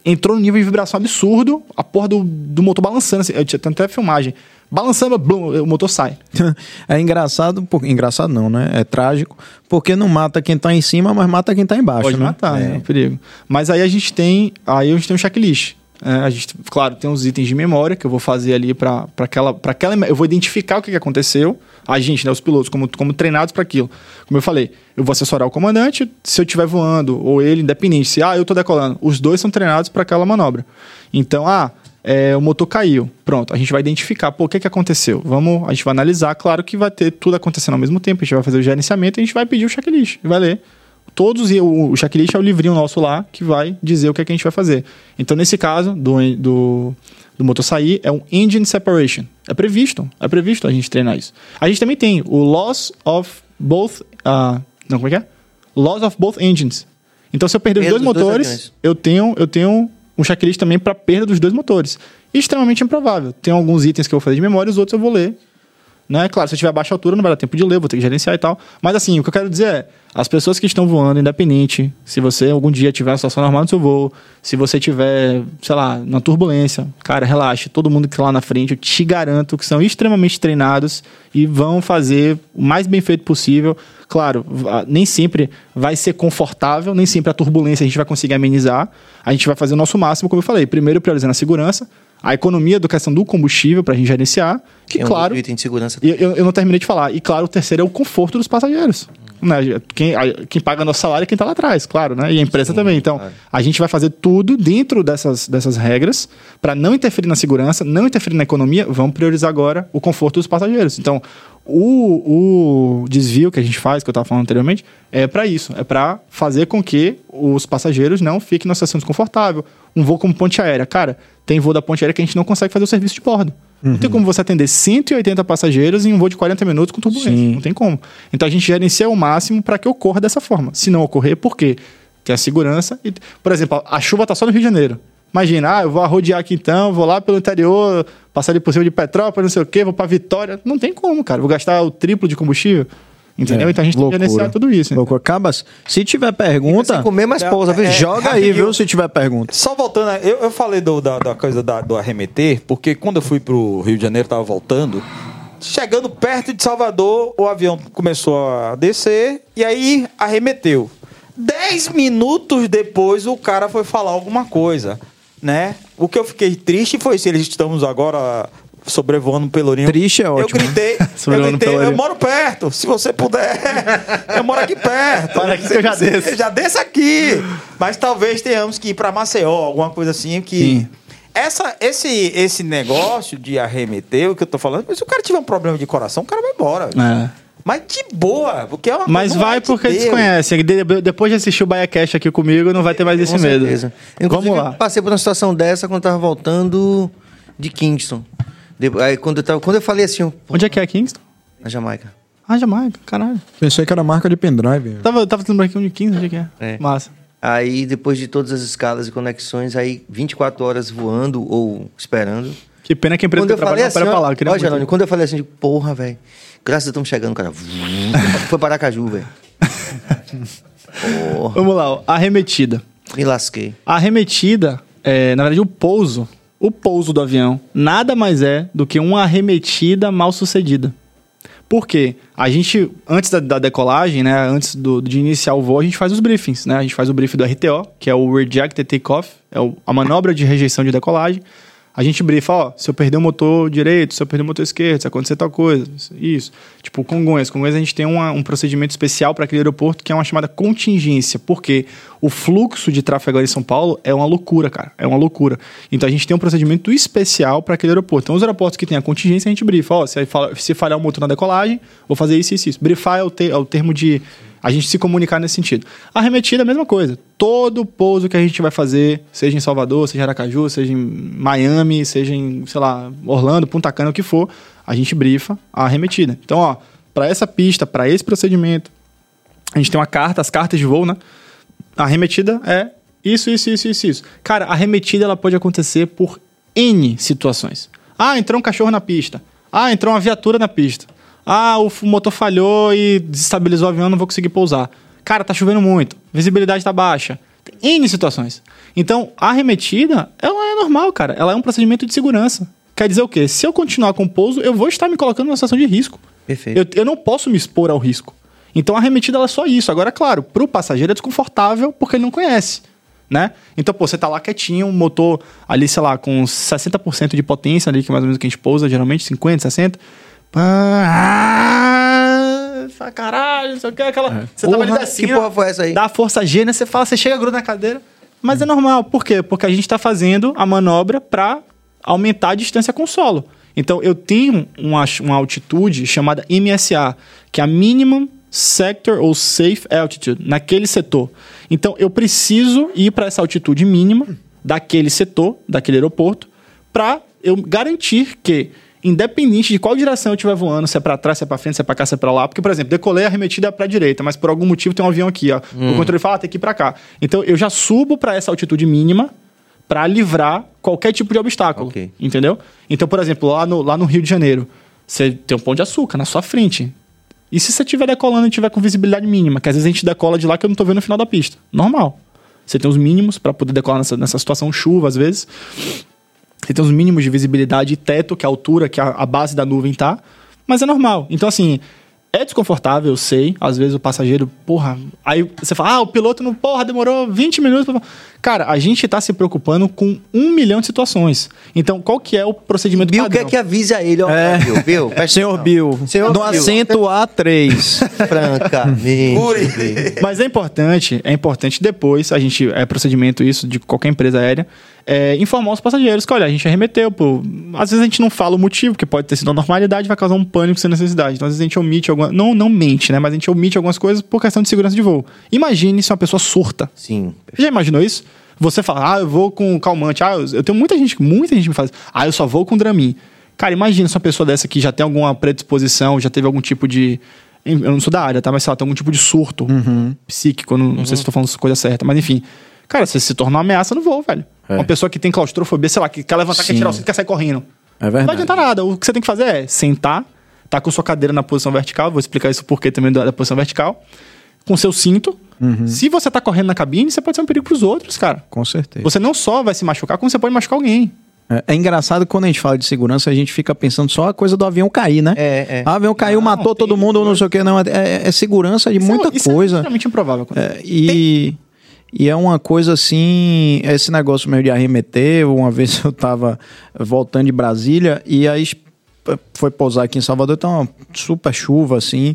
Entrou num nível de vibração absurdo, a porra do, do motor balançando. Assim, eu tinha tem até filmagem. Balançando, blum, o motor sai. [laughs] É engraçado, por- engraçado não, né? É trágico, porque não mata quem tá em cima, mas mata quem tá embaixo, Pode né? matar, É. né? É um perigo. Mas aí a gente tem. Aí a gente tem um checklist. É, a gente, claro, tem uns itens de memória que eu vou fazer ali para aquela, pra aquela. Eu vou identificar o que, que aconteceu. A gente, né, os pilotos, como, como treinados para aquilo. Como eu falei, eu vou assessorar o comandante se eu estiver voando, ou ele, independente. Se, ah, eu tô decolando. Os dois são treinados para aquela manobra. Então, ah, é, o motor caiu. Pronto, a gente vai identificar, pô, o que, que aconteceu? Vamos, a gente vai analisar, claro que vai ter tudo acontecendo ao mesmo tempo, a gente vai fazer o gerenciamento e a gente vai pedir o checklist, vai ler. Todos, e o, o checklist é o livrinho nosso lá que vai dizer o que, é que a gente vai fazer. Então, nesse caso, do, do, do motor sair, é um engine separation. É previsto, é previsto a gente treinar isso. A gente também tem o loss of both, uh, não, como é que é? Loss of both engines. Então, se eu perder os Perda dois dos dois motores, eu tenho, eu tenho um checklist também para perda dos dois motores. Extremamente improvável. Tem alguns itens que eu vou fazer de memória, os outros eu vou ler. Né? Claro, se eu tiver baixa altura, não vai dar tempo de ler, vou ter que gerenciar e tal. Mas assim, o que eu quero dizer é, as pessoas que estão voando, independente, se você algum dia tiver uma situação normal no seu voo, se você tiver, sei lá, na turbulência, cara, relaxe, todo mundo que tá lá na frente, eu te garanto que são extremamente treinados e vão fazer o mais bem feito possível. Claro, nem sempre vai ser confortável, nem sempre a turbulência a gente vai conseguir amenizar. A gente vai fazer o nosso máximo, como eu falei, primeiro priorizando a segurança, a economia da questão do combustível para a gente gerenciar, que é um claro, item de segurança. e eu, eu não terminei de falar. E claro, o terceiro é o conforto dos passageiros. Né? Quem, a- quem paga nosso salário é quem está lá atrás, claro, né? E a empresa também. Então, claro. a gente vai fazer tudo dentro dessas, dessas regras para não interferir na segurança, não interferir na economia. Vamos priorizar agora o conforto dos passageiros. Então, o, o desvio que a gente faz, que eu estava falando anteriormente, é para isso. É para fazer com que os passageiros não fiquem numa situação desconfortável. Um voo como ponte aérea. Cara, tem voo da ponte aérea que a gente não consegue fazer o serviço de bordo. Não tem como você atender 180 passageiros em um voo de 40 minutos com turbulência. Sim. Não tem como. Então a gente gerencia o máximo para que ocorra dessa forma. Se não ocorrer, por quê? Tem a segurança. E, por exemplo, a chuva está só no Rio de Janeiro. Imagina, ah, eu vou arrodear aqui então, vou lá pelo interior, passar ali por cima de Petrópolis, não sei o quê, vou para Vitória. Não tem como, cara. Vou gastar o triplo de combustível. Entendeu? É, então a gente tem que loucura. gerenciar tudo isso. Loucura. Cabas, se tiver pergunta, Sem comer mais pousa, viu? é, joga aí, rapidinho. viu? Se tiver pergunta. Só voltando, eu, eu falei do- da, da coisa da- do arremeter, porque quando eu fui pro Rio de Janeiro, tava voltando, chegando perto de Salvador, o avião começou a descer e aí arremeteu. Dez minutos depois, o cara foi falar alguma coisa, né? O que eu fiquei triste foi se eles estamos agora sobrevoando o Pelourinho. Triste é ótimo, [laughs] Eu gritei, eu gritei, eu moro perto, se você puder. [laughs] eu moro aqui perto. Para aqui que eu já desço. Já desça aqui. Mas talvez tenhamos que ir para Maceió, alguma coisa assim que. Sim. Essa, esse, esse negócio de arremeter, o que eu tô falando, se o cara tiver um problema de coração, o cara vai embora. É. Mas de boa, porque é uma Mas vai é de porque Deus. desconhece. De- Depois de assistir o BaiaCast aqui comigo, não vai ter mais esse Com medo. certeza. Vamos lá. eu passei por uma situação dessa quando eu tava voltando de Kingston. De- Aí, quando, eu tava, quando eu falei assim, ó, Onde é que é Kingston? na Jamaica. Ah, Jamaica, caralho. Pensei que era marca de pendrive. Tava, tava lembrando aqui onde 15, onde é que é? É. Massa. Aí, depois de todas as escalas e conexões, aí 24 horas voando ou esperando. Que pena que a empresa Quando que eu eu falei assim, não para falar. Eu ó. Janone, quando eu falei assim, de porra, velho, graças a Deus estamos chegando, cara. [laughs] Foi para Aracaju, velho. Porra, Vamos lá, ó. arremetida. me lasquei. A arremetida, é, na verdade, o pouso, o pouso do avião, nada mais é do que uma arremetida mal sucedida. Por quê? A gente, antes da, da decolagem, né, antes do- de iniciar o voo, a gente faz os briefings, né? A gente faz o briefing do RTO, que é o Rejected Takeoff, é o- a manobra de rejeição de decolagem. A gente briefa, ó, se eu perder o motor direito, se eu perder o motor esquerdo, se acontecer tal coisa, isso. Tipo, Congonhas. Congonhas a gente tem uma- um procedimento especial para aquele aeroporto que é uma chamada contingência, porque o fluxo de tráfego agora em São Paulo é uma loucura, cara. É uma loucura. Então a gente tem um procedimento especial para aquele aeroporto. Então os aeroportos que tem a contingência, a gente briefa, ó, se, se falhar o motor na decolagem, vou fazer isso, isso, isso. Briefar é o, te- é o termo de a gente se comunicar nesse sentido. Arremetida a mesma coisa. Todo pouso que a gente vai fazer, seja em Salvador, seja em Aracaju, seja em Miami, seja em, sei lá, Orlando, Punta Cana, o que for, a gente brifa a arremetida. Então, ó, para essa pista, para esse procedimento, a gente tem uma carta, as cartas de voo, né? A arremetida é isso, isso, isso, isso, isso. Cara, a arremetida ela pode acontecer por N situações. Ah, entrou um cachorro na pista. Ah, entrou uma viatura na pista. Ah, o motor falhou e desestabilizou o avião, não vou conseguir pousar. Cara, tá chovendo muito. Visibilidade tá baixa. Tem N situações. Então, a arremetida, ela é normal, cara. Ela é um procedimento de segurança. Quer dizer o quê? Se eu continuar com o pouso, eu vou estar me colocando numa situação de risco. Perfeito. Eu, eu não posso me expor ao risco. Então a arremetida ela é só isso. Agora, claro, para o passageiro é desconfortável porque ele não conhece. né? Então, pô, você tá lá quietinho, um motor ali, sei lá, com 60% de potência ali, que é mais ou menos o que a gente pousa, geralmente, 50, 60. Pá, ah, caralho, não sei o que, aquela... Você tava ali Porra, descendo, que porra foi essa aí? dá a força G, né? Você fala, você chega, gruda na cadeira. Mas é normal. Por quê? Porque a gente está fazendo a manobra para aumentar a distância com o solo. Então, eu tenho uma, uma altitude chamada MSA, que é a Minimum Sector ou Safe Altitude, naquele setor. Então, eu preciso ir para essa altitude mínima daquele setor, daquele aeroporto, para eu garantir que, independente de qual direção eu estiver voando, se é para trás, se é para frente, se é para cá, se é para lá, porque, por exemplo, decolei a arremetida para direita, mas por algum motivo tem um avião aqui, ó. O controle fala, ah, tem que ir para cá. Então, eu já subo para essa altitude mínima para livrar qualquer tipo de obstáculo, Ok. entendeu? Então, por exemplo, lá no, lá no Rio de Janeiro, você tem um pão de açúcar na sua frente. E se você estiver decolando e tiver com visibilidade mínima, que às vezes a gente decola de lá que eu não tô vendo o final da pista. Normal. Você tem os mínimos para poder decolar nessa, nessa situação, chuva às vezes. Você tem os mínimos de visibilidade e teto, que é a altura que a, a base da nuvem tá. Mas é normal. Então, assim, é desconfortável, eu sei. Às vezes o passageiro, porra. Aí você fala, ah, o piloto não, porra, demorou 20 minutos. pra-" Cara, a gente tá se preocupando com um milhão de situações. Então, qual que é o procedimento Bill padrão? quer que avise a ele, ó. É. Bill, Bill, [laughs] Senhor atenção. Bill, Senhor no Bill. assento A3. [laughs] Francamente. Mas é importante, é importante depois, a gente, é procedimento isso de qualquer empresa aérea, é, informar os passageiros que, olha, a gente arremeteu. Às vezes a gente não fala o motivo, que pode ter sido uma normalidade, vai causar um pânico sem necessidade. Então, às vezes a gente omite alguma. Não, não mente, né? Mas a gente omite algumas coisas por questão de segurança de voo. Imagine se uma pessoa surta. Sim. Já imaginou isso? Você fala, ah, eu vou com calmante. Ah, eu, eu tenho muita gente, muita gente me isso. ah, eu só vou com Dramin. Cara, imagina se uma pessoa dessa que já tem alguma predisposição, já teve algum tipo de. Eu não sou da área, tá? Mas sei lá, tem algum tipo de surto psíquico, eu não, não sei se estou falando a coisa certa, mas enfim. Cara, você se torna uma ameaça no voo, velho. É. Uma pessoa que tem claustrofobia, sei lá, que quer levantar, quer Sim. tirar o cinto, quer sair correndo. É Não vai verdade. adiantar nada. O que você tem que fazer é sentar, tá com sua cadeira na posição vertical, vou explicar isso porque também da, posição vertical, com seu cinto. Uhum. Se você tá correndo na cabine, você pode ser um perigo pros outros, cara. Com certeza. Você não só vai se machucar, como você pode machucar alguém. É, é engraçado que quando a gente fala de segurança, a gente fica pensando só a coisa do avião cair, né? É, é. Ah, o avião caiu, Não, matou tem todo mundo, ou não sei o que. Não, é, é- é segurança de Isso é- muita isso coisa. É extremamente improvável. É, e, e é uma coisa assim, esse negócio meio de arremeter. Uma [laughs] vez eu tava voltando de Brasília e aí foi pousar aqui em Salvador, tá uma super chuva assim.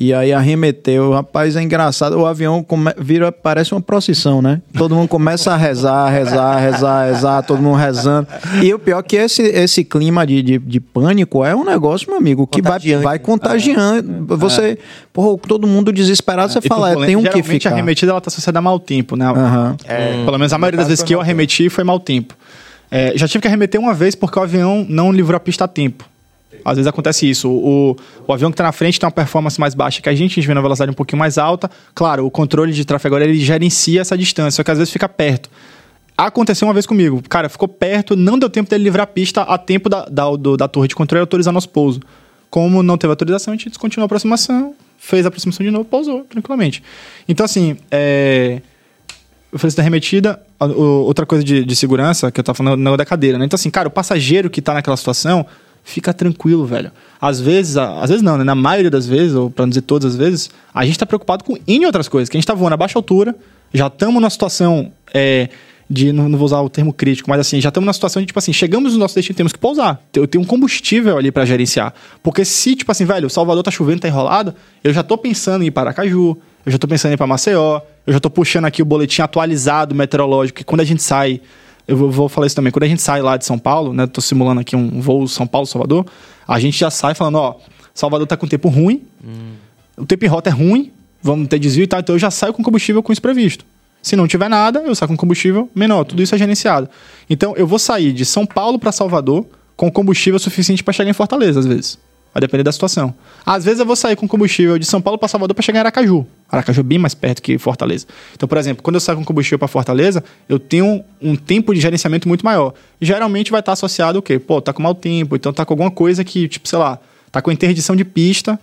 E aí arremeteu, rapaz, é engraçado. O avião come- vira, parece uma procissão, né? Todo mundo começa a rezar, rezar, rezar, rezar, todo mundo rezando. E o pior é que esse, esse clima de, de, de pânico é um negócio, meu amigo, que vai, vai né? contagiando. Você, porra, todo mundo desesperado, você E fala, é, tem um que ficar. a arremetida ela tá associada a mau tempo, né? Aham. É, pelo menos a maioria das vezes que eu arremeti foi mau tempo. É, já tive que arremeter uma vez porque o avião não livrou a pista a tempo. Às vezes acontece isso. O, o avião que está na frente tem uma performance mais baixa que a gente, a gente vem na velocidade um pouquinho mais alta. Claro, o controle de tráfego aéreo ele gerencia essa distância, só que às vezes fica perto. Aconteceu uma vez comigo. Cara, ficou perto, não deu tempo dele livrar a pista a tempo da, da, do- da torre de controle autorizar nosso pouso. Como não teve autorização, a gente descontinuou a aproximação, fez a aproximação de novo, pousou tranquilamente. Então, assim, é, da remetida. Outra coisa de, de segurança que eu tava falando não da cadeira, né? Então, assim, cara, o passageiro que tá naquela situação, fica tranquilo, velho. Às vezes, às vezes não, né? Na maioria das vezes, ou pra não dizer todas as vezes, a gente tá preocupado com N outras coisas. Que a gente tá voando a baixa altura, já estamos numa situação é, de. Não, vou usar o termo crítico, mas assim, já estamos numa situação de, tipo assim, chegamos no nosso destino, temos que pousar. Eu tenho um combustível ali pra gerenciar. Porque se, tipo assim, velho, o Salvador tá chovendo, tá enrolado, eu já tô pensando em ir para Aracaju, eu já tô pensando em ir pra Maceió, eu já tô puxando aqui o boletim atualizado meteorológico, que quando a gente sai, eu vou, vou falar isso também, quando a gente sai lá de São Paulo, né, tô simulando aqui um voo São Paulo-Salvador, a gente já sai falando, ó, Salvador tá com tempo ruim, o tempo em rota é ruim, vamos ter desvio e tal, então eu já saio com combustível com isso previsto. Se não tiver nada, eu saio com combustível menor, tudo isso é gerenciado. Então eu vou sair de São Paulo para Salvador com combustível suficiente para chegar em Fortaleza, às vezes. Vai depender da situação. Às vezes eu vou sair com combustível de São Paulo para Salvador para chegar em Aracaju. Aracaju é bem mais perto que Fortaleza. Então, por exemplo, quando eu saio com combustível para Fortaleza, eu tenho um tempo de gerenciamento muito maior. Geralmente vai estar associado o quê? Pô, tá com mau tempo, então tá com alguma coisa que, tipo, sei lá, tá com interdição de pista,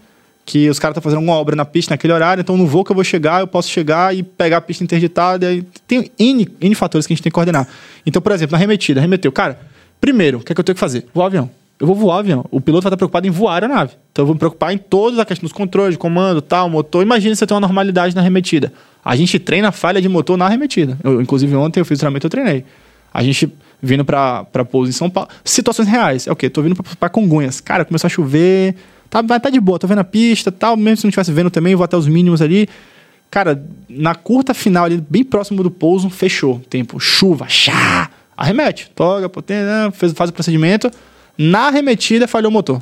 que os caras estão fazendo alguma obra na pista naquele horário, então no voo que eu vou chegar, eu posso chegar e pegar a pista interditada. Tem N, N fatores que a gente tem que coordenar. Então, por exemplo, na remetida, remeteu. Cara, primeiro, o que é que eu tenho que fazer? Voar o avião. Eu vou voar o avião. O piloto vai estar preocupado em voar a aeronave. Então eu vou me preocupar em todos a questão dos controles, de comando, tal, motor. Imagina se você tem uma normalidade na remetida. A gente treina falha de motor na arremetida. Eu, inclusive, ontem eu fiz o treinamento, eu treinei. A gente vindo pra, São Paulo. Situações reais. É o quê? Tô vindo pra, Congonhas. Cara, começou a chover. Tá, tá de boa, tô vendo a pista tal. Mesmo se não estivesse vendo também, vou até os mínimos ali. Cara, na curta final ali, bem próximo do pouso, fechou. Tempo, chuva, chá. Arremete, toga, potência, fez, faz o procedimento. Na arremetida, falhou o motor.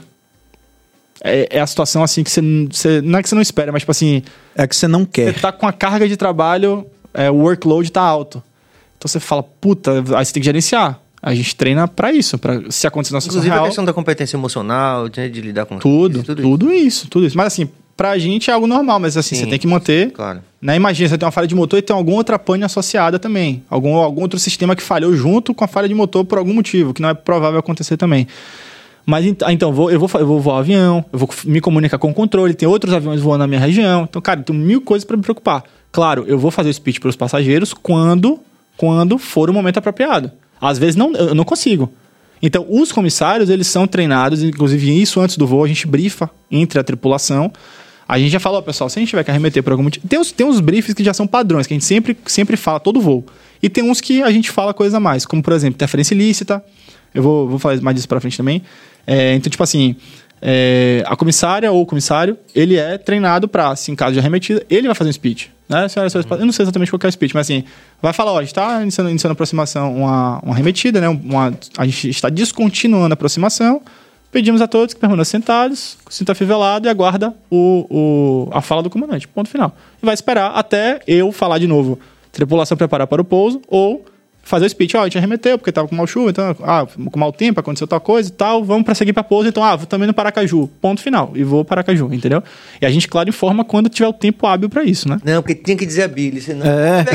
É, é a situação assim que você, você. Não é que você não espera, mas tipo assim. É que você não Você quer. tá com a carga de trabalho, é, o workload tá alto. Então você fala, puta, aí você tem que gerenciar. A gente treina pra isso, pra se acontecer na situação Inclusive a real. questão da competência emocional, de, de lidar com Tudo, isso, tudo, isso. tudo isso. Mas assim, pra gente é algo normal, mas assim, Sim. você tem que manter. Claro. Né? Imagina, você tem uma falha de motor e tem alguma outra pane associada também. Algum, algum outro sistema que falhou junto com a falha de motor por algum motivo, que não é provável acontecer também. Mas ah, então, vou, eu, vou, eu vou voar avião, eu vou me comunicar com o controle, tem outros aviões voando na minha região. Então, cara, tem mil coisas para me preocupar. Claro, eu vou fazer o speech para os passageiros quando, quando for o momento apropriado. Às vezes não, eu não consigo. Então, os comissários, eles são treinados, inclusive isso antes do voo, a gente brifa entre a tripulação. A gente já falou, pessoal, se a gente tiver que arremeter por algum motivo. Tem uns, tem uns briefings que já são padrões, que a gente sempre, sempre fala todo voo. E tem uns que a gente fala coisa a mais, como, por exemplo, interferência ilícita. Eu vou, vou falar mais disso pra frente também. É, então, tipo assim, é, a comissária ou o comissário, ele é treinado pra, se em caso de arremetida, ele vai fazer um speech. Né? Senhoras e senhores, eu não sei exatamente qual que é o speech, mas assim, vai falar, ó, a gente está iniciando, iniciando aproximação, uma, uma arremetida, né? Uma, a gente está descontinuando a aproximação. Pedimos a todos que permaneçam sentados, cinto afivelado e aguarda o, o, a fala do comandante. Ponto final. E vai esperar até eu falar de novo. Tripulação preparar para o pouso ou fazer o speech. Ó, a gente arremeteu porque tava com mau chuva, então, ah, com mau tempo, aconteceu tal coisa e tal, vamos para seguir para pouso, então, ah, vou também no Paracaju. Ponto final. E vou para Paracaju, entendeu? E a gente, claro, informa quando tiver o tempo hábil para isso, né? Não, porque tinha que dizer a Billy, senão... É.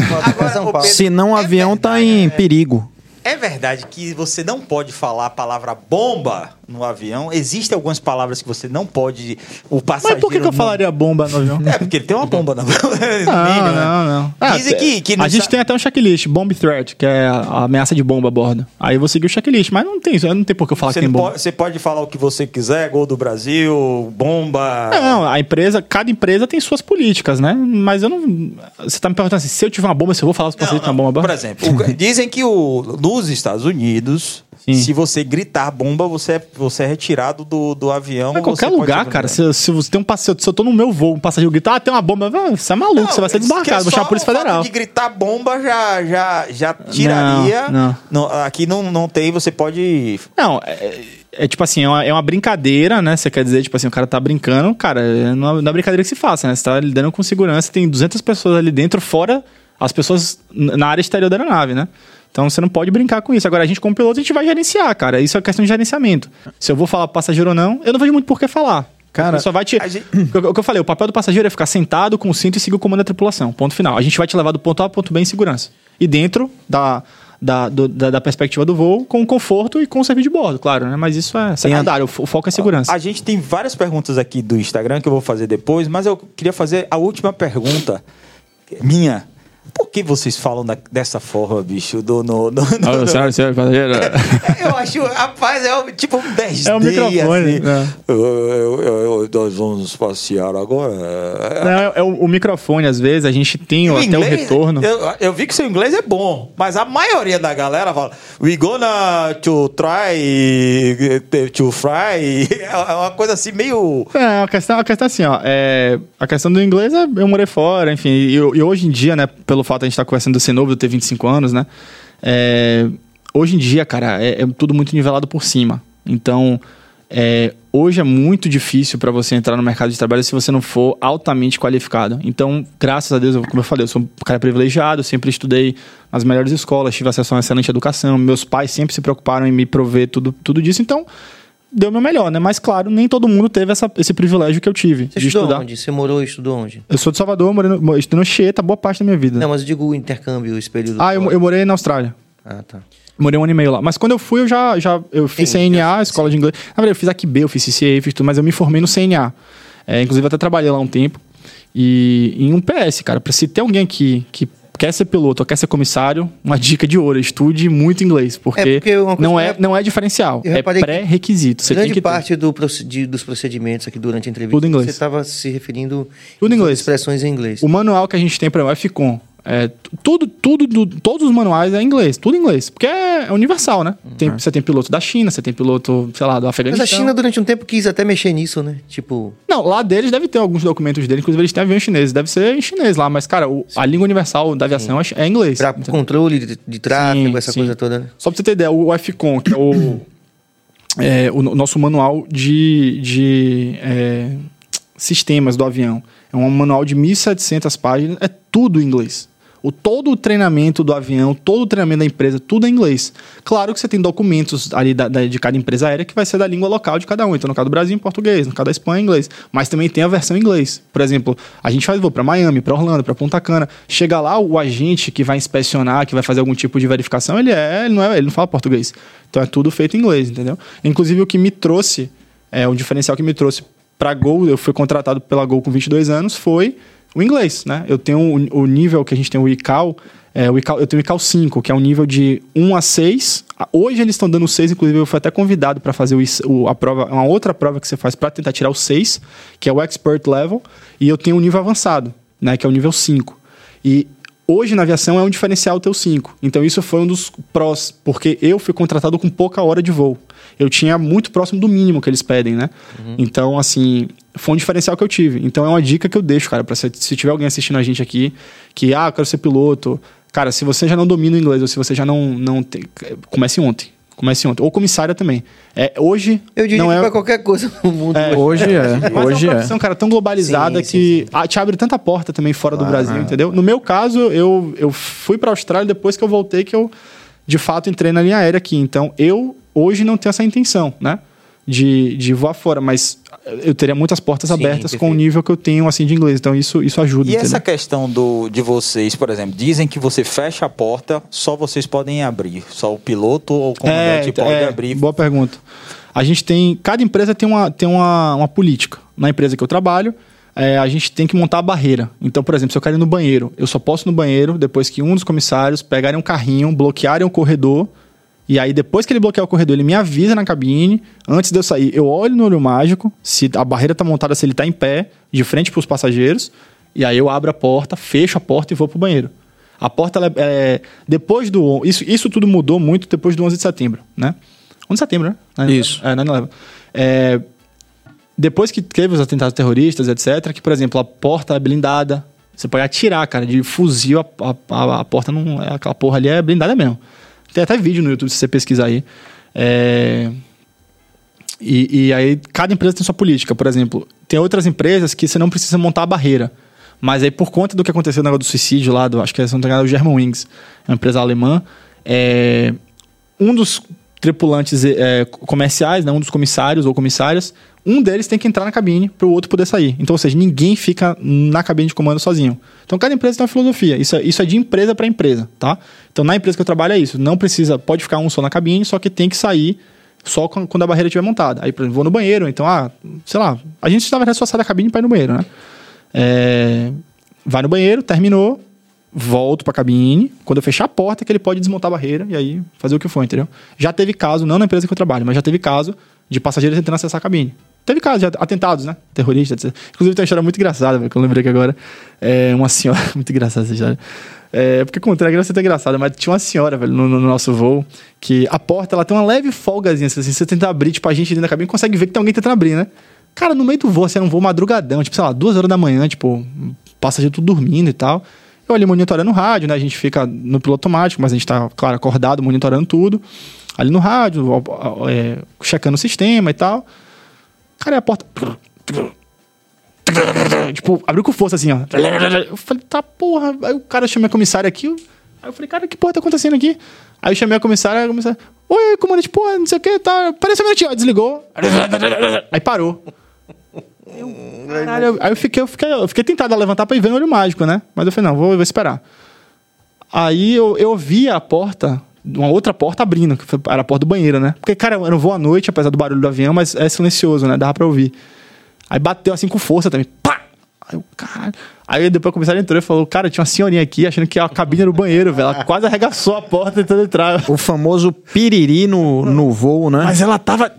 São o É avião tá verdade, em é. perigo. É verdade que você não pode falar a palavra bomba no avião. Existem algumas palavras que você não pode. O passageiro. Mas por que, que eu não- falaria bomba no avião? É, porque ele tem uma bomba no avião. [laughs] Não, não, não. Ah, Dizem que, que a gente sa- tem até um checklist, bomb threat, que é a ameaça de bomba a bordo. Aí eu vou seguir o checklist, mas não tem isso, não tem por que eu falar Você, que tem bomba. pode, você pode falar o que você quiser, gol do Brasil, bomba. Não, a empresa, cada empresa tem suas políticas, né? Mas eu não. Você tá me perguntando assim, se eu tiver uma bomba, se eu vou falar os passageiros que tem uma bomba Por exemplo, o- dizem que o, nos Estados Unidos, Sim. se você gritar bomba, você é, você é retirado do, do avião. Mas qualquer lugar, cara, se, se você tem um passageiro, se eu tô no meu voo, um passageiro grita, ah, tem uma bomba, você é maluco, Não, você vai ser porque desbarcado, vou chamar a Polícia Federal. de gritar bomba já, já, já tiraria. não. Não, aqui não, não tem, você pode. Não, é, é tipo assim, é uma, é uma brincadeira, né? Você quer dizer, tipo assim, o cara tá brincando, cara, é não é brincadeira que se faça, né? Você tá lidando com segurança, tem 200 pessoas ali dentro, fora as pessoas na área exterior da aeronave, né? Então você não pode brincar com isso. Agora a gente, como piloto, a gente vai gerenciar, cara. Isso é questão de gerenciamento. Se eu vou falar pro passageiro ou não, eu não vejo muito por que falar. Cara, só vai te. gente- [clears throat] O que- eu falei, o papel do passageiro é ficar sentado com o cinto e seguir o comando da tripulação. Ponto final. A gente vai te levar do ponto A ao ponto B em segurança. E dentro da, da, do- da, da perspectiva do voo, com conforto e com o serviço de bordo, claro, né? Mas isso é secundário. O foco é segurança. A gente tem várias perguntas aqui do Instagram que eu vou fazer depois, mas eu queria fazer a última pergunta minha. Por que vocês falam da- dessa forma, bicho? Do, no, no- no- senhor, senhor passageiro. Eu acho, rapaz, é um- tipo um 10 É o microfone, né? Eu- eu- eu- nós vamos passear agora. Não, é, é o, o microfone, às vezes, a gente tem O até o inglês, retorno. Eu, eu vi que seu inglês é bom, mas a maioria da galera fala We gonna to try to fry. [laughs] É uma coisa assim meio. É, a questão, a questão é assim, ó. é, a questão do inglês é eu morei fora, enfim. E, e hoje em dia, né, pelo fato de a gente estar conversando do eu ter 25 anos, né? é, hoje em dia, cara, é, é tudo muito nivelado por cima. Então, é, hoje é muito difícil para você entrar no mercado de trabalho se você não for altamente qualificado. Então, graças a Deus, eu- como eu falei, eu sou um cara privilegiado, sempre estudei nas melhores escolas, tive acesso a uma excelente educação. Meus pais sempre se preocuparam em me prover tudo, tudo disso. Então, deu o meu melhor, né? Mas, claro, nem todo mundo teve essa- esse privilégio que eu tive Você de estudou estudar. onde? Você morou e estudou onde? Eu sou de Salvador, morei no, estudei no Chieta boa parte da minha vida. Não, mas eu digo o intercâmbio, esse período. ah, eu, eu morei na Austrália. Ah, tá. Morei um ano e meio lá. Mas quando eu fui, eu já, já eu fiz Sim, CNA, escola de inglês. Na verdade, eu fiz AQB, eu fiz CCA, fiz tudo, mas eu me formei no CNA. É, inclusive, até trabalhei lá um tempo. E em um PS, cara, pra se ter alguém aqui que quer ser piloto ou quer ser comissário, uma dica de ouro, estude muito inglês, porque, É, porque não, é, eu- não é diferencial, é pré-requisito. Grande parte do procedi- dos procedimentos aqui durante a entrevista, Tudo inglês. você estava se referindo Tudo em inglês. expressões em inglês. O manual que a gente tem para o FCOM, é, tudo, tudo, do- todos os manuais é em inglês, tudo em inglês, porque é, é universal, né? Tem- Você tem piloto da China, você tem piloto, sei lá, do Mas Afeganistão. a China, durante um tempo, quis até mexer nisso, né? Tipo, Não, lá deles deve ter alguns documentos dele, inclusive eles têm avião chinês, deve ser em chinês lá, mas, cara, o- a língua universal da aviação é, é inglês. para entendeu? controle de, de tráfego, Sim, essa sim. coisa toda, né? Só pra você ter ideia, o FCON, que é o, [coughs] é, o no- nosso manual de, de é, sistemas do avião, é um manual de 1.700 páginas, é tudo em inglês. O, todo o treinamento do avião, todo o treinamento da empresa, tudo é inglês. Claro que você tem documentos ali da- da- de cada empresa aérea que vai ser da língua local de cada um. Então, no caso do Brasil, em português, no caso da Espanha, em inglês. Mas também tem a versão em inglês. Por exemplo, a gente faz voo para Miami, para Orlando, para Punta Cana. Chega lá, o agente que vai inspecionar, que vai fazer algum tipo de verificação, ele é, ele não é, ele não fala português. Então é tudo feito em inglês, entendeu? Inclusive o que me trouxe, é o diferencial que me trouxe para Gol, eu fui contratado pela Gol com 22 anos, foi o inglês, né? Eu tenho o, o nível que a gente tem o ICAO, é, o ICAO eu tenho o ICAO 5, que é um nível de 1 a 6. Ah, Hoje eles estão dando 6, inclusive eu fui até convidado para fazer o, a prova, uma outra prova que você faz para tentar tirar o 6, que é o Expert Level, e eu tenho o nível avançado, né, que é o nível 5. E hoje na aviação é um diferencial ter o 5. Então isso foi um dos prós, porque eu fui contratado com pouca hora de voo. Eu tinha muito próximo do mínimo que eles pedem, né? Então, assim, foi um diferencial que eu tive. Então é uma dica que eu deixo, cara, para se, se tiver alguém assistindo a gente aqui que, ah, eu quero ser piloto. Cara, se você já não domina o inglês ou se você já não, não tem. Comece ontem. Comece ontem. Ou comissária também. É, hoje. Eu diria não que é, pra qualquer coisa no mundo. É, Hoje é, mas hoje é uma é. profissão, cara, tão globalizada Sim, que ah, te abre tanta porta também fora do Brasil, entendeu? No meu caso, eu, eu fui pra Austrália depois que eu voltei, que eu de fato entrei na linha aérea aqui. Então, eu hoje não tenho essa intenção, né? De, de voar fora, mas eu teria muitas portas Sim, abertas com o perfeito. nível que eu tenho assim de inglês. Então, isso, isso ajuda. E essa entendeu? questão do, de vocês, por exemplo, dizem que você fecha a porta, só vocês podem abrir. Só o piloto ou o comandante pode é, abrir. Boa pergunta. A gente tem. Cada empresa tem uma, tem uma, uma política. Na empresa que eu trabalho, é, a gente tem que montar a barreira. Então, por exemplo, se eu quero ir no banheiro, eu só posso ir no banheiro depois que um dos comissários pegarem um carrinho, bloquearem o corredor. E aí, depois que ele bloquear o corredor, ele me avisa na cabine. Antes de eu sair, eu olho no olho mágico se a barreira tá montada, se ele tá em pé, de frente para os passageiros. E aí eu abro a porta, fecho a porta e vou pro banheiro. A porta, ela é, é, depois do... Isso, isso tudo mudou muito depois do 11 de setembro, né? 11 de setembro, né? Isso. É, 9/11. É, depois que teve os atentados terroristas, etc., que, por exemplo, a porta é blindada. Você pode atirar, cara, de fuzil, a, a, a- a porta não. é- Aquela porra ali é blindada mesmo. Tem até vídeo no YouTube se você pesquisar aí. É, e, e aí, cada empresa tem sua política. Por exemplo, tem outras empresas que você não precisa montar a barreira. Mas aí, por conta do que aconteceu no negócio do suicídio lá, do, acho que é, o Germanwings, é uma empresa alemã, é, um dos tripulantes é, comerciais, né, um dos comissários ou comissárias, um deles tem que entrar na cabine para o outro poder sair. Então, ou seja, ninguém fica na cabine de comando sozinho. Então, cada empresa tem uma filosofia. Isso é, isso é de empresa para empresa, tá? Então, na empresa que eu trabalho é isso. Não precisa, pode ficar um só na cabine, só que tem que sair só quan- quando a barreira estiver montada. Aí, por exemplo, vou no banheiro, então, ah, sei lá, a gente, na verdade, só sai da cabine para ir no banheiro, né? É, vai no banheiro, terminou, volto pra cabine. Quando eu fechar a porta, que ele pode desmontar a barreira e aí fazer o que for, entendeu? Já teve caso, não na empresa que eu trabalho, mas já teve caso de passageiros tentando acessar a cabine. Teve caso de atentados, né? Terroristas, etc. Inclusive tem uma história muito engraçada, que eu lembrei aqui agora. É uma senhora. [laughs] muito engraçada essa história. É, porque não ser tão engraçada, mas tinha uma senhora, velho, no, no nosso voo, que a porta ela tem uma leve folgazinha, assim, você tentar abrir, tipo, a gente dentro da cabine consegue ver que tem alguém tentando abrir, né? Cara, no meio do voo, assim, era um voo madrugadão, tipo, sei lá, duas horas da manhã, tipo, passageiro tudo dormindo e tal. Eu ali monitorando o rádio, né? A gente fica no piloto automático, mas a gente tá, claro, acordado, monitorando tudo. Ali no rádio, é, checando o sistema e tal. Cara, a porta. [tsk] Tipo, abriu com força assim, ó. Eu falei, tá porra. Aí o cara chamou a comissária aqui. Aí eu falei, cara, que porra tá acontecendo aqui? Aí eu chamei a comissária, a comissária, oi, comandante, porra, não sei o que, tá. Parece um minutinho, ó, desligou. Aí parou. Eu, caralho, eu- aí eu fiquei, eu fiquei, eu fiquei tentado a levantar pra ir ver no olho mágico, né? Mas eu falei, não, vou, vou esperar. Aí eu, eu vi a porta, uma outra porta abrindo, que foi- era a porta do banheiro, né? Porque, cara, eu não vou à noite, apesar do barulho do avião, mas é silencioso, né? Dava pra ouvir. Aí bateu assim com força também. Aí eu, caralho. Aí depois o comissário entrou e falou, cara, tinha uma senhorinha aqui achando que a cabine era o banheiro, velho. Ela quase arregaçou a porta tentando entrar. O famoso piriri no, no voo, né? Mas ela tava.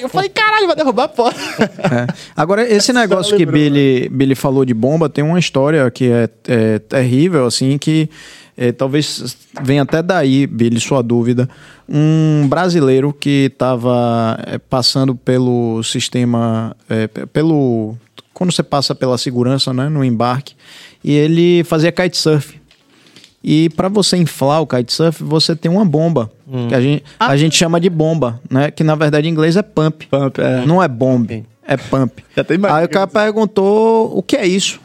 Eu falei, caralho, vai derrubar a porta. É. Agora, esse [laughs] negócio que Billy, Billy falou de bomba tem uma história que é, é terrível, assim, que é, talvez venha até daí, Billy, sua dúvida. Um brasileiro que estava passando pelo sistema, é, pelo quando você passa pela segurança, né, no embarque, e ele fazia kitesurf. E para você inflar o kitesurf, você tem uma bomba, que a gente, a gente chama de bomba, né, que na verdade em inglês é pump. Pump, é. Não é bomb, é pump. [laughs] Já tem mais- Aí o cara perguntou o que é isso.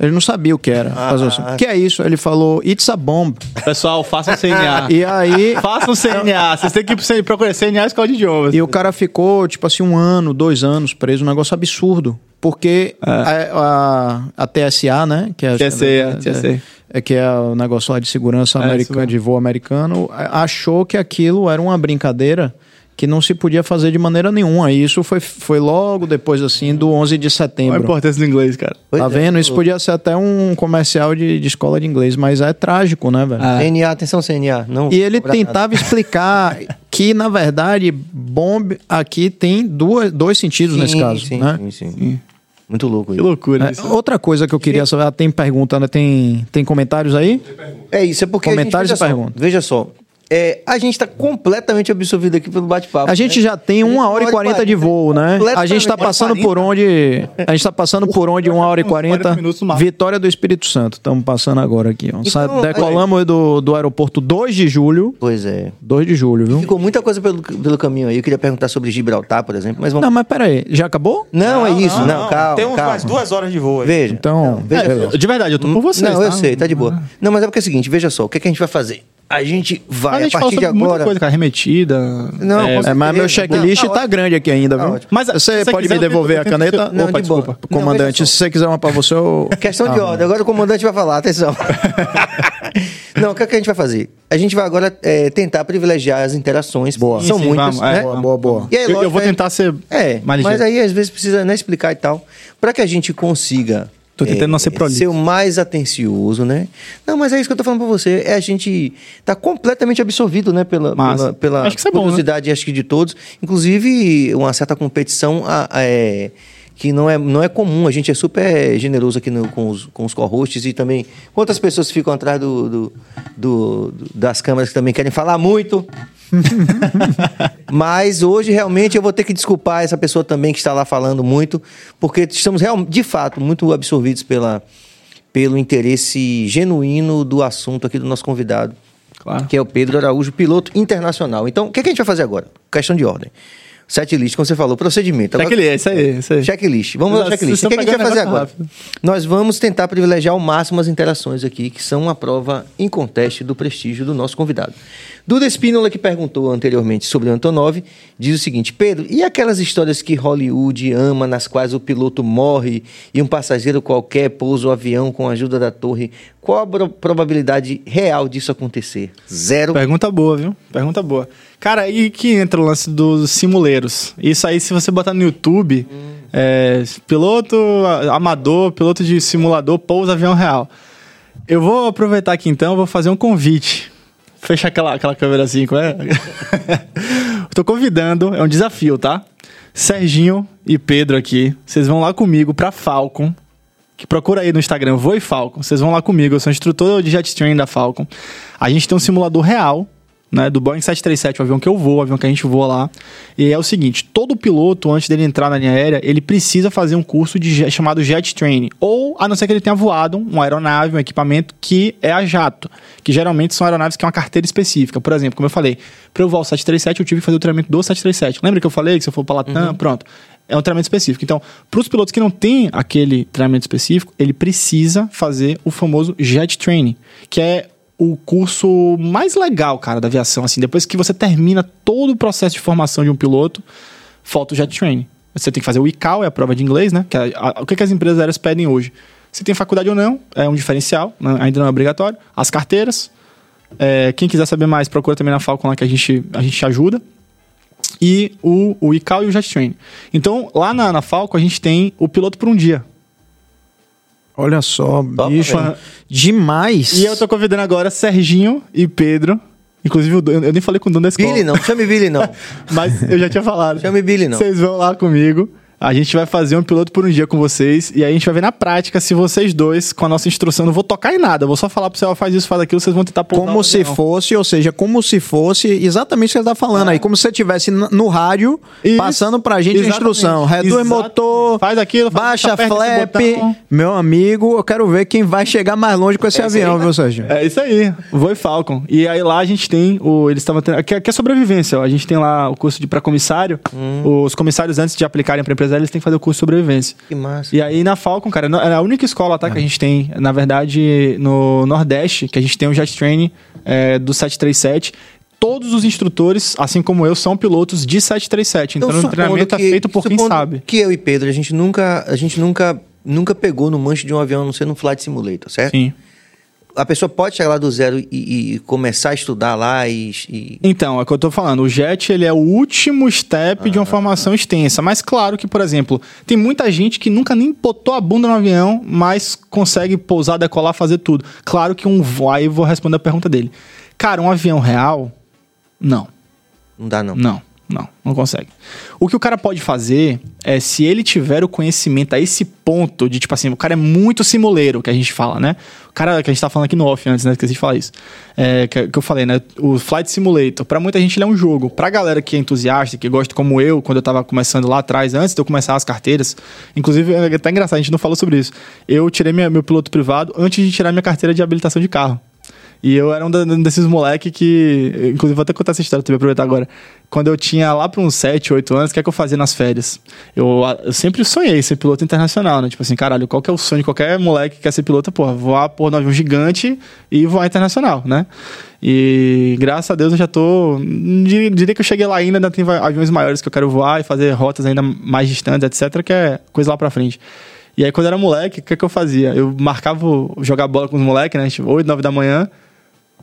Ele não sabia o que era. Fazer assim, o que é isso? Ele falou, it's a bomb. Pessoal, façam [laughs] CNA. E aí, Façam CNA. Vocês têm que ir pro CNA, procurar CNA Escola de Idiomas. e o cara ficou, tipo assim, um ano, dois anos preso, um negócio absurdo. Porque a, a, a TSA, né? Que é, TSA, é, TSA. é que é o negócio lá de segurança É, americana, de voo americano, a- achou que aquilo era uma brincadeira que não se podia fazer de maneira nenhuma. E isso foi, foi logo depois, assim, do 11 de Qual a setembro. importância do inglês, cara? Pois Tá é, vendo? Isso podia ser até um comercial de, de escola de inglês, mas é trágico, né, velho? CNA, atenção, CNA. Não E ele nada. tentava explicar [laughs] que, na verdade, bomb aqui tem duas, dois sentidos Sim, nesse caso, sim, né? sim, sim. Muito louco Que isso. loucura É, isso. outra coisa que eu queria saber, tem pergunta, né? Tem, tem comentários aí? É isso, é porque. Comentários a gente, e perguntas. Veja só. É, a gente tá completamente absorvido aqui pelo bate-papo. A gente né? já tem uma hora e quarenta de voo, né? A gente tá passando por onde. A gente tá passando por onde uma hora e 40 quarenta. minutos no máximo. Vitória do Espírito Santo. Estamos passando agora aqui. Ó. Então, Decolamos do, do aeroporto 2 de julho. Pois é. 2 de julho, viu? Ficou muita coisa pelo, pelo caminho aí. Eu queria perguntar sobre Gibraltar, por exemplo, mas vamos. Não, mas peraí, já acabou? Não, é isso, não, calma. Tem uns calma. mais duas horas de voo aí. Veja. Então, veja só. De verdade, eu tô por vocês, Não, eu tá? sei, tá de boa. Não, mas é porque é o seguinte, veja só, o que, é que a gente vai fazer? A gente vai, a a, gente falou partir de sobre muita agora. coisa, cara. Remetida. Não, é, É, mas meu checklist Não, tá tá grande aqui ainda, viu? ótimo. Mas, se você você pode quiser, me devolver eu a caneta? Não, Opa, de desculpa. Não, Comandante, se você quiser uma pra você, eu... [laughs] Questão de Ah, ordem. Agora o comandante vai falar, atenção. [laughs] Não, o que, é que a gente vai fazer? A gente vai agora é, tentar privilegiar as interações. Boa. São Sim, muitas, vamos, é, né? Boa, boa, boa. E aí, Eu, eu lógico, vou é- tentar ser É, mais mas aí às vezes precisa né, explicar e tal. Pra que a gente consiga. Tô tentando não ser prolixo. Ser o mais atencioso, né? Não, mas é isso que eu tô falando pra você. É a gente tá completamente absorvido, né? Pela, pela, pela Acho isso é bom, né? curiosidade, acho que de todos. Inclusive, uma certa competição a- a- é, que não é, não é comum. A gente é super generoso aqui no- com os, com os co-hosts e também. Quantas pessoas ficam atrás do, do- do- do- das câmeras que também querem falar muito? [laughs] Mas hoje realmente eu vou ter que desculpar essa pessoa também que está lá falando muito, porque estamos real, de fato muito absorvidos pela, pelo interesse genuíno do assunto aqui do nosso convidado, Claro. que é o Pedro Araújo, piloto internacional. Então, o que, é que a gente vai fazer agora? Questão de ordem. Setlist, como você falou, procedimento. Agora- Checklist, isso aí, isso aí. Checklist. Vamos Vocês checklist. O que, é que a gente vai fazer agora? rápido. Nós vamos tentar privilegiar ao máximo as interações aqui, que são uma prova inconteste do prestígio do nosso convidado. Duda Espínola, que perguntou anteriormente sobre o Antonov, diz o seguinte: Pedro, e aquelas histórias que Hollywood ama, nas quais o piloto morre e um passageiro qualquer pousa o avião com a ajuda da torre? Qual a pro- probabilidade real disso acontecer? Zero. Pergunta boa, viu? Pergunta boa. Cara, aí que entra o lance dos simuleiros. Isso aí, se você botar no YouTube, é, piloto amador, piloto de simulador, pousa avião real. Eu vou aproveitar aqui então, vou fazer um convite. Fecha aquela, aquela câmera assim, como é? [laughs] Tô convidando, é um desafio, tá? Serginho e Pedro aqui, vocês vão lá comigo pra Falcon, que procura aí no Instagram, Voe Falcon. Vocês vão lá comigo, eu sou instrutor de jet training da Falcon. A gente tem um simulador real, né, do Boeing 737, o avião que eu vou, o avião que a gente voa lá. E é o seguinte, todo piloto, antes dele entrar na linha aérea, ele precisa fazer um curso de chamado jet training. Ou, a não ser que ele tenha voado uma aeronave, um equipamento que é a jato. Que geralmente são aeronaves que é uma carteira específica. Por exemplo, como eu falei, para eu voar o 737, eu tive que fazer o treinamento do 737. Lembra que eu falei que se eu for para Latam, pronto. É um treinamento específico. Então, para os pilotos que não têm aquele treinamento específico, ele precisa fazer o famoso jet training, que é o curso mais legal, cara, da aviação. Assim, depois que você termina todo o processo de formação de um piloto, falta o jet training. Você tem que fazer o ICAO, é a prova de inglês, né? Que é a- o que, que as empresas aéreas pedem hoje? Se tem faculdade ou não, é um diferencial, né? ainda não é obrigatório. As carteiras. é, quem quiser saber mais, procura também na Falcon lá que a gente, a gente te ajuda e o, o ICAO e o Jet Train. Então, lá na, na Falco, a gente tem o piloto por um dia. Olha só, Topa, bicho. velho. Demais. E eu tô convidando agora Serginho e Pedro. Inclusive, o dono- eu nem falei com o dono da escola. Billy não, chame Billy não. [laughs] Mas eu já tinha falado. Chame Billy não. Vocês vão lá comigo. A gente vai fazer um piloto por um dia com vocês. E aí a gente vai ver na prática se vocês dois, com a nossa instrução, não vou tocar em nada. eu Vou só falar pro você, ó, faz isso, faz aquilo, vocês vão tentar pousar Como se fosse, ou seja, como se fosse exatamente o que você tá falando aí. Como se você estivesse no rádio, Isso. passando pra gente a Exatamente. instrução. Reduz Exatamente. motor, Faz aquilo, faz baixa flap. Meu amigo, eu quero ver quem vai chegar mais longe com esse avião, viu, Sérgio? É isso aí, Voe Falcon. E aí lá a gente tem o. Eles estavam tendo. Aqui, aqui é sobrevivência, ó. A gente tem lá o curso de para comissário. Os comissários, antes de aplicarem para empresa, eles têm que fazer o curso de sobrevivência. Que massa. E aí na Falcon, cara, é a única escola tá, que a gente tem, na verdade, no Nordeste, que a gente tem o Jet Training é, do 737. Todos os instrutores, assim como eu, são pilotos de 737. Então, o supondo treinamento é feito por quem sabe. Que eu e Pedro, a gente nunca, a gente nunca, nunca pegou no manche de um avião, a não ser no Flight Simulator, certo? Sim. A pessoa pode chegar lá do zero e, e começar a estudar lá e, e- Então, é o que eu tô falando. O JET, ele é o último step de uma formação extensa. Mas claro que, por exemplo, tem muita gente que nunca nem botou a bunda no avião, mas consegue pousar, decolar, fazer tudo. Claro que um aí vou responder a pergunta dele. Cara, um avião real, não. não dá não. Não, não, não consegue. O que o cara pode fazer é, se ele tiver o conhecimento a esse ponto de, tipo assim, o cara é muito simuleiro, que a gente fala, né? O cara que a gente tá falando aqui no off antes, né? Esqueci de falar isso. É, que, que eu falei, né? O Flight Simulator, pra muita gente ele é um jogo. Pra galera que é entusiasta, que gosta como eu, quando eu tava começando lá atrás, antes de eu começar as carteiras, inclusive é até engraçado, a gente não falou sobre isso. Eu tirei minha- meu piloto privado antes de tirar minha carteira de habilitação de carro. E eu era um desses moleque que. Inclusive, vou até contar essa história, também aproveitar agora. Quando eu tinha lá para uns 7, 8 anos, o que é que eu fazia nas férias? Eu, eu sempre sonhei ser piloto internacional, né? Tipo assim, caralho, qual que é o sonho de qualquer moleque que quer ser piloto? Porra, voar por um avião gigante e voar internacional, né? E graças a Deus eu já tô. dir- Diria que eu cheguei lá ainda, ainda tem aviões maiores que eu quero voar e fazer rotas ainda mais distantes, etc., que é coisa lá pra frente. E aí, quando eu era moleque, o que, é que eu fazia? Eu marcava jogar bola com os moleques, né? Tipo, 8, 9 da manhã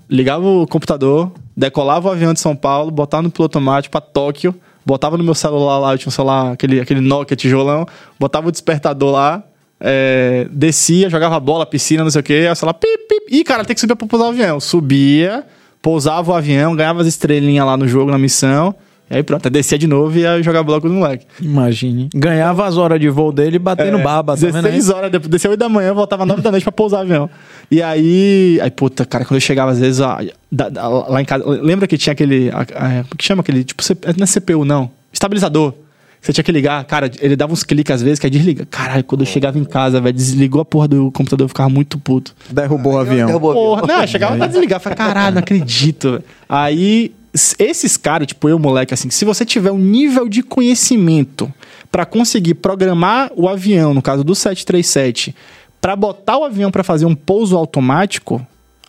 ligava o computador, decolava o avião de São Paulo, botava no piloto automático pra Tóquio, botava no meu celular lá, eu tinha um celular, aquele, aquele Nokia tijolão, botava o despertador lá, é, descia, jogava bola, piscina, não sei o quê, aí o celular, pip, pip, ih, cara, tem que subir pra pousar o avião. Subia, pousava o avião, ganhava as estrelinhas lá no jogo, na missão, e aí pronto, descia de novo e ia jogar bola com os moleques. Imagine. Ganhava as horas de voo dele batendo baba, tá vendo aí? 16 horas, depois descia 8 da manhã, voltava 9 da noite pra pousar o avião. E aí, aí, puta, cara, quando eu chegava às vezes ó, da- da- lá em casa, lembra que tinha aquele, a, a, o que chama aquele, tipo, C- não é CPU não, estabilizador. Você tinha que ligar, cara, ele dava uns cliques às vezes que aí desliga. Caralho, quando eu chegava em casa, velho, desligou a porra do computador, eu ficava muito puto. Derrubou o avião. Derrubou o avião. Porra, não, chegava pra desligar. Falei, caralho, não acredito. velho. Aí, esses caras, tipo eu, moleque, assim, se você tiver um nível de conhecimento pra conseguir programar o avião, no caso do 737, pra botar o avião pra fazer um pouso automático,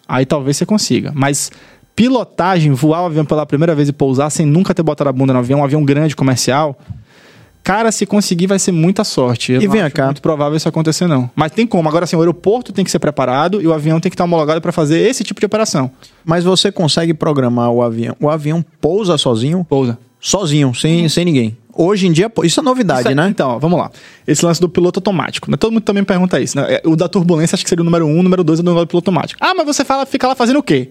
aí talvez você consiga. Mas pilotagem, voar o avião pela primeira vez e pousar sem nunca ter botado a bunda no avião, um avião grande, comercial, Cara, se conseguir, vai ser muita sorte. Eu E vem cá. muito provável isso acontecer, não. Mas tem como. Agora, assim, o aeroporto tem que ser preparado e o avião tem que estar homologado para fazer esse tipo de operação. Mas você consegue programar o avião. O avião pousa sozinho? Pousa. Sozinho, sem, sem ninguém. Hoje em dia, isso é novidade, Isso é- né? Então, ó, vamos lá. Esse lance do piloto automático. Né? Todo mundo também pergunta isso. Né? É, O da turbulência acho que seria o número um, o número dois é o negócio do piloto automático. Ah, mas você fala, fica lá fazendo o quê?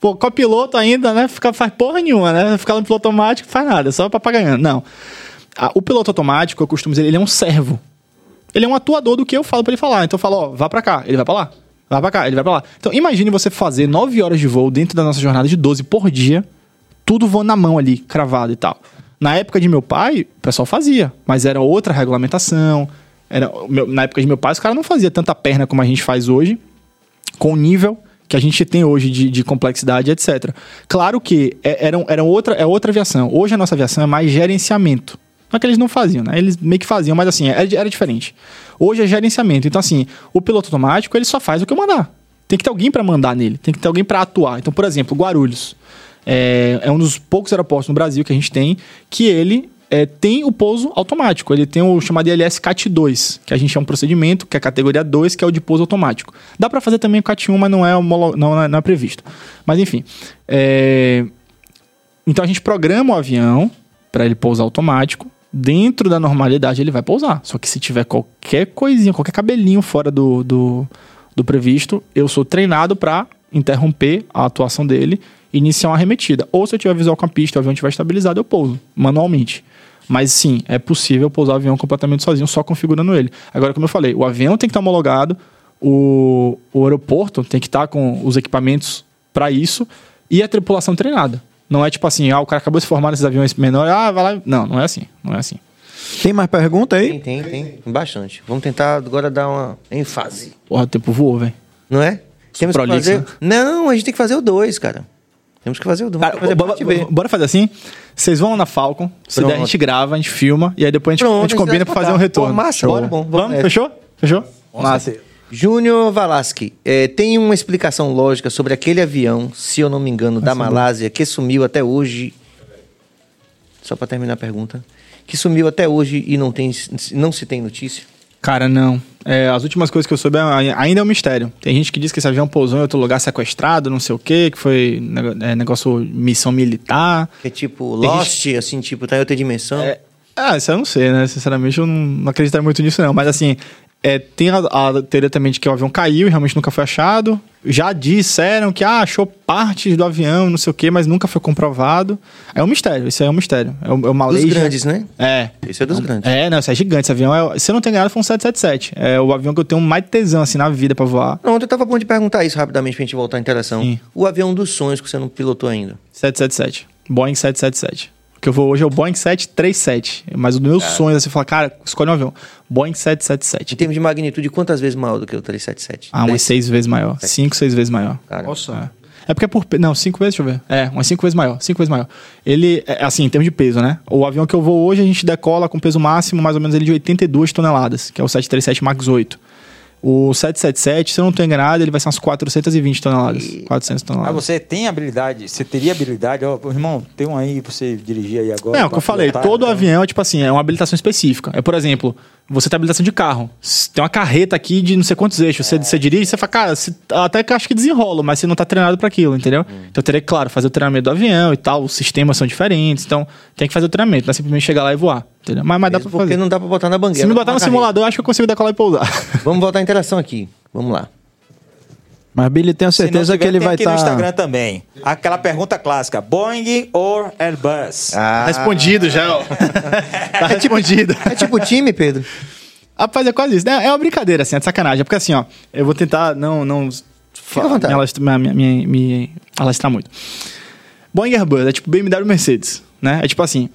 Pô, copiloto ainda, né? Fica, faz porra nenhuma, né? Ficar lá no piloto automático faz nada, só papagaiando. Não. Ah, o piloto automático, eu costumo dizer, ele é um servo. Ele é um atuador do que eu falo pra ele falar. Então eu falo, ó, vá pra cá, ele vai pra lá. Vai pra cá, ele vai pra lá. Então imagine você fazer 9 horas de voo dentro da nossa jornada de 12 por dia, tudo voando na mão ali, cravado e tal. Na época de meu pai, o pessoal fazia, mas era outra regulamentação. Era, meu- na época de meu pai, os caras não faziam tanta perna como a gente faz hoje, com o nível que a gente tem hoje de, de complexidade, etc. Claro que é, era, era outra, é outra aviação. Hoje a nossa aviação é mais gerenciamento. Não é que eles não faziam, né? Eles meio que faziam, mas assim, era, era diferente. Hoje é gerenciamento. Então, assim, o piloto automático, ele só faz o que eu mandar. Tem que ter alguém para mandar nele, tem que ter alguém para atuar. Então, por exemplo, Guarulhos é, é um dos poucos aeroportos no Brasil que a gente tem que ele é, tem o pouso automático. Ele tem o chamado ILS CAT 2, que a gente é um procedimento, que é a categoria 2, que é o de pouso automático. Dá para fazer também o CAT 1, mas não é, não, é- não é previsto. Mas enfim. é, Então a gente programa o avião para ele pousar automático. Dentro da normalidade ele vai pousar. Só que se tiver qualquer coisinha, qualquer cabelinho fora do, do, do previsto, eu sou treinado para interromper a atuação dele e iniciar uma arremetida. Ou se eu tiver visual com a pista, o avião estiver estabilizado, eu pouso manualmente. Mas sim, é possível pousar o avião completamente sozinho, só configurando ele. Agora, como eu falei, o avião tem que estar homologado, o, o aeroporto tem que estar com os equipamentos para isso e a tripulação treinada. Não é tipo assim, ah, o cara acabou de se formar nesses aviões menores, ah, vai lá. Não, não é assim. Não é assim. Tem mais pergunta aí? Tem, tem, tem. Bastante. Vamos tentar agora dar uma ênfase. Porra, o tempo voou, velho. Não é? Temos que fazer... né? Não, a gente tem que fazer o 2, cara. Temos que fazer o 2. Cara, fazer bora, fazer assim? Vocês vão lá na Falcon, se der, a gente grava, a gente filma, e aí depois a gente, a gente Pronto, combina pra fazer um retorno. Pô, massa, bora, bom, Vamos? é. Fechou? Fechou? Massa. Júnior Valaski, eh, tem uma explicação lógica sobre aquele avião, se eu não me engano, da Malásia, que sumiu até hoje. Só para terminar a pergunta. Que sumiu até hoje e não, tem, não se tem notícia. Cara, não. É, as últimas coisas que eu soube é- ainda é um mistério. Tem gente que diz que esse avião pousou em outro lugar sequestrado, não sei o quê, que foi é, negócio missão militar. Que é tipo Tem Lost, assim, tipo, tá em outra dimensão. É, ah, isso eu não sei, né? Sinceramente, eu não, não acreditaria muito nisso, não. Mas assim, é, tem a, a teoria também de que o avião caiu e realmente nunca foi achado. Já disseram que ah, achou partes do avião, não sei o quê, mas nunca foi comprovado. É um mistério, isso aí é um mistério. É, é uma Dos lei. grandes, né? É. Esse é dos grandes. É, não, isso é gigante. Esse avião é. Se eu não tenho enganado, foi um 777. É o avião que eu tenho mais tesão, assim, na vida pra voar. Pronto, eu tava bom de perguntar isso rapidamente pra gente voltar à interação. Sim. O avião dos sonhos que você não pilotou ainda. 777. Boeing 777. Que eu vou hoje é o Boeing 737. Mas o meu sonho é você falar, cara, escolhe um avião. Boeing Em 777. termos de magnitude, quantas vezes maior do que o 377? Ah, umas Três? seis vezes maior. Cinco, seis vezes maior. Cara, É. É porque é por. Não, cinco vezes, deixa eu ver. É, umas cinco vezes maior. Cinco vezes maior. Ele, é, assim, em termos de peso, né? O avião que eu vou hoje, a gente decola com peso máximo, mais ou menos ele de 82 toneladas, que é o 737 MAX 8. O 777, se eu não estou enganado, ele vai ser umas 420 toneladas. 400 Ah, toneladas. você tem habilidade, você teria habilidade, ó, irmão, tem um aí pra você dirigir aí agora. É, o que eu falei, pilotar, todo então. avião é tipo assim, é uma habilitação específica. É, por exemplo, você tem habilitação de carro. Tem uma carreta aqui de não sei quantos eixos. Você, você dirige, você fala, cara, você- até que acho que desenrola, mas você não tá treinado para aquilo, entendeu? Hum. Então eu teria que, claro, fazer o treinamento do avião e tal, os sistemas são diferentes, então tem que fazer o treinamento, não é simplesmente chegar lá e voar, entendeu? Mas, mas dá pra porque fazer. não dá pra botar na banguela. Se me botar no carreta. simulador, eu acho que eu consigo decolar e pousar. Vamos voltar interação aqui. Vamos lá. Mas Billy tem a Se não certeza tiver, que ele tem vai aqui no estar. Instagram também. Aquela pergunta clássica: Boeing ou Airbus? Ah, Respondido já, ó. [laughs] tá respondido. É tipo time, Pedro? Rapaz, é quase isso. É uma brincadeira, assim, é de sacanagem. É porque assim, ó, eu vou tentar não, não à vontade. me, alastrar, me, me- me alastrar muito. Boeing Airbus é tipo BMW Mercedes, né? É tipo assim,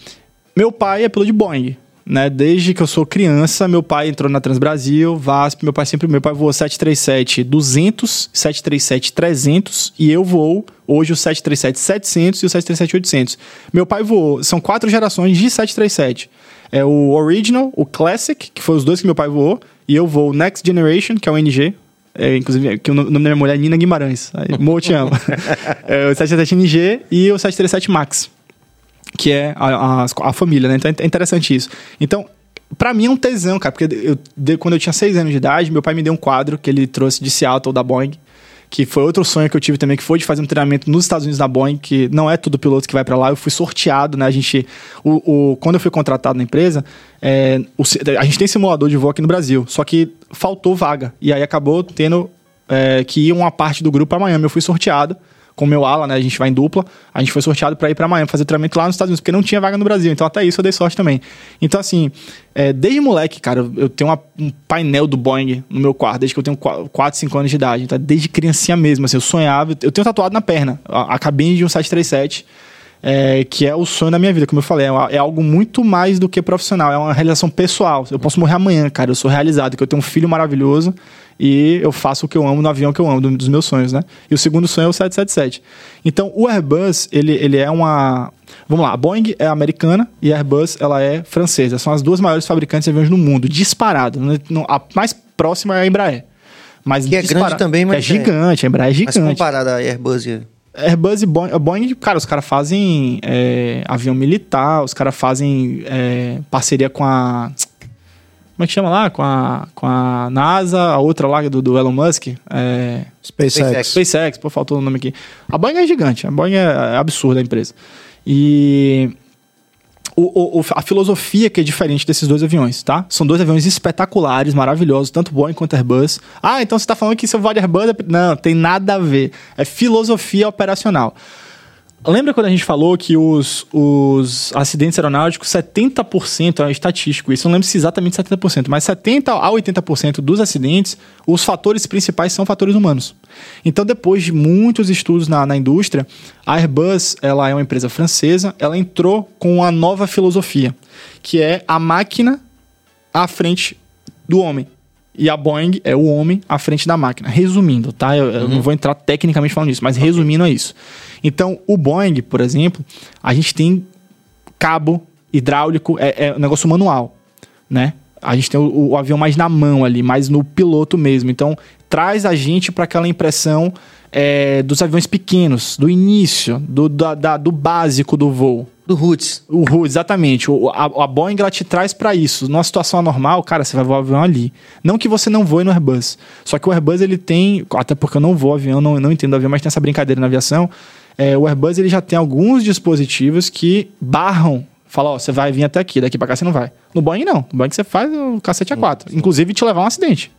meu pai é piloto de Boeing, né? Desde que eu sou criança, meu pai entrou na Transbrasil, VASP, meu pai sempre, meu pai voou 737 200, 737 300 e eu voo hoje o 737 700 e o 737 800. Meu pai voou, são quatro gerações de 737. É o Original, o Classic, que foi os dois que meu pai voou, e eu vou o Next Generation, que é o NG, é, inclusive, que o nome da minha mulher é Nina Guimarães. Aí, te amo. [laughs] é, o 737 NG e o 737 Max, que é a, a, a família, né? Então é interessante isso. Então, pra mim é um tesão, cara, porque eu, de- quando eu tinha seis anos de idade, meu pai me deu um quadro que ele trouxe de Seattle, da Boeing, que foi outro sonho que eu tive também, que foi de fazer um treinamento nos Estados Unidos da Boeing, que não é todo piloto que vai pra lá. Eu fui sorteado, né? A gente, o, o- quando eu fui contratado na empresa, é, o a gente tem simulador de voo aqui no Brasil, só que faltou vaga. E aí acabou tendo é, que ir uma parte do grupo pra Miami. Eu fui sorteado com o meu ala, né? A gente vai em dupla. A gente foi sorteado para ir para Miami fazer treinamento lá nos Estados Unidos, porque não tinha vaga no Brasil. Então, até isso eu dei sorte também. Então, assim, é, desde moleque, cara, eu tenho uma- um painel do Boeing no meu quarto, desde que eu tenho 4, 5 anos de idade. Então, desde criancinha mesmo, assim, eu sonhava. Eu tenho tatuado na perna a, a cabine de um 737. é, que é o sonho da minha vida, como eu falei, é, é algo muito mais do que profissional, é uma realização pessoal. Eu posso morrer amanhã, cara, eu sou realizado, que eu tenho um filho maravilhoso e eu faço o que eu amo no avião que eu amo, do- dos meus sonhos, né? E o segundo sonho é o 777. Então, o Airbus, ele, ele é uma... Vamos lá, a Boeing é americana e a Airbus, ela é francesa. São as duas maiores fabricantes de aviões no mundo, disparado. Não- A mais próxima é a Embraer. Mas Que é dispara- grande também, mas É é- gigante, a Embraer é Mas gigante. comparada a Airbus e... Airbus e Boeing, a Boeing, cara, os caras fazem é, avião militar, os caras fazem é, parceria com a. Como é que chama lá? Com a, com a NASA, a outra lá do, do Elon Musk. É, SpaceX. SpaceX, pô, faltou o nome aqui. A Boeing é gigante, a Boeing é, é absurda a empresa. E o- o- a filosofia que é diferente desses dois aviões, tá? São dois aviões espetaculares, maravilhosos, tanto Boeing quanto Airbus. Ah, então você tá falando que seu vale Airbus... é- Não, tem nada a ver. É filosofia operacional. Lembra quando a gente falou que os, os acidentes aeronáuticos, 70% é estatístico, isso não lembro se exatamente 70%, mas 70% a 80% dos acidentes, os fatores principais são fatores humanos. Então, depois de muitos estudos na, na indústria, a Airbus ela é uma empresa francesa, ela entrou com uma nova filosofia, que é a máquina à frente do homem. E a Boeing é o homem à frente da máquina. Resumindo, tá? Eu, eu não vou entrar tecnicamente falando isso, mas resumindo é isso. Então, o Boeing, por exemplo, a gente tem cabo hidráulico, é, é um negócio manual, né? A gente tem o, o avião mais na mão ali, mais no piloto mesmo. Então, traz a gente para aquela impressão é, dos aviões pequenos, do início, do, da- da- do básico do voo. Do Roots. O Ru, exatamente. O, a, a Boeing ela te traz pra isso. Numa situação anormal, cara, você vai voar o avião ali. Não que você não voe no Airbus. Só que o Airbus ele tem, até porque eu não vou avião, não, não entendo avião, mas tem essa brincadeira na aviação. É, o Airbus ele já tem alguns dispositivos que barram. Fala, ó, você vai vir até aqui, daqui pra cá você não vai. No Boeing não. No Boeing você faz o cacete A4. Inclusive te levar a um acidente.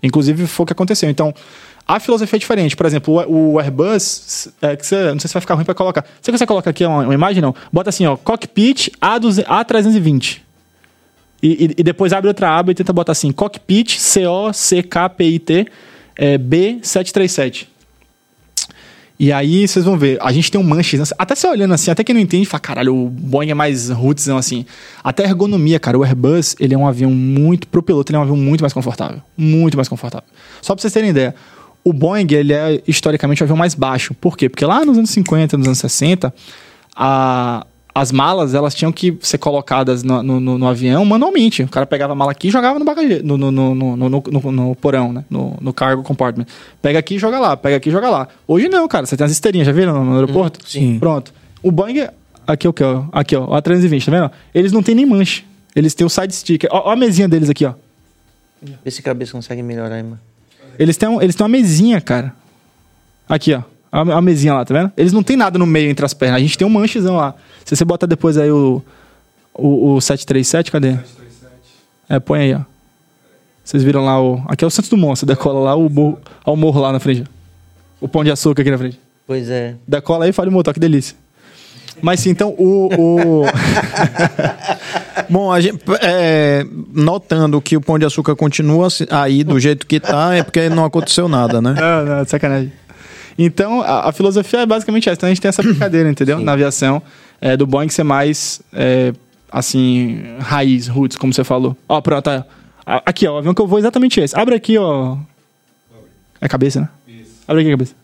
Inclusive foi o que aconteceu. Então, a filosofia é diferente. Por exemplo, o, o Airbus, é, que você, não sei se vai ficar ruim para colocar. Você consegue colocar aqui uma, uma imagem? Não. Bota assim, ó, cockpit A200 A320. E, e, e depois abre outra aba e tenta botar assim, cockpit C-O-C-K-P-I-T é, B737. E aí vocês vão ver, a gente tem um manches, né? até você olhando assim, até quem não entende, fala, caralho, o Boeing é mais rootsão assim. Até ergonomia, cara, o Airbus, ele é um avião muito, pro piloto, ele é um avião muito mais confortável. Muito mais confortável. Só pra vocês terem ideia, o Boeing, ele é historicamente o avião mais baixo. Por quê? Porque lá nos anos 50, nos anos 60, a- as malas, elas tinham que ser colocadas no, no- no- no avião manualmente. O cara pegava a mala aqui e jogava no bagageiro, no, no, porão, né? No, cargo compartment. Pega aqui e joga lá, pega aqui e joga lá. Hoje não, cara. Você tem as esteirinhas, já viram no, aeroporto? sim. Pronto. O Boeing, aqui o que, ó? Aqui, ó, o A320, tá vendo? Eles não tem nem manche. Eles têm o side stick. Ó, ó a mesinha deles aqui, ó. Vê se a cabeça consegue melhorar, irmão. Eles têm, um- eles têm uma mesinha, cara. Aqui, ó. A, a mesinha lá, tá vendo? Eles não tem nada no meio entre as pernas. A gente tem um manchezão lá. Se você botar depois aí o, o, o 737, cadê? É, põe aí, ó. Vocês viram lá o. Aqui é o Santos Dumont. Você decola lá o morro, o morro lá na frente. O pão de açúcar aqui na frente. Pois é. Decola aí e fala o motor, que delícia. Mas sim, então o. o... [laughs] Bom, a gente, é, notando que o Pão de Açúcar continua aí do jeito que tá, é porque não aconteceu nada, né? Não, não, sacanagem. Então, a, a filosofia é basicamente essa. Então, a gente tem essa brincadeira, entendeu? Na aviação, é, do Boeing ser mais, é, assim, raiz, roots, como você falou. Ó, pronto. A- Aqui, ó, o avião que eu vou é exatamente esse. Abre aqui, ó. É cabeça, né? Abre aqui a cabeça.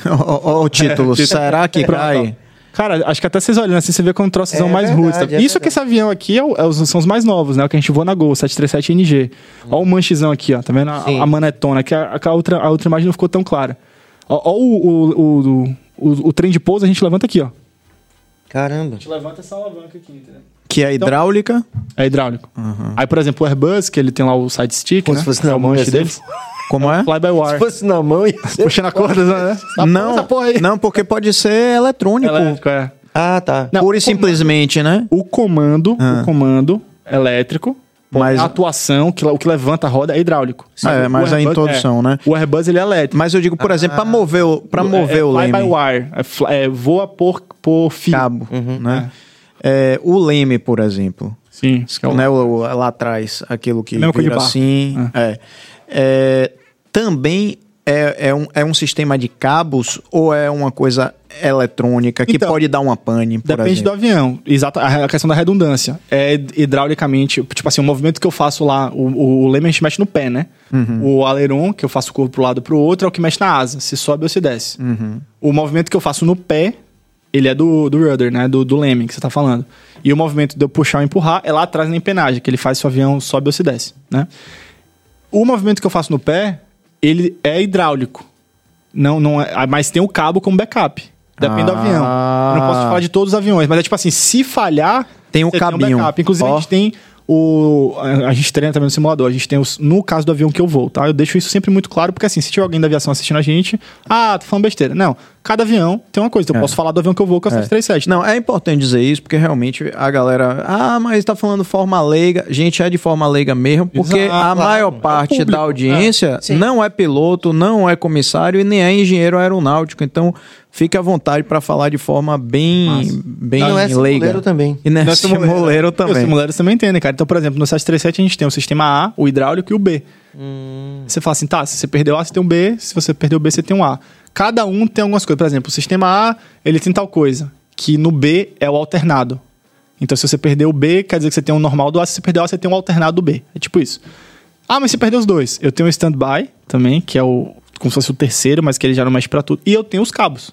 [laughs] Ó, ó o título, será que Pronto, cai? Cara, acho que até vocês olhando assim, você vê como troços É são mais verdade, roots. tá? é Isso que verdade. esse avião aqui é o- é os- são os mais novos, né? O que a gente voa na Gol, 737NG. Ó o manchezão aqui, ó. Tá vendo? A, a manetona, que a, a outra, a outra imagem não ficou tão clara. Ó, ó o, o, o, o, o- o trem de pouso, a gente levanta aqui, ó. Caramba. A gente levanta essa alavanca aqui, entendeu? Que é hidráulica. É hidráulico. Aí, por exemplo, o Airbus, que ele tem lá o side stick, Como né? se fosse é na o mão, deles. [laughs] Como é? Fly by Se wire. fosse na mão, ia ser... Puxando a corda, né? Não, não, porque pode ser eletrônico. Elétrico, é. Ah, tá. Não, Pura e simplesmente, né? O comando, Ah. o comando elétrico, Mas- a atuação, que, o que levanta a roda é hidráulico. É, o mas a Airbus- introdução, né? O Airbus ele é elétrico. Mas eu digo, por exemplo, para mover o, pra mover é, o fly by leme, wire. É, é, voa por, por fio. cabo, né? É, o leme, por exemplo, Sim. que é o- né, lá atrás, aquilo que É a mesma coisa vira assim, é. É, também é, é, um, é um sistema de cabos ou é uma coisa eletrônica que Então, pode dar uma pane, por Depende do exemplo? avião. Exato, a questão da redundância. É hidraulicamente, tipo assim, o movimento que eu faço lá, o, o, leme a gente mexe no pé, né? O aileron, que eu faço o corpo pro lado e pro outro, é o que mexe na asa, se sobe ou se desce. O movimento que eu faço no pé, ele é do, do rudder, né? Do, do leme que você tá falando. E o movimento de eu puxar ou empurrar é lá atrás na empenagem, que ele faz se o avião sobe ou se desce, né? O movimento que eu faço no pé, ele é hidráulico. Não, não é, mas tem o cabo como backup. Depende do Ah. avião. Eu não posso te falar de todos os aviões, mas é tipo assim, se falhar, Tem o cabinho. backup. Inclusive, Ó. a gente tem o, a, a gente treina também no simulador. A gente tem os, no caso do avião que eu vou, tá? Eu deixo isso sempre muito claro, porque assim, se tiver alguém da aviação assistindo a gente, ah, tô falando besteira. Não, cada avião tem uma coisa. Então eu posso falar do avião que eu vou, que é o 737. Não, é importante dizer isso, porque realmente a galera. Ah, mas tá falando forma leiga. Gente, é de forma leiga mesmo, porque Exato, a maior parte público, da audiência Sim. não é piloto, não é comissário e nem é engenheiro aeronáutico. Então, fique à vontade para falar de forma bem, bem Não é leiga. simuleiro também. E não é simuleiro- simuleiro Os também. simuladores também entendem, cara. Então, por exemplo, no 737 a gente tem o sistema A, o hidráulico e o B. Você fala assim, tá, se você perdeu A, você tem um B. Se você perdeu o B, você tem um A. Cada um tem algumas coisas. Por exemplo, o sistema A, ele tem tal coisa, que no B é o alternado. Então, se você perdeu o B, quer dizer que você tem um normal do A. Se você perdeu o A, você tem um alternado do B. É tipo isso. Ah, mas você perdeu os dois. Eu tenho o standby também, que é o como se fosse o terceiro, mas que ele já não mexe pra tudo. E eu tenho os cabos.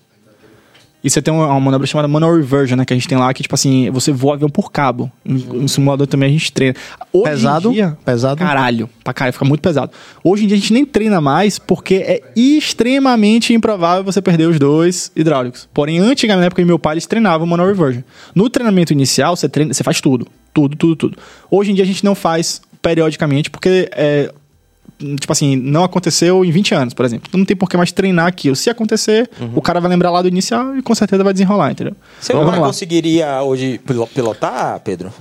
E você tem uma, uma manobra chamada manual reversion, né? Que a gente tem lá, que tipo assim, você voa avião por cabo. No no simulador também a gente treina. Hoje em Pesado? dia- Pesado? Caralho, pra caralho, fica muito pesado. Hoje em dia a gente nem treina mais porque é extremamente improvável você perder os dois hidráulicos. Porém, antigamente, na época meu pai, eles treinavam manual reversion. No treinamento inicial, você, treina, você faz tudo. Tudo, tudo, tudo. Hoje em dia a gente não faz periodicamente porque é, tipo assim, não aconteceu em 20 anos, por exemplo. Então não tem por que mais treinar aquilo. Se acontecer, o cara vai lembrar lá do inicial e com certeza vai desenrolar, entendeu? Seu Então, lá. conseguiria hoje pilo- pilotar, Pedro?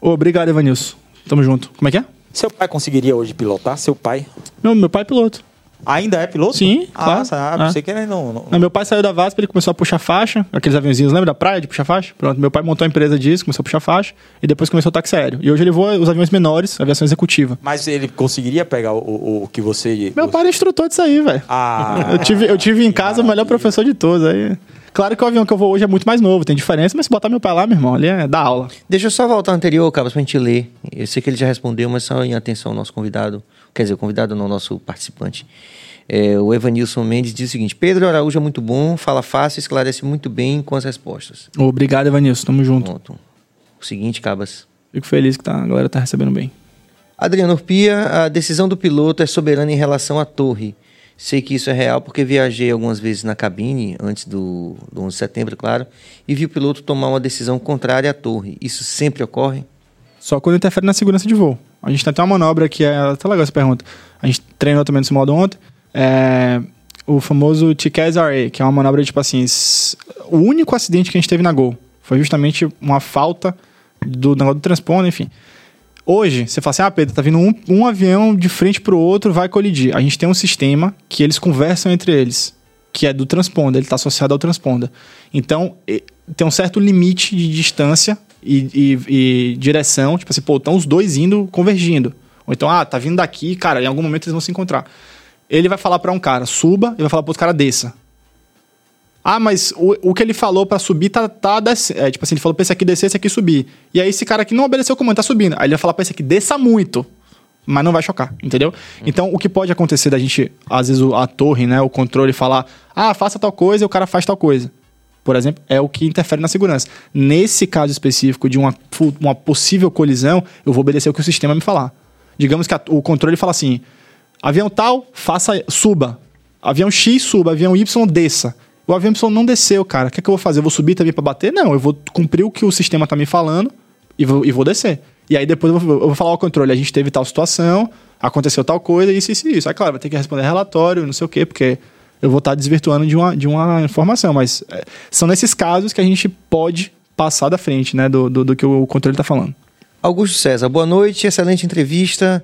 Obrigado, Evanilson. Tamo junto. Como é que é? Seu pai conseguiria hoje pilotar? Seu pai? Meu, meu pai é piloto. Ainda é piloto? Sim, Ah, claro. sabe. Ah. Você que ele não... não- Não, meu pai saiu da VASP, ele começou a puxar faixa, aqueles aviãozinhos, lembra da praia de puxar faixa? Pronto, meu pai montou a empresa disso, começou a puxar faixa, e depois começou o táxi aéreo. E hoje ele voa os aviões menores, aviação executiva. Mas ele conseguiria pegar o, o- o que você... Meu pai era instrutor disso aí, velho. Ah, Eu tive, eu tive em casa o melhor professor de todos. Aí. Claro que o avião que eu vou hoje é muito mais novo, tem diferença, mas se botar meu pai lá, meu irmão, ali é da aula. Deixa eu só voltar ao anterior, Cabas, pra gente ler. Eu sei que ele já respondeu, mas só em atenção ao nosso convidado. Quer dizer, convidado não, nosso participante. É, o Evanilson Mendes diz o seguinte: Pedro Araújo é muito bom, fala fácil, esclarece muito bem com as respostas. Obrigado, Evanilson, tamo junto. Ponto. O seguinte, Cabas. Fico feliz que tá, a galera tá recebendo bem. Adriano Urpia, a decisão do piloto é soberana em relação à torre. Sei que isso é real porque viajei algumas vezes na cabine, antes do, do 11 de setembro, claro, e vi o piloto tomar uma decisão contrária à torre. Isso sempre ocorre? Só quando interfere na segurança de voo. A gente tem até uma manobra que é. Tá legal essa pergunta. A gente treinou também no simulador ontem. É, o famoso TCAS RA, que é uma manobra tipo assim. O único acidente que a gente teve na Gol foi justamente uma falta do negócio do transponder, enfim. Hoje, você fala assim: ah, Pedro, tá vindo um, um avião de frente pro outro, vai colidir. A gente tem um sistema que eles conversam entre eles, que é do transponder, ele está associado ao transponder. Então, tem um certo limite de distância e, e- e direção, tipo assim, pô, estão os dois indo convergindo. Ou então, ah, tá vindo daqui, cara, em algum momento eles vão se encontrar. Ele vai falar para um cara, suba, e vai falar pro outro cara, desça. Ah, mas o, o que ele falou pra subir tá, tá descendo. É, tipo assim, ele falou pra esse aqui descer, esse aqui subir. E aí esse cara aqui não obedeceu o comando, tá subindo. Aí ele vai falar pra esse aqui, desça muito. Mas não vai chocar, entendeu? Então, o que pode acontecer da gente, às vezes, a torre, né, o controle falar, ah, faça tal coisa e o cara faz tal coisa. Por exemplo, é o que interfere na segurança. Nesse caso específico de uma, uma possível colisão, eu vou obedecer o que o sistema me falar. Digamos que a- o controle fala assim: avião tal, faça, suba. Avião X, suba. Avião Y, desça. O avião Y não desceu, cara. O que, é que eu vou fazer? Eu vou subir também pra bater? Não, eu vou cumprir o que o sistema tá me falando e vou, e vou descer. E aí depois eu vou, eu vou falar ao controle: a gente teve tal situação, aconteceu tal coisa, isso, isso, isso. Aí, claro, vai ter que responder relatório, não sei o quê, porque eu vou estar desvirtuando de uma, de uma informação. Mas é, são nesses casos que a gente pode passar da frente, né, do, do, do que o controle tá falando. Augusto César, boa noite, excelente entrevista.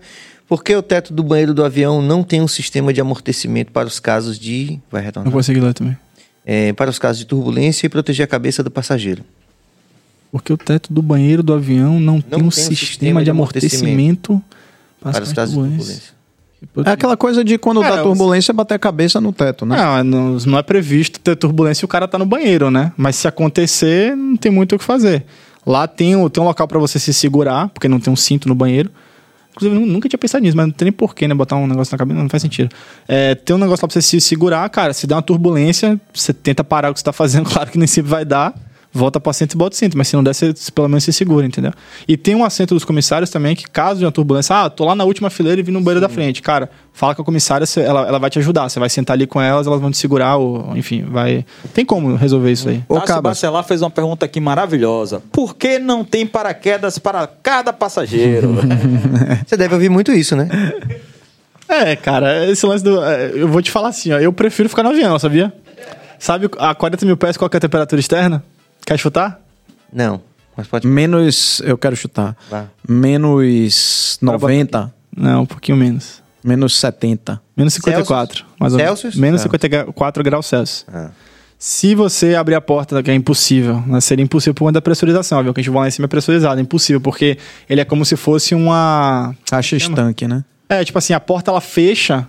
Por que o teto do banheiro do avião não tem um sistema de amortecimento para os casos de. Vai Não retornar? consegui ler também. É, para os casos de turbulência e proteger a cabeça do passageiro. Porque o teto do banheiro do avião não, tem um sistema, de amortecimento, Para os casos de turbulência. É aquela coisa de quando Cara, dá turbulência bater a cabeça no teto, né? Não, não, não é previsto ter turbulência e o cara tá no banheiro, né? Mas se acontecer, não tem muito o que fazer. Lá tem, o- tem um local pra você se segurar, porque não tem um cinto no banheiro. Inclusive, eu nunca tinha pensado nisso, mas não tem nem porquê, né? Botar um negócio na cabeça, não faz sentido. É, tem um negócio lá pra você se segurar, cara. Se der uma turbulência, você tenta parar o que você tá fazendo, [laughs] claro que nem sempre vai dar. Volta pro assento e bota o cinto. Mas se não der, você pelo menos se segura, entendeu? E tem um assento dos comissários também que, caso de uma turbulência, ah, tô lá na última fileira e vi no banheiro da frente. Cara, fala com a comissária, ela, ela vai te ajudar. Você vai sentar ali com elas, elas vão te segurar, ou, enfim, vai. Tem como resolver isso aí. Ô, Cássio Bacelar fez uma pergunta aqui maravilhosa. Por que não tem paraquedas para cada passageiro? [laughs] Você deve ouvir muito isso, né? [laughs] É, cara, esse lance do. é, Eu vou te falar assim, ó. Eu prefiro ficar no avião, sabia? Sabe a 40 mil pés qual que é a temperatura externa? Quer chutar? Não. Mas pode. menos. Eu quero chutar. Vá. Menos 90, Não, um pouquinho menos. menos 70. Menos 54, mais ou menos. Celsius? Menos Ah. 54 graus Celsius. Ah. Se você abrir a porta, que é impossível, né? seria impossível por conta da pressurização. Viu? Que a gente voa lá em cima é pressurizado, é impossível, porque ele é como se fosse uma. Caixa estanque, né? É, tipo assim, a porta ela fecha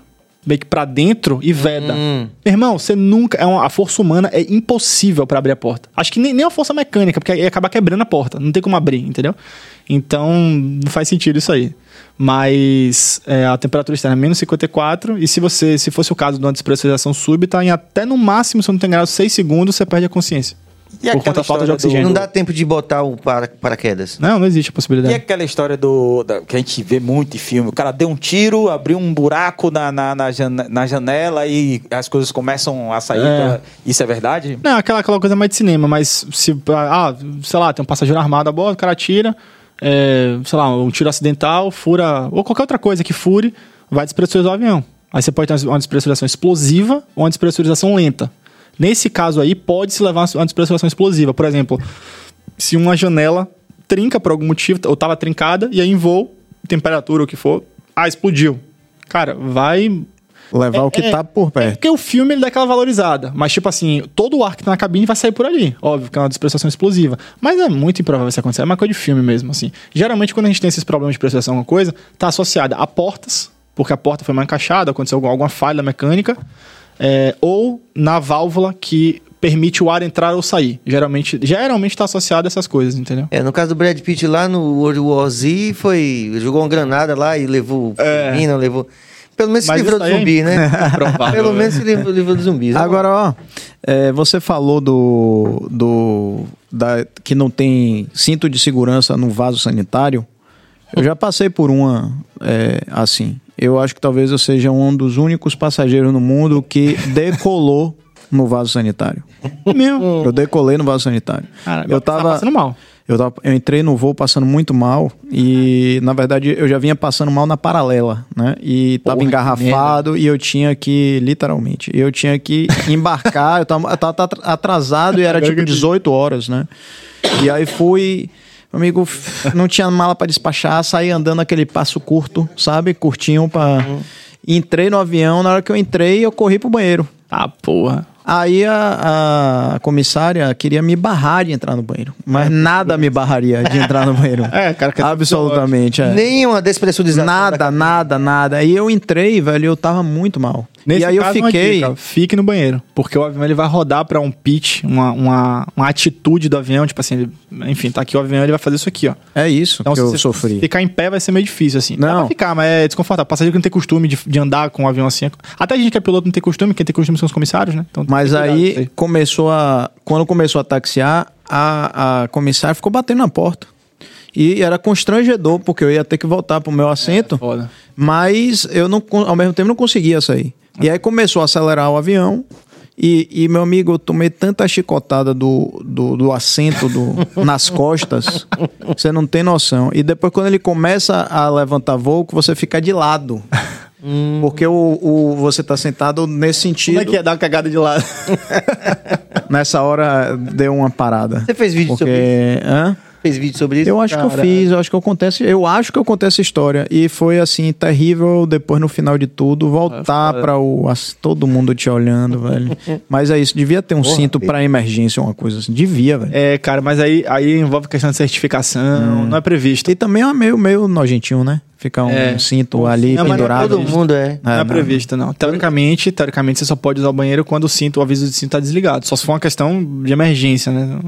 meio que pra dentro e veda. Hum. Meu irmão, você nunca. É uma, a força humana é impossível pra abrir a porta. Acho que nem, nem a força mecânica, porque aí ia acabar quebrando a porta. Não tem como abrir, entendeu? Então, não faz sentido isso aí. Mas é, a temperatura externa é menos 54. E se você, se fosse o caso de uma despressurização súbita, em até no máximo, se não tem grau, 6 segundos, você perde a consciência. E por aquela conta da falta de história do- oxigênio. Não dá tempo de botar o para, paraquedas. Não, não existe a E possibilidade. aquela história do da- que a gente vê muito em filme? O cara deu um tiro, abriu um buraco na, na, na na janela e as coisas começam a sair. É. pra- Isso é verdade? Não, aquela, aquela coisa mais de cinema, mas se, ah, sei lá, tem um passageiro armado a bordo, o cara tira, é, sei lá, um tiro acidental, fura, ou qualquer outra coisa que fure, vai despressurizar o avião. Aí você pode ter uma despressurização explosiva ou uma despressurização lenta. Nesse caso aí, pode-se levar uma despressurização explosiva. Por exemplo, se uma janela trinca por algum motivo, ou estava trincada, e aí em voo, temperatura, o que for, ah, explodiu. Cara, vai Levar o que é, tá por é perto. porque o filme ele dá aquela valorizada. Mas, tipo assim, todo o ar que tá na cabine vai sair por ali. Óbvio que é uma despressurização explosiva. Mas é muito improvável isso acontecer. É uma coisa de filme mesmo, assim. Geralmente, quando a gente tem esses problemas de pressurização, alguma coisa, tá associada a portas, porque a porta foi mal encaixada, aconteceu alguma, alguma falha mecânica, é, ou na válvula que permite o ar entrar ou sair. Geralmente, geralmente tá associado a essas coisas, entendeu? É, no caso do Brad Pitt lá no World War Z, foi. Jogou uma granada lá e levou. É. Mina, levou. Pelo menos se livrou do é zumbi, né? [laughs] improvável, Pelo né? menos se livrou, livrou dos zumbis. Agora, ó, é, você falou do, do da, que não tem cinto de segurança no vaso sanitário. Eu já passei por uma é, assim. Eu acho que talvez eu seja um dos únicos passageiros no mundo que decolou no vaso sanitário. Meu. Eu decolei no vaso sanitário. Cara, eu tá tava passando mal. Eu, tava- eu entrei no voo passando muito mal e, na verdade, eu já vinha passando mal na paralela, né? E tava Porra, engarrafado e eu tinha que, literalmente, eu tinha que embarcar, eu tava, eu tava atrasado e era tipo 18 horas, né? E aí fui, meu amigo, não tinha mala pra despachar, saí andando aquele passo curto, sabe? Curtinho pra... Entrei no avião, na hora que eu entrei, eu corri pro banheiro. Ah, porra. Aí a, a comissária queria me barrar de entrar no banheiro. Mas nada me barraria de entrar no banheiro. [laughs] É, cara, que é Absolutamente. É. Nenhuma despressurização. Nada, nada, nada. Aí eu entrei, velho, e eu tava muito mal. Nesse e aí eu caso, uma fiquei. dica, fique no banheiro. Porque o avião ele vai rodar pra um pitch, uma, uma, uma atitude do avião, tipo assim, ele- enfim, tá aqui o avião, ele vai fazer isso aqui, ó. É isso Então, que se eu você sofri. ficar em pé vai ser meio difícil, assim. Dá Não. pra ficar, mas é desconfortável. Passageiro que não tem costume de, de andar com um avião assim. é- Até a gente que é piloto não tem costume, quem tem costume são os comissários, né? Então, tem Mas disso aí começou a. Quando começou a taxiar, a, a comissária ficou batendo na porta. E era constrangedor, porque eu ia ter que voltar pro meu assento. Foda. Mas eu não, ao mesmo tempo não conseguia sair. E aí começou a acelerar o avião. E, e, meu amigo, eu tomei tanta chicotada do, do, do assento do, [laughs] nas costas, você não tem noção. E depois, quando ele começa a levantar voo, que você fica de lado. Porque o, o, você tá sentado nesse sentido. Como é que é dar uma cagada de lado? [laughs] Nessa hora deu uma parada. Você fez vídeo Porque. sobre isso? Hã? Fez vídeo sobre isso? Eu acho que eu fiz, eu acho que eu contei, essa- eu acho que eu contei essa história e foi assim terrível depois no final de tudo voltar pra o as- todo mundo te olhando, velho. [laughs] Mas é isso, devia ter um cinto pra emergência uma coisa assim, devia, velho. É, cara, mas aí, aí envolve questão de certificação, não é previsto. E também é meio meio nojentinho, né? Ficar um É. cinto ali Não, mas pendurado. Todo mundo é. Não é não. previsto, não. Teoricamente, teoricamente, você só pode usar o banheiro quando o cinto, o aviso de cinto tá desligado. Só se for uma questão de emergência, né?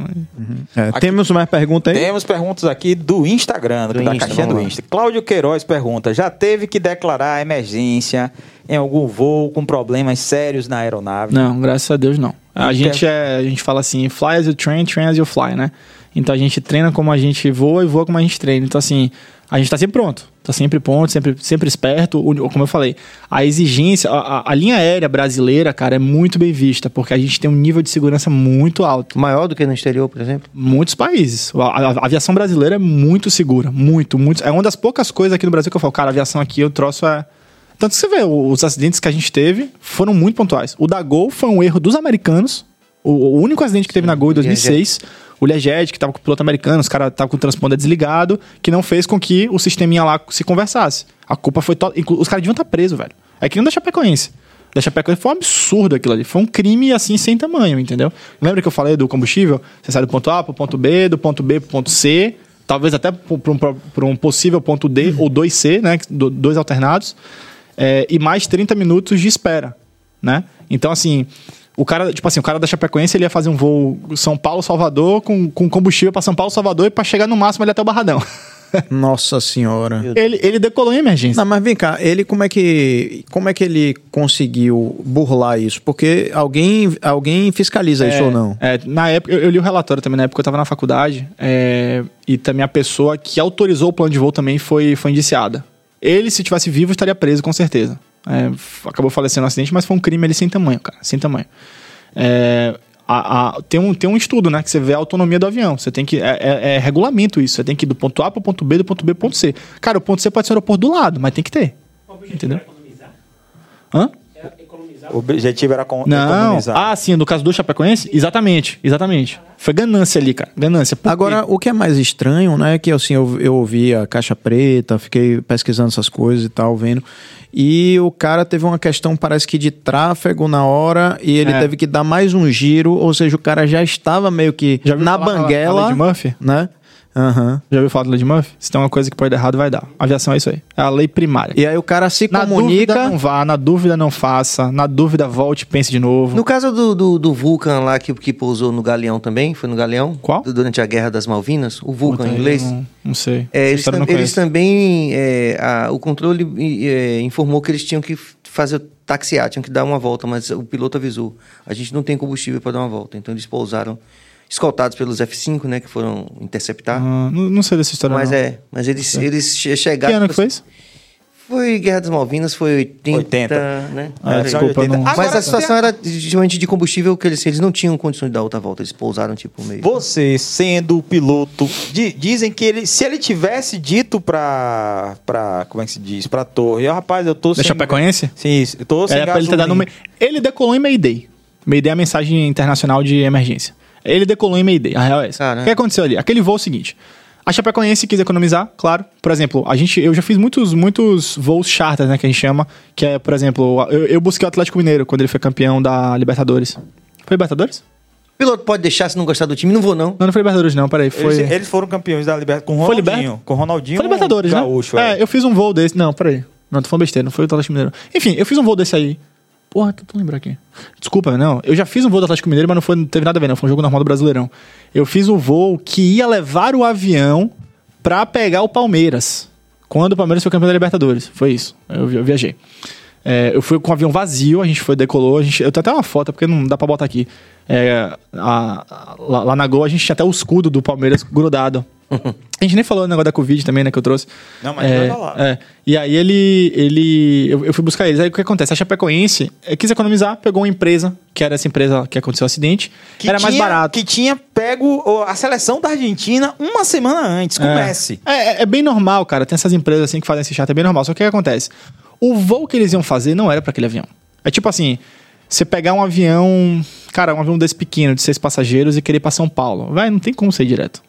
É, temos mais perguntas aí? Temos perguntas aqui do Instagram, Do da Insta, caixinha do. Insta. Cláudio Queiroz pergunta: já teve que declarar emergência em algum voo com problemas sérios na aeronave? Não, graças a Deus não. A gente, é, a gente fala assim, fly as you train, train as you fly, né? Então a gente treina como a gente voa e voa como a gente treina. Então assim, a gente tá sempre pronto. Tá sempre pronto, sempre, sempre esperto. Como eu falei, a exigência, a, a- linha aérea brasileira, cara, é muito bem vista, porque a gente tem um nível de segurança muito alto. Maior do que no exterior, por exemplo? Muitos países. A, a- a aviação brasileira é muito segura. Muito, muito. É uma das poucas coisas aqui no Brasil que eu falo, cara, a aviação aqui, o troço é. Tanto que você vê, os acidentes que a gente teve foram muito pontuais. O da Gol foi um erro dos americanos. O, o único acidente que teve na Gol em 2006, o Learjet, que tava com o piloto americano, os caras estavam com o transponder desligado, que não fez com que o sisteminha lá se conversasse. A culpa foi. To... inclu- Os caras deviam estar presos, velho. É que nem da Chapecoense. Da Chapecoense foi um absurdo aquilo ali. Foi um crime assim sem tamanho, entendeu? Lembra que eu falei do combustível? Você sai do ponto A pro ponto B, do ponto B pro ponto C, talvez até para um, um possível ponto D ou 2C, né? do- Dois alternados. É, e mais 30 minutos de espera, né? Então, assim, o cara, tipo assim, o cara da Chapecoense ele ia fazer um voo São Paulo-Salvador com, com combustível para São Paulo-Salvador e para chegar no máximo ele até o Barradão. [laughs] Nossa senhora. ele, ele decolou em emergência. Não, mas vem cá, ele como é que como é que ele conseguiu burlar isso? Porque alguém alguém fiscaliza isso ou não? É, na época, eu, eu li o relatório também, na época eu estava na faculdade, é, e também a pessoa que autorizou o plano de voo também foi, foi indiciada. Ele, se tivesse vivo, estaria preso, com certeza. É, acabou falecendo no acidente, mas foi um crime ali sem tamanho, cara, sem tamanho. É, a- a- tem, um, tem um estudo, né, que você vê a autonomia do avião. Você tem que. É, é- é regulamento isso. Você tem que ir do ponto A pro ponto B, do ponto B pro ponto C. Cara, o ponto C pode ser o aeroporto do lado, mas tem que ter. Entendeu? Hã? O objetivo era com, Não. economizar. Ah, sim, no caso do Chapecoense? Exatamente, exatamente. Foi ganância ali, cara. Ganância. Por Agora, quê? o que é mais estranho, né, é que assim, eu, eu ouvi a caixa preta, fiquei pesquisando essas coisas e tal, vendo. E o cara teve uma questão, parece que de tráfego na hora, e ele É. teve que dar mais um giro, ou seja, o cara já estava meio que Já na falar banguela, de Murphy? né? Aham. Já ouviu falar da lei de Murphy? Se tem uma coisa que pode dar errado, vai dar. Aviação é isso aí. É a lei primária. E aí o cara se na comunica. dúvida não vá, na dúvida não faça, na dúvida volte e pense de novo. No caso do, do, do Vulcan lá que, que pousou no Galeão também, foi no Galeão? Qual? Du- Durante a Guerra das Malvinas, o Vulcan em inglês. Não, não sei. É, eles, tam- não eles também. é, a- o controle é, informou que eles tinham que fazer taxiar, tinham que dar uma volta, mas o piloto avisou: a gente não tem combustível para dar uma volta. Então eles pousaram, escoltados pelos F-5, né, que foram interceptar. Ah, não, não sei dessa história. mas não. é, mas eles, eles che- Que chegaram. ano que foi isso? Foi Guerra das Malvinas, foi 80, 80. né? Ah, Mas, desculpa, não- Mas Agora, a situação era justamente de combustível que eles, eles não tinham condições de dar outra volta, eles pousaram tipo meio. Você sendo o piloto, di- dizem que ele, se ele tivesse dito pra, pra como é que se diz, pra torre, ó, rapaz, eu tô Da sem... Chapecoense? Sim, eu tô sem É pra ele ter dado gasolina. uma... Ele decolou em Mayday. Mayday é a mensagem internacional de emergência. Ele decolou em Mayday, a real é essa. Caramba. O que aconteceu ali? Aquele voo é o seguinte. A Chapecoense quis economizar, claro. Por exemplo, a gente, eu já fiz muitos, muitos voos charters, né, que a gente chama. Que é, por exemplo, eu, eu busquei o Atlético Mineiro quando ele foi campeão da Libertadores. Foi Libertadores? O piloto pode deixar se não gostar do time, não vou não. Não, não foi Libertadores não, peraí. Foi... Eles, eles foram campeões da Libertadores com o Foi Ronaldinho. Liber- Com o Ronaldinho Foi Libertadores, Gaúcho, né? é. É, eu fiz um voo desse. Não, peraí. Não, tô falando besteira, não foi o Atlético Mineiro. Enfim, eu fiz um voo desse aí. Porra, tô lembrar aqui. Desculpa, não. Eu já fiz um voo do Atlético Mineiro, mas não, foi, não teve nada a ver, não. Foi um jogo normal do Brasileirão. Eu fiz um voo que ia levar o avião pra pegar o Palmeiras. Quando o Palmeiras foi campeão da Libertadores. Foi isso. Eu, eu viajei. É, eu fui com o avião vazio, a gente foi, decolou. A gente, eu tenho até uma foto, porque não dá pra botar aqui. É, a- a- lá, lá na Gol, a gente tinha até o escudo do Palmeiras grudado. A gente nem falou o negócio da Covid também, né, que eu trouxe. Não, mas é, vai falar. é. E aí ele. ele eu, eu fui buscar eles. Aí o que acontece? A Chapecoense eh, quis economizar, pegou uma empresa, que era essa empresa que aconteceu o acidente, Que era mais tinha- barato. Que tinha pego a seleção da Argentina uma semana antes, com É. Messi. É, é- é bem normal, cara. Tem essas empresas assim que fazem esse chato, é bem normal. Só que o que acontece? O voo que eles iam fazer não era para aquele avião. É tipo assim, você pegar um avião, cara, um avião desse pequeno, de seis passageiros e querer ir pra São Paulo. Vai, não tem como ser direto.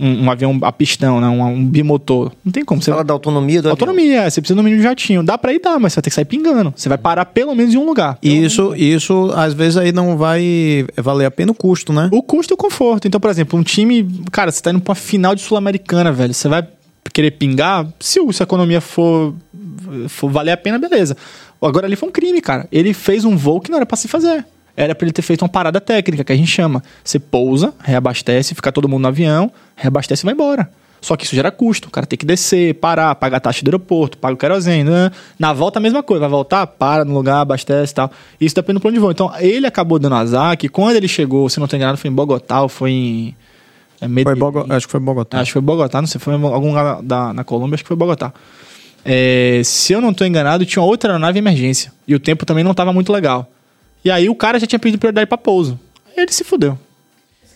Um, um avião a pistão, né? Um, um bimotor. Não tem como. Você Fala da autonomia do avião. Autonomia, é, você precisa no mínimo de jatinho. Dá pra ir, dá, mas você vai ter que sair pingando. Você vai parar pelo menos em um lugar. E isso, isso, às vezes, aí não vai valer a pena o custo, né? O custo e o conforto. Então, por exemplo, um time. Cara, você tá indo pra uma final de Sul-Americana, velho. Você vai querer pingar? Se, o- se a economia for, for valer a pena, beleza. Agora ali foi um crime, cara. Ele fez um voo que não era pra se fazer. Era pra ele ter feito uma parada técnica, que a gente chama. Você pousa, reabastece, fica todo mundo no avião, reabastece e vai embora. Só que isso gera custo. O cara tem que descer, parar, pagar a taxa do aeroporto, paga o querosene. Né? Na volta a mesma coisa. Vai voltar, para no lugar, abastece e tal. Isso depende do plano de voo. Então ele acabou dando azar que quando ele chegou, se não tem enganado, foi em Bogotá ou foi em. É, Foi Medellín. Bogo- Acho que foi Bogotá. Acho que foi Bogotá, não sei, foi em algum lugar da, na Colômbia, acho que foi Bogotá. É, se eu não tô enganado, tinha outra aeronave em emergência. E o tempo também não tava muito legal. E aí o cara já tinha pedido prioridade pra pouso. Aí ele se fudeu.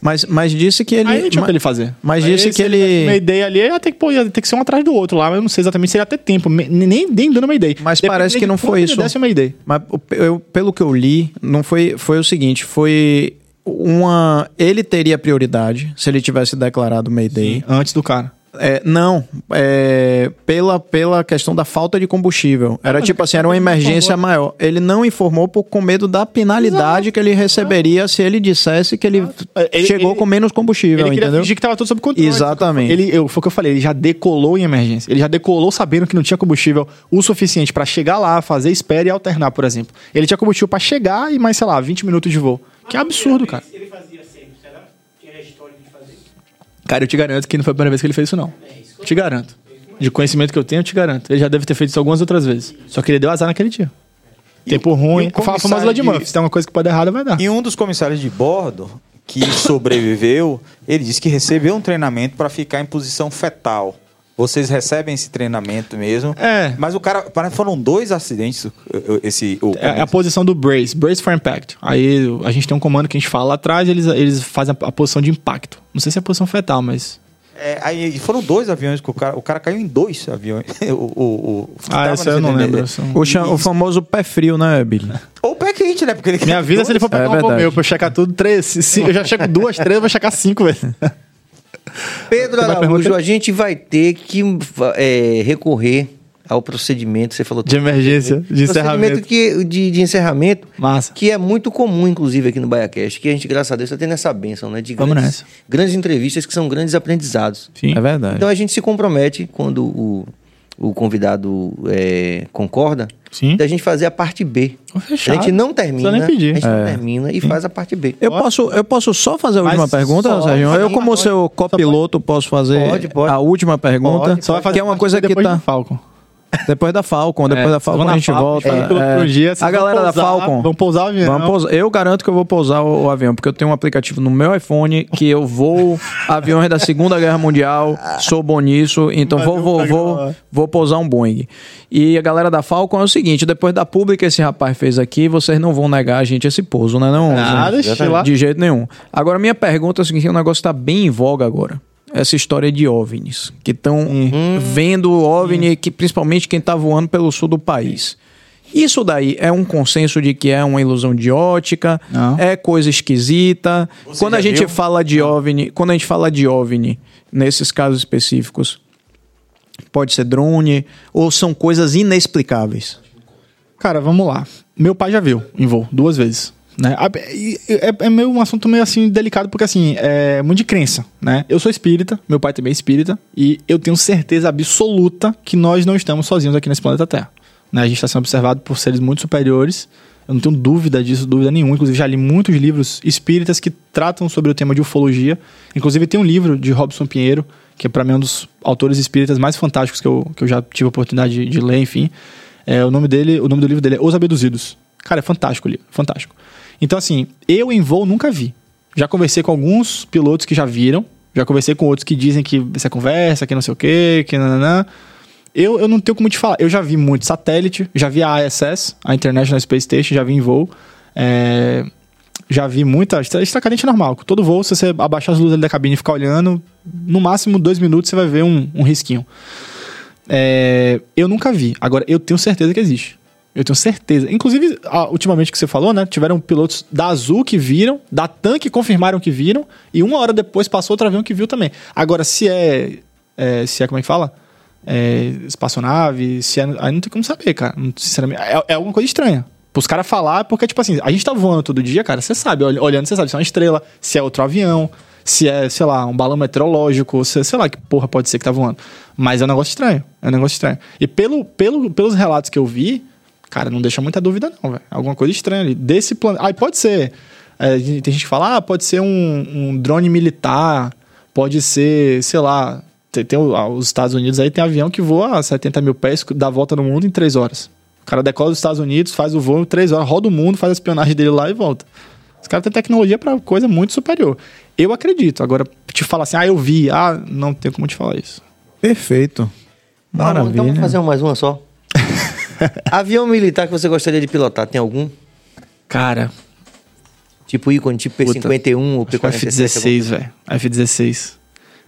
Mas, mas disse que ele. aí não tinha o que ele fazer. mas Aí disse que ele- Uma ideia ali, ia ter que, pô, ia ter que ser um atrás do outro lá. mas Eu não sei exatamente se ia ter tempo. Nem, nem dando uma ideia. Mas parece que não foi isso. Desse uma ideia. Mas eu- pelo que eu li, não foi, foi o seguinte, foi uma. Ele teria prioridade se ele tivesse declarado Mayday. Antes do cara. É, não, é, pela, pela questão da falta de combustível. Era tipo assim, era uma emergência maior. Ele não informou por, com medo da penalidade que ele receberia se ele dissesse que ele, Ele- chegou ele- com menos combustível, Ele entendeu? fingir que tava tudo sob controle. Exatamente. Ele, eu, foi o que eu falei, ele já decolou em emergência. Ele já decolou sabendo que não tinha combustível o suficiente pra chegar lá, fazer espera e alternar, por exemplo. Ele tinha combustível pra chegar e mais, sei lá, 20 minutos de voo. Que absurdo, cara. Ele fazia sempre, será? Tinha história de fazer. Cara, eu te garanto que não foi a primeira vez que ele fez isso, não. Te garanto. De conhecimento que eu tenho, eu te garanto. Ele já deve ter feito isso algumas outras vezes. Só que ele deu azar naquele dia. Tempo ruim. e Fala a famosa de de- Murphy. Se tem uma coisa que pode dar errado, vai dar. E um dos comissários de bordo que sobreviveu, ele disse que recebeu um treinamento para ficar em posição fetal. Vocês recebem esse treinamento mesmo? É. Mas o cara, parece que foram dois acidentes. Esse, o, É a posição do brace, brace for impact. Aí a gente tem um comando que a gente fala lá atrás, eles, eles fazem a, a posição de impacto. Não sei se é a posição fetal, mas. É, aí foram dois aviões que o cara, o cara caiu em dois aviões. [laughs] o, o, o, Ah, essa eu não lembro. eu não- O, o famoso pé frio, né, Billy? Ou o pé quente, né? Porque ele Me avisa se ele for pegar É um meu pra eu checar tudo. Três, se- se- eu já checo duas, três, eu vou checar cinco vezes. Pedro Araújo, a gente vai ter que é, recorrer ao procedimento, você falou De emergência, de procedimento encerramento. que, de, de encerramento, Massa. que é muito comum, inclusive, aqui no BaiaCast, que a gente, graças a Deus, está tendo essa bênção, né? De Vamos grandes, nessa. grandes entrevistas que são grandes aprendizados. Sim. É verdade. Então a gente se compromete, quando o, o convidado é, concorda, Sim. da gente fazer a parte B. Fechado. A gente não termina, nem pedir. a gente não É. termina e faz a parte B. Eu posso, eu posso só fazer a Mas última pergunta, só- Sérgio? Eu, sim, como pode. seu copiloto, posso fazer Pode, pode. a última pergunta? Pode, Só vai fazer que é uma coisa que tá Falcon. Depois da Falcon, depois É, da Falcon vamos a gente Falcon, volta. é. pelo dia, a galera da pousar, Falcon. vão pousar o avião. Vamos pousar. Eu garanto que eu vou pousar o, o avião, porque eu tenho um aplicativo no meu iPhone que eu vou [laughs] aviões da Segunda Guerra Mundial, sou bom nisso, então vou, vou, vou, vou pousar um Boeing. E a galera da Falcon é o seguinte, depois da pública que esse rapaz fez aqui, vocês não vão negar a gente esse pouso, né não? Gente? lá. De jeito nenhum. Agora, minha pergunta é o seguinte, o negócio tá bem em voga agora. Essa história de OVNIs, que estão vendo OVNI, que principalmente quem tá voando pelo sul do país. Isso daí é um consenso de que é uma ilusão de ótica, Não. é coisa esquisita. quando a gente viu? fala de OVNI, quando a gente fala de OVNI, nesses casos específicos, pode ser drone ou são coisas inexplicáveis. Cara, vamos lá. Meu pai já viu em voo, duas vezes. Né? É, é meio um assunto meio assim delicado, porque assim, é muito de crença, né? Eu sou espírita, meu pai também é espírita, e eu tenho certeza absoluta que nós não estamos sozinhos aqui nesse planeta Terra. Né? A gente está sendo observado por seres muito superiores. Eu não tenho dúvida disso, dúvida nenhuma. Inclusive, já li muitos livros espíritas que tratam sobre o tema de ufologia. Inclusive, tem um livro de Robson Pinheiro, que é para mim um dos autores espíritas mais fantásticos que eu, que eu já tive a oportunidade de, de ler, enfim. É, o nome dele, o nome do livro dele é Os Abduzidos. Cara, é fantástico livro, fantástico. Então, assim, eu em voo nunca vi. Já conversei com alguns pilotos que já viram, já conversei com outros que dizem que é conversa, que não sei o quê, que nananã. Eu, eu não tenho como te falar. Eu já vi muito satélite, já vi a ISS, a International Space Station, já vi em voo. É, já vi muita estra- estracadente normal. Todo voo, se você abaixar as luzes da cabine e ficar olhando, no máximo dois minutos você vai ver um, um risquinho. É, eu nunca vi. Agora, eu tenho certeza que existe. Eu tenho certeza. Inclusive, ultimamente que você falou, né? Tiveram pilotos da Azul que viram, da TAM que confirmaram que viram, e uma hora depois passou outro avião que viu também. Agora, se é. é, se é como é que fala? É, espaçonave, se é. Aí não tem como saber, cara. Sinceramente, é, é alguma coisa estranha. Os caras falar, porque, tipo assim, a gente tá voando todo dia, cara, você sabe, ol- olhando, você sabe se é uma estrela, se é outro avião, se é, sei lá, um balão meteorológico, se, sei lá que porra pode ser que tá voando. Mas é um negócio estranho, é um negócio estranho. E pelo, pelo, pelos relatos que eu vi, cara, não deixa muita dúvida não, velho. Alguma coisa estranha ali. Desse plano... Aí pode ser... é, tem gente que fala, ah, pode ser um, um drone militar, pode ser, sei lá, tem, tem os Estados Unidos aí tem avião que voa a 70 mil pés, dá a volta no mundo em 3 horas. O cara decola dos Estados Unidos, faz o voo em 3 horas, roda o mundo, faz a espionagem dele lá e volta. Os caras têm tecnologia pra coisa muito superior. Eu acredito. Agora, te falar assim, ah, eu vi, ah, não tem como te falar isso. Perfeito. Maravilha. então vamos fazer mais uma só. [laughs] Avião militar que você gostaria de pilotar, tem algum? Cara, Tipo ícone, tipo P-51 ou Acho que P-47? F-16, velho. F-16.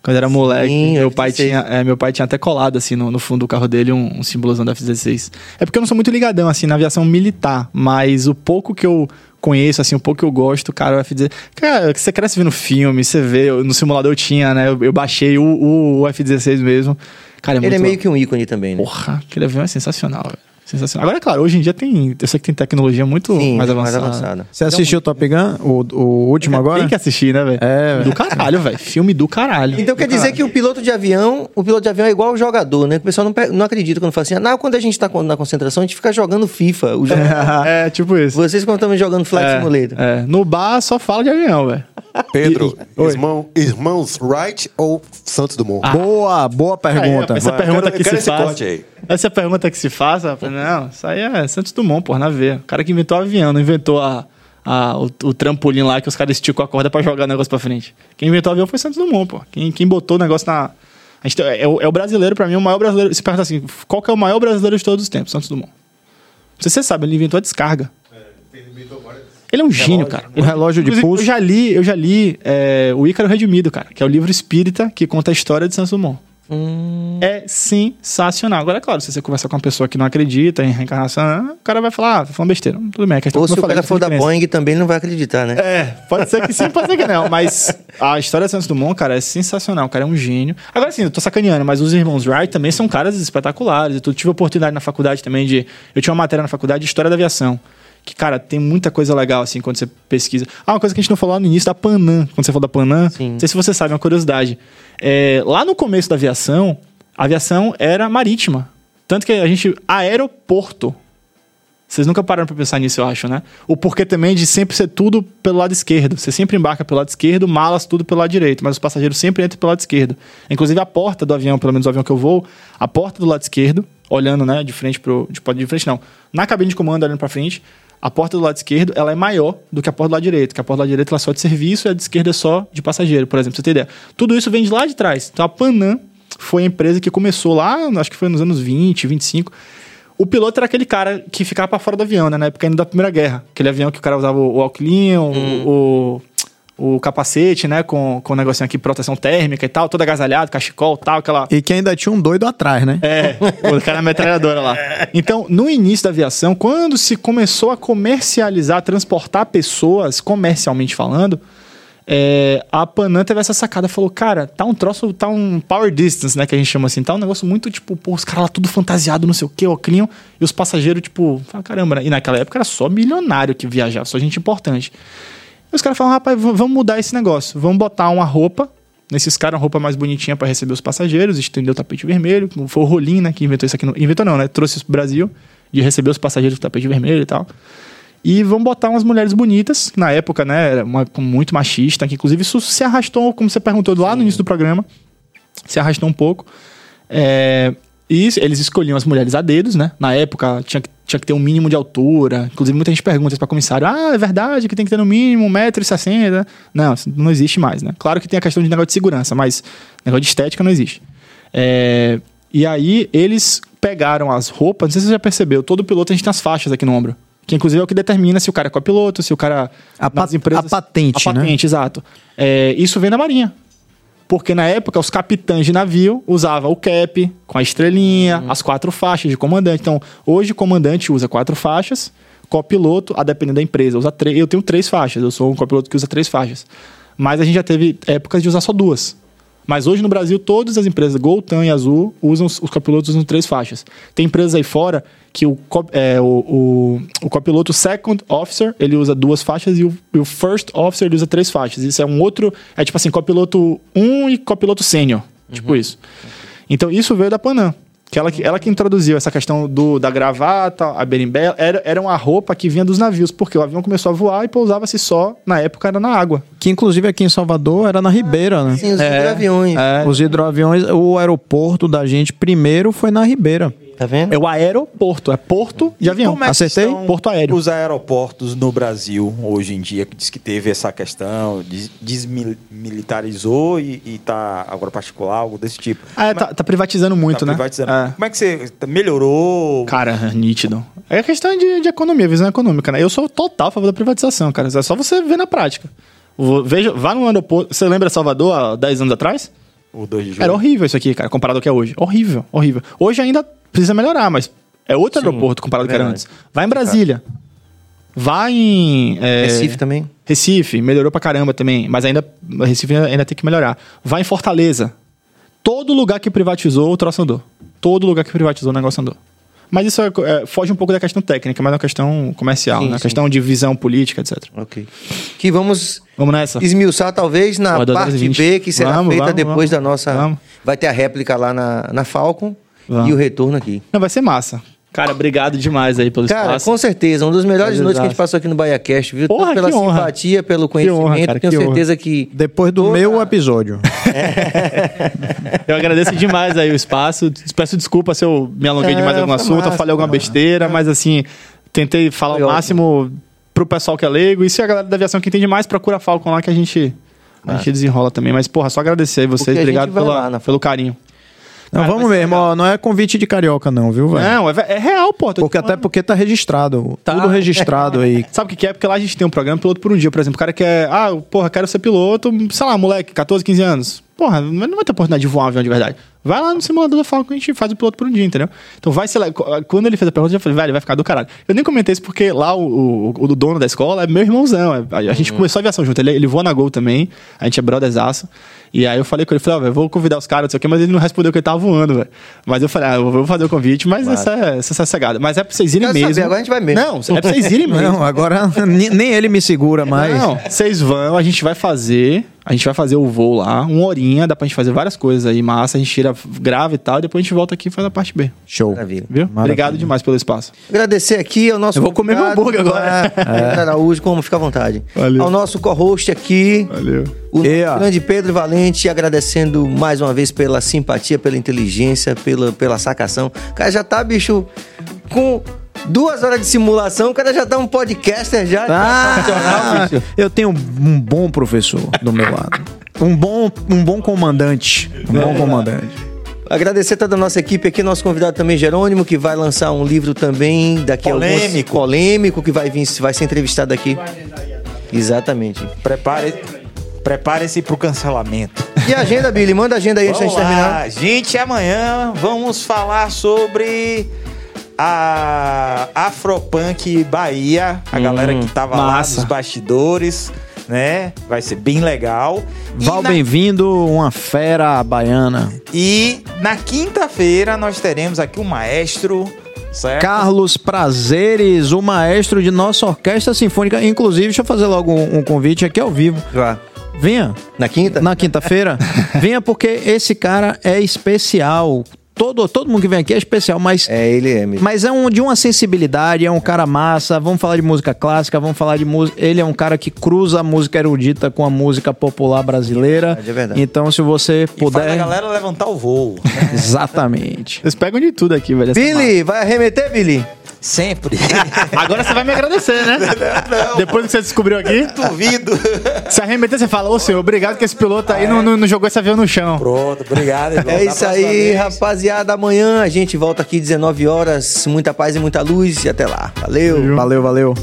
Quando era moleque, Sim, meu, pai F-16. tinha, é, meu pai tinha até colado, assim, no, no fundo do carro dele, um, um símbolozão da F-16. É porque eu não sou muito ligadão, assim, na aviação militar, mas o pouco que eu conheço, assim, o pouco que eu gosto, cara, o F-16... Cara, você cresce vendo filme, você vê, no simulador eu tinha, né, eu, eu baixei o, o- o F-16 mesmo. Cara, é Ele é meio que um ícone também, né? Porra, aquele avião é sensacional, velho. Sensacional. Agora, é claro, hoje em dia tem... Eu sei que tem tecnologia muito Sim, mais mais avançada. avançada. Você assistiu o Top Gun? O, o último agora? Tem que assistir, né, velho? É, Do caralho, velho. Filme do caralho. Então quer dizer que o piloto de avião, o piloto de avião é igual o jogador, né? O pessoal não, não acredita quando fala assim, não, quando a gente tá na concentração, a gente fica jogando FIFA. O jogador- [laughs] É, tipo isso. Vocês quando estão jogando Flight É, Simulator. é. No bar só fala de avião, velho. Pedro, E- irmão, irmãos Wright ou Santos Dumont? Boa, boa pergunta. Aí, essa pergunta quero- que se esse faz. corte aí. Essa é a pergunta que se faz. rapaz. Não, isso aí é Santos Dumont, pô, na veia. O cara que inventou o avião, não inventou a, a- o, o trampolim lá que os caras esticam a corda pra jogar o negócio pra frente. Quem inventou o avião foi Santos Dumont, pô. Quem, quem botou o negócio na. A gente, tem- é, o, é o brasileiro, pra mim, o maior brasileiro. Se pergunta assim, qual que é o maior brasileiro de todos os tempos? Santos Dumont. Não sei se você sabe, ele inventou a descarga. Ele é um gênio, cara. O relógio de Inclusive, pulso. Eu já li, eu já li é, o Ícaro Redimido, cara, que é o livro espírita que conta a história de Santos Dumont. É sensacional. Agora, é claro, se você conversar com uma pessoa que não acredita em reencarnação, o cara vai falar, ah, tá falando besteira. Tudo bem, é questão Ou se eu o falei, cara for da. Boeing também ele não vai acreditar, né? É, pode ser que sim, pode ser que não. Mas a história de Santos Dumont, cara, é sensacional. O cara é um gênio. Agora sim, eu tô sacaneando, mas os irmãos Wright também são caras espetaculares. Eu tive a oportunidade na faculdade também de. Eu tinha uma matéria na faculdade de História da Aviação. Que, cara, tem muita coisa legal, assim, quando você pesquisa. Ah, uma coisa que a gente não falou lá no início da Panam. Quando você falou da Panam, Sim. não sei se você sabe, uma curiosidade. É, lá no começo da aviação, a aviação era marítima. Tanto que a gente. Aeroporto. Vocês nunca pararam pra pensar nisso, eu acho, né? O porquê também de sempre ser tudo pelo lado esquerdo. Você sempre embarca pelo lado esquerdo, malas tudo pelo lado direito, mas os passageiros sempre entram pelo lado esquerdo. Inclusive a porta do avião, pelo menos o avião que eu vou, a porta do lado esquerdo, olhando, né, de frente pro. De, de frente não. Na cabine de comando, olhando pra frente, a porta do lado esquerdo ela é maior do que a porta do lado direito, que a porta do lado direito ela é só de serviço e a de esquerda é só de passageiro, por exemplo, pra você ter ideia. Tudo isso vem de lá de trás. Então a Panam foi a empresa que começou lá, acho que foi nos anos 20, 25. O piloto era aquele cara que ficava pra fora do avião, né? Na época ainda da Primeira Guerra. Aquele avião que o cara usava o, o óculinho, o, o, o capacete, né? Com, com o negocinho aqui, proteção térmica e tal, todo agasalhado, cachecol e tal, aquela... E que ainda tinha um doido atrás, né? É, [laughs] o cara na metralhadora lá. Então, no início da aviação, quando se começou a comercializar, transportar pessoas, comercialmente falando, é, a Panam teve essa sacada, falou, cara, tá um troço, tá um power distance, né, que a gente chama assim, tá um negócio muito, tipo, pô, os caras lá tudo fantasiado, não sei o que, óculinho, e os passageiros, tipo, fala, caramba, né? e naquela época era só milionário que viajava, só gente importante. Os caras falaram, rapaz, vamos mudar esse negócio, vamos botar uma roupa, nesses caras, uma roupa mais bonitinha para receber os passageiros, estendeu o tapete vermelho, foi o Rolim, né, que inventou isso aqui, no, inventou não, né, trouxe isso pro Brasil, de receber os passageiros com tapete vermelho e tal. E vão botar umas mulheres bonitas, que na época, né, era uma, muito machista, que inclusive isso se arrastou, como você perguntou lá no início do programa, se arrastou um pouco. É, e eles escolhiam as mulheres a dedos, né? Na época tinha que, tinha que ter um mínimo de altura. Inclusive, muita gente pergunta para comissário: ah, é verdade que tem que ter no mínimo 1,60m? Não, isso não existe mais, né? Claro que tem a questão de negócio de segurança, mas negócio de estética não existe. É, e aí eles pegaram as roupas, não sei se você já percebeu, todo piloto a gente tem as faixas aqui no ombro. Que inclusive é o que determina se o cara é copiloto, se o cara. A pa- empresas- a patente, A né? patente, exato. É, isso vem da Marinha. Porque na época os capitães de navio usavam o cap com a estrelinha, as quatro faixas de comandante. Então, hoje o comandante usa quatro faixas, copiloto, a depender da empresa, usa três. Eu tenho três faixas, eu sou um copiloto que usa três faixas. Mas a gente já teve épocas de usar só duas. Mas hoje no Brasil, todas as empresas, Gol, TAM e Azul, usam, os copilotos usam três faixas. Tem empresas aí fora que o, é, o, o, o copiloto second officer, ele usa duas faixas e o, e o first officer, ele usa três faixas. Isso é um outro, é tipo assim, copiloto 1 e copiloto sênior. Tipo isso. Então isso veio da Panam. Que ela, que- ela que introduziu essa questão do, da gravata, a berimbela, era, era uma roupa que vinha dos navios, porque o avião começou a voar e pousava-se só, na época era na água. Que inclusive aqui em Salvador era na Ribeira, né? Sim, os hidroaviões. É, Os hidroaviões, o aeroporto da gente primeiro foi na Ribeira. Tá vendo? é o aeroporto, é porto de avião. Como é Acertei? Porto aéreo. Os aeroportos no Brasil, hoje em dia, que diz que teve essa questão, des- desmilitarizou e, e tá agora particular, algo desse tipo. Ah, é, tá, tá privatizando muito, Tá né? privatizando. É. Como é que você melhorou? Cara, nítido. É questão de, de economia, visão econômica, né? Eu sou total a favor da privatização, cara. É só você ver na prática. Veja, vá no aeroporto. Você lembra Salvador há 10 anos atrás? O 2 de julho. Era horrível isso aqui, cara, comparado ao que é hoje. Horrível, horrível. Hoje ainda precisa melhorar, mas é outro aeroporto comparado ao que era verdade. antes. Vai em Brasília. Vai em. é, Recife também. Recife, melhorou pra caramba também, mas ainda Recife ainda, ainda tem que melhorar. Vai em Fortaleza. Todo lugar que privatizou, o troço andou. Todo lugar que privatizou, o negócio andou. Mas isso é- é, foge um pouco da questão técnica, mas é uma questão comercial, Sim, né? sim. questão de visão política, etc. Ok. Que vamos Vamos nessa? esmiuçar talvez na parte e vinte. B, que será Vamos, feita vamos, depois vamos. da nossa... Vai ter a réplica lá na, na Falcon e o retorno aqui. Não, vai ser massa. Cara, obrigado demais aí pelo Cara, espaço. com certeza, uma das melhores noites que a gente passou aqui no BaiaCast, viu? Porra, Tanto pela que honra. simpatia, pelo conhecimento, honra, cara, tenho que honra. certeza que... Depois do Toda- meu episódio. [laughs] Eu agradeço demais aí o espaço. Peço desculpa se eu me alonguei Ah, demais em algum assunto, massa, eu falei alguma besteira, mas assim, tentei falar Foi o ótimo. máximo pro pessoal que é leigo. E se a galera da aviação que entende mais, procura a Falcon lá que a gente, a gente desenrola também. Mas, porra, só agradecer aí vocês. Obrigado pela- lá pelo carinho. Não, Cara, vamos mesmo, ó, não é convite de carioca não, viu, velho? Não, é, é real, pô. Porque até porque tá registrado. Tá. Tudo registrado aí. [laughs] Sabe o que que é? Porque lá a gente tem um programa piloto por um dia, por exemplo. O cara quer, ah, porra, quero ser piloto, sei lá, moleque, 14, 15 anos. Porra, não vai ter oportunidade de voar um avião de verdade. Vai lá no simulador da Falcon que a gente faz o piloto por um dia, entendeu? Então vai ser lá. Quando ele fez a pergunta, eu já falei, velho, vai ficar do caralho. Eu nem comentei isso porque lá o, o, o dono da escola é meu irmãozão. é- A, a gente começou a aviação junto. Ele, ele voa na Gol também. A gente é brotherzaço. E aí eu falei com ele, falei, ó, velho, vou convidar os caras, não sei o quê, mas ele não respondeu que ele tava voando, velho. Mas eu falei, ah, eu vou fazer o convite, mas essa é, essa sossegada. Mas é pra vocês irem Quero saber, mesmo. agora a gente vai mesmo. Não, é pra vocês irem [laughs] mesmo. Não, agora [laughs] nem ele me segura mais. Não, vocês vão, a gente vai fazer. A gente vai fazer o voo lá, uma horinha, dá pra gente fazer várias coisas aí, massa, a gente tira, grava e tal, e depois a gente volta aqui e faz a parte B. Show. Maravilha. Viu? Obrigado demais pelo espaço. Agradecer aqui ao nosso. Eu vou comer meu hambúrguer agora. Pedro Araújo, como fica à vontade. Valeu. Ao nosso co-host aqui, Valeu. o E, grande Pedro Valente, agradecendo mais uma vez pela simpatia, pela inteligência, pela, pela sacação. O cara já tá, bicho, com duas horas de simulação, o cara já tá um podcaster já. Ah, eu tenho um bom professor do meu lado. Um bom, um bom comandante. Um bom comandante. Agradecer toda a nossa equipe aqui, nosso convidado também, Jerônimo, que vai lançar um livro também daqui a alguns- Polêmico. polêmico, que vai vir, vai ser entrevistado aqui. Exatamente. Prepare, prepare-se pro cancelamento. E a agenda, Billy? Manda a agenda aí antes gente terminar. Gente, amanhã vamos falar sobre a Afropunk Bahia, a galera que tava lá massa. nos bastidores, né? Vai ser bem legal. Val, na- bem-vindo, uma fera baiana. E na quinta-feira nós teremos aqui um maestro, certo? Carlos Prazeres, o maestro de nossa orquestra sinfônica. Inclusive, deixa eu fazer logo um, um convite aqui ao vivo. Vá. Venha Na quinta? na quinta-feira. [laughs] Venha porque esse cara é especial. Todo, todo mundo que vem aqui é especial, mas É, ele é mesmo. Mas é um de uma sensibilidade, é um cara massa. Vamos falar de música clássica, vamos falar de música. Ele é um cara que cruza a música erudita com a música popular brasileira. É verdade, é verdade. Então, se você E faz a puder. galera levantar o voo. [laughs] Exatamente. Vocês pegam de tudo aqui, velho. Billy, vai arremeter, Billy? Sempre. [laughs] Agora você vai me agradecer, né? Depois que você descobriu aqui, Duvido. se arremeter, você fala, ô senhor, obrigado que esse piloto aí não, não, não jogou esse avião no chão. Pronto, obrigado. irmão. [laughs] É Da isso aí, vez. rapaziada. Amanhã a gente volta aqui 19 horas. Muita paz e muita luz. E até lá. Valeu. Valeu, valeu.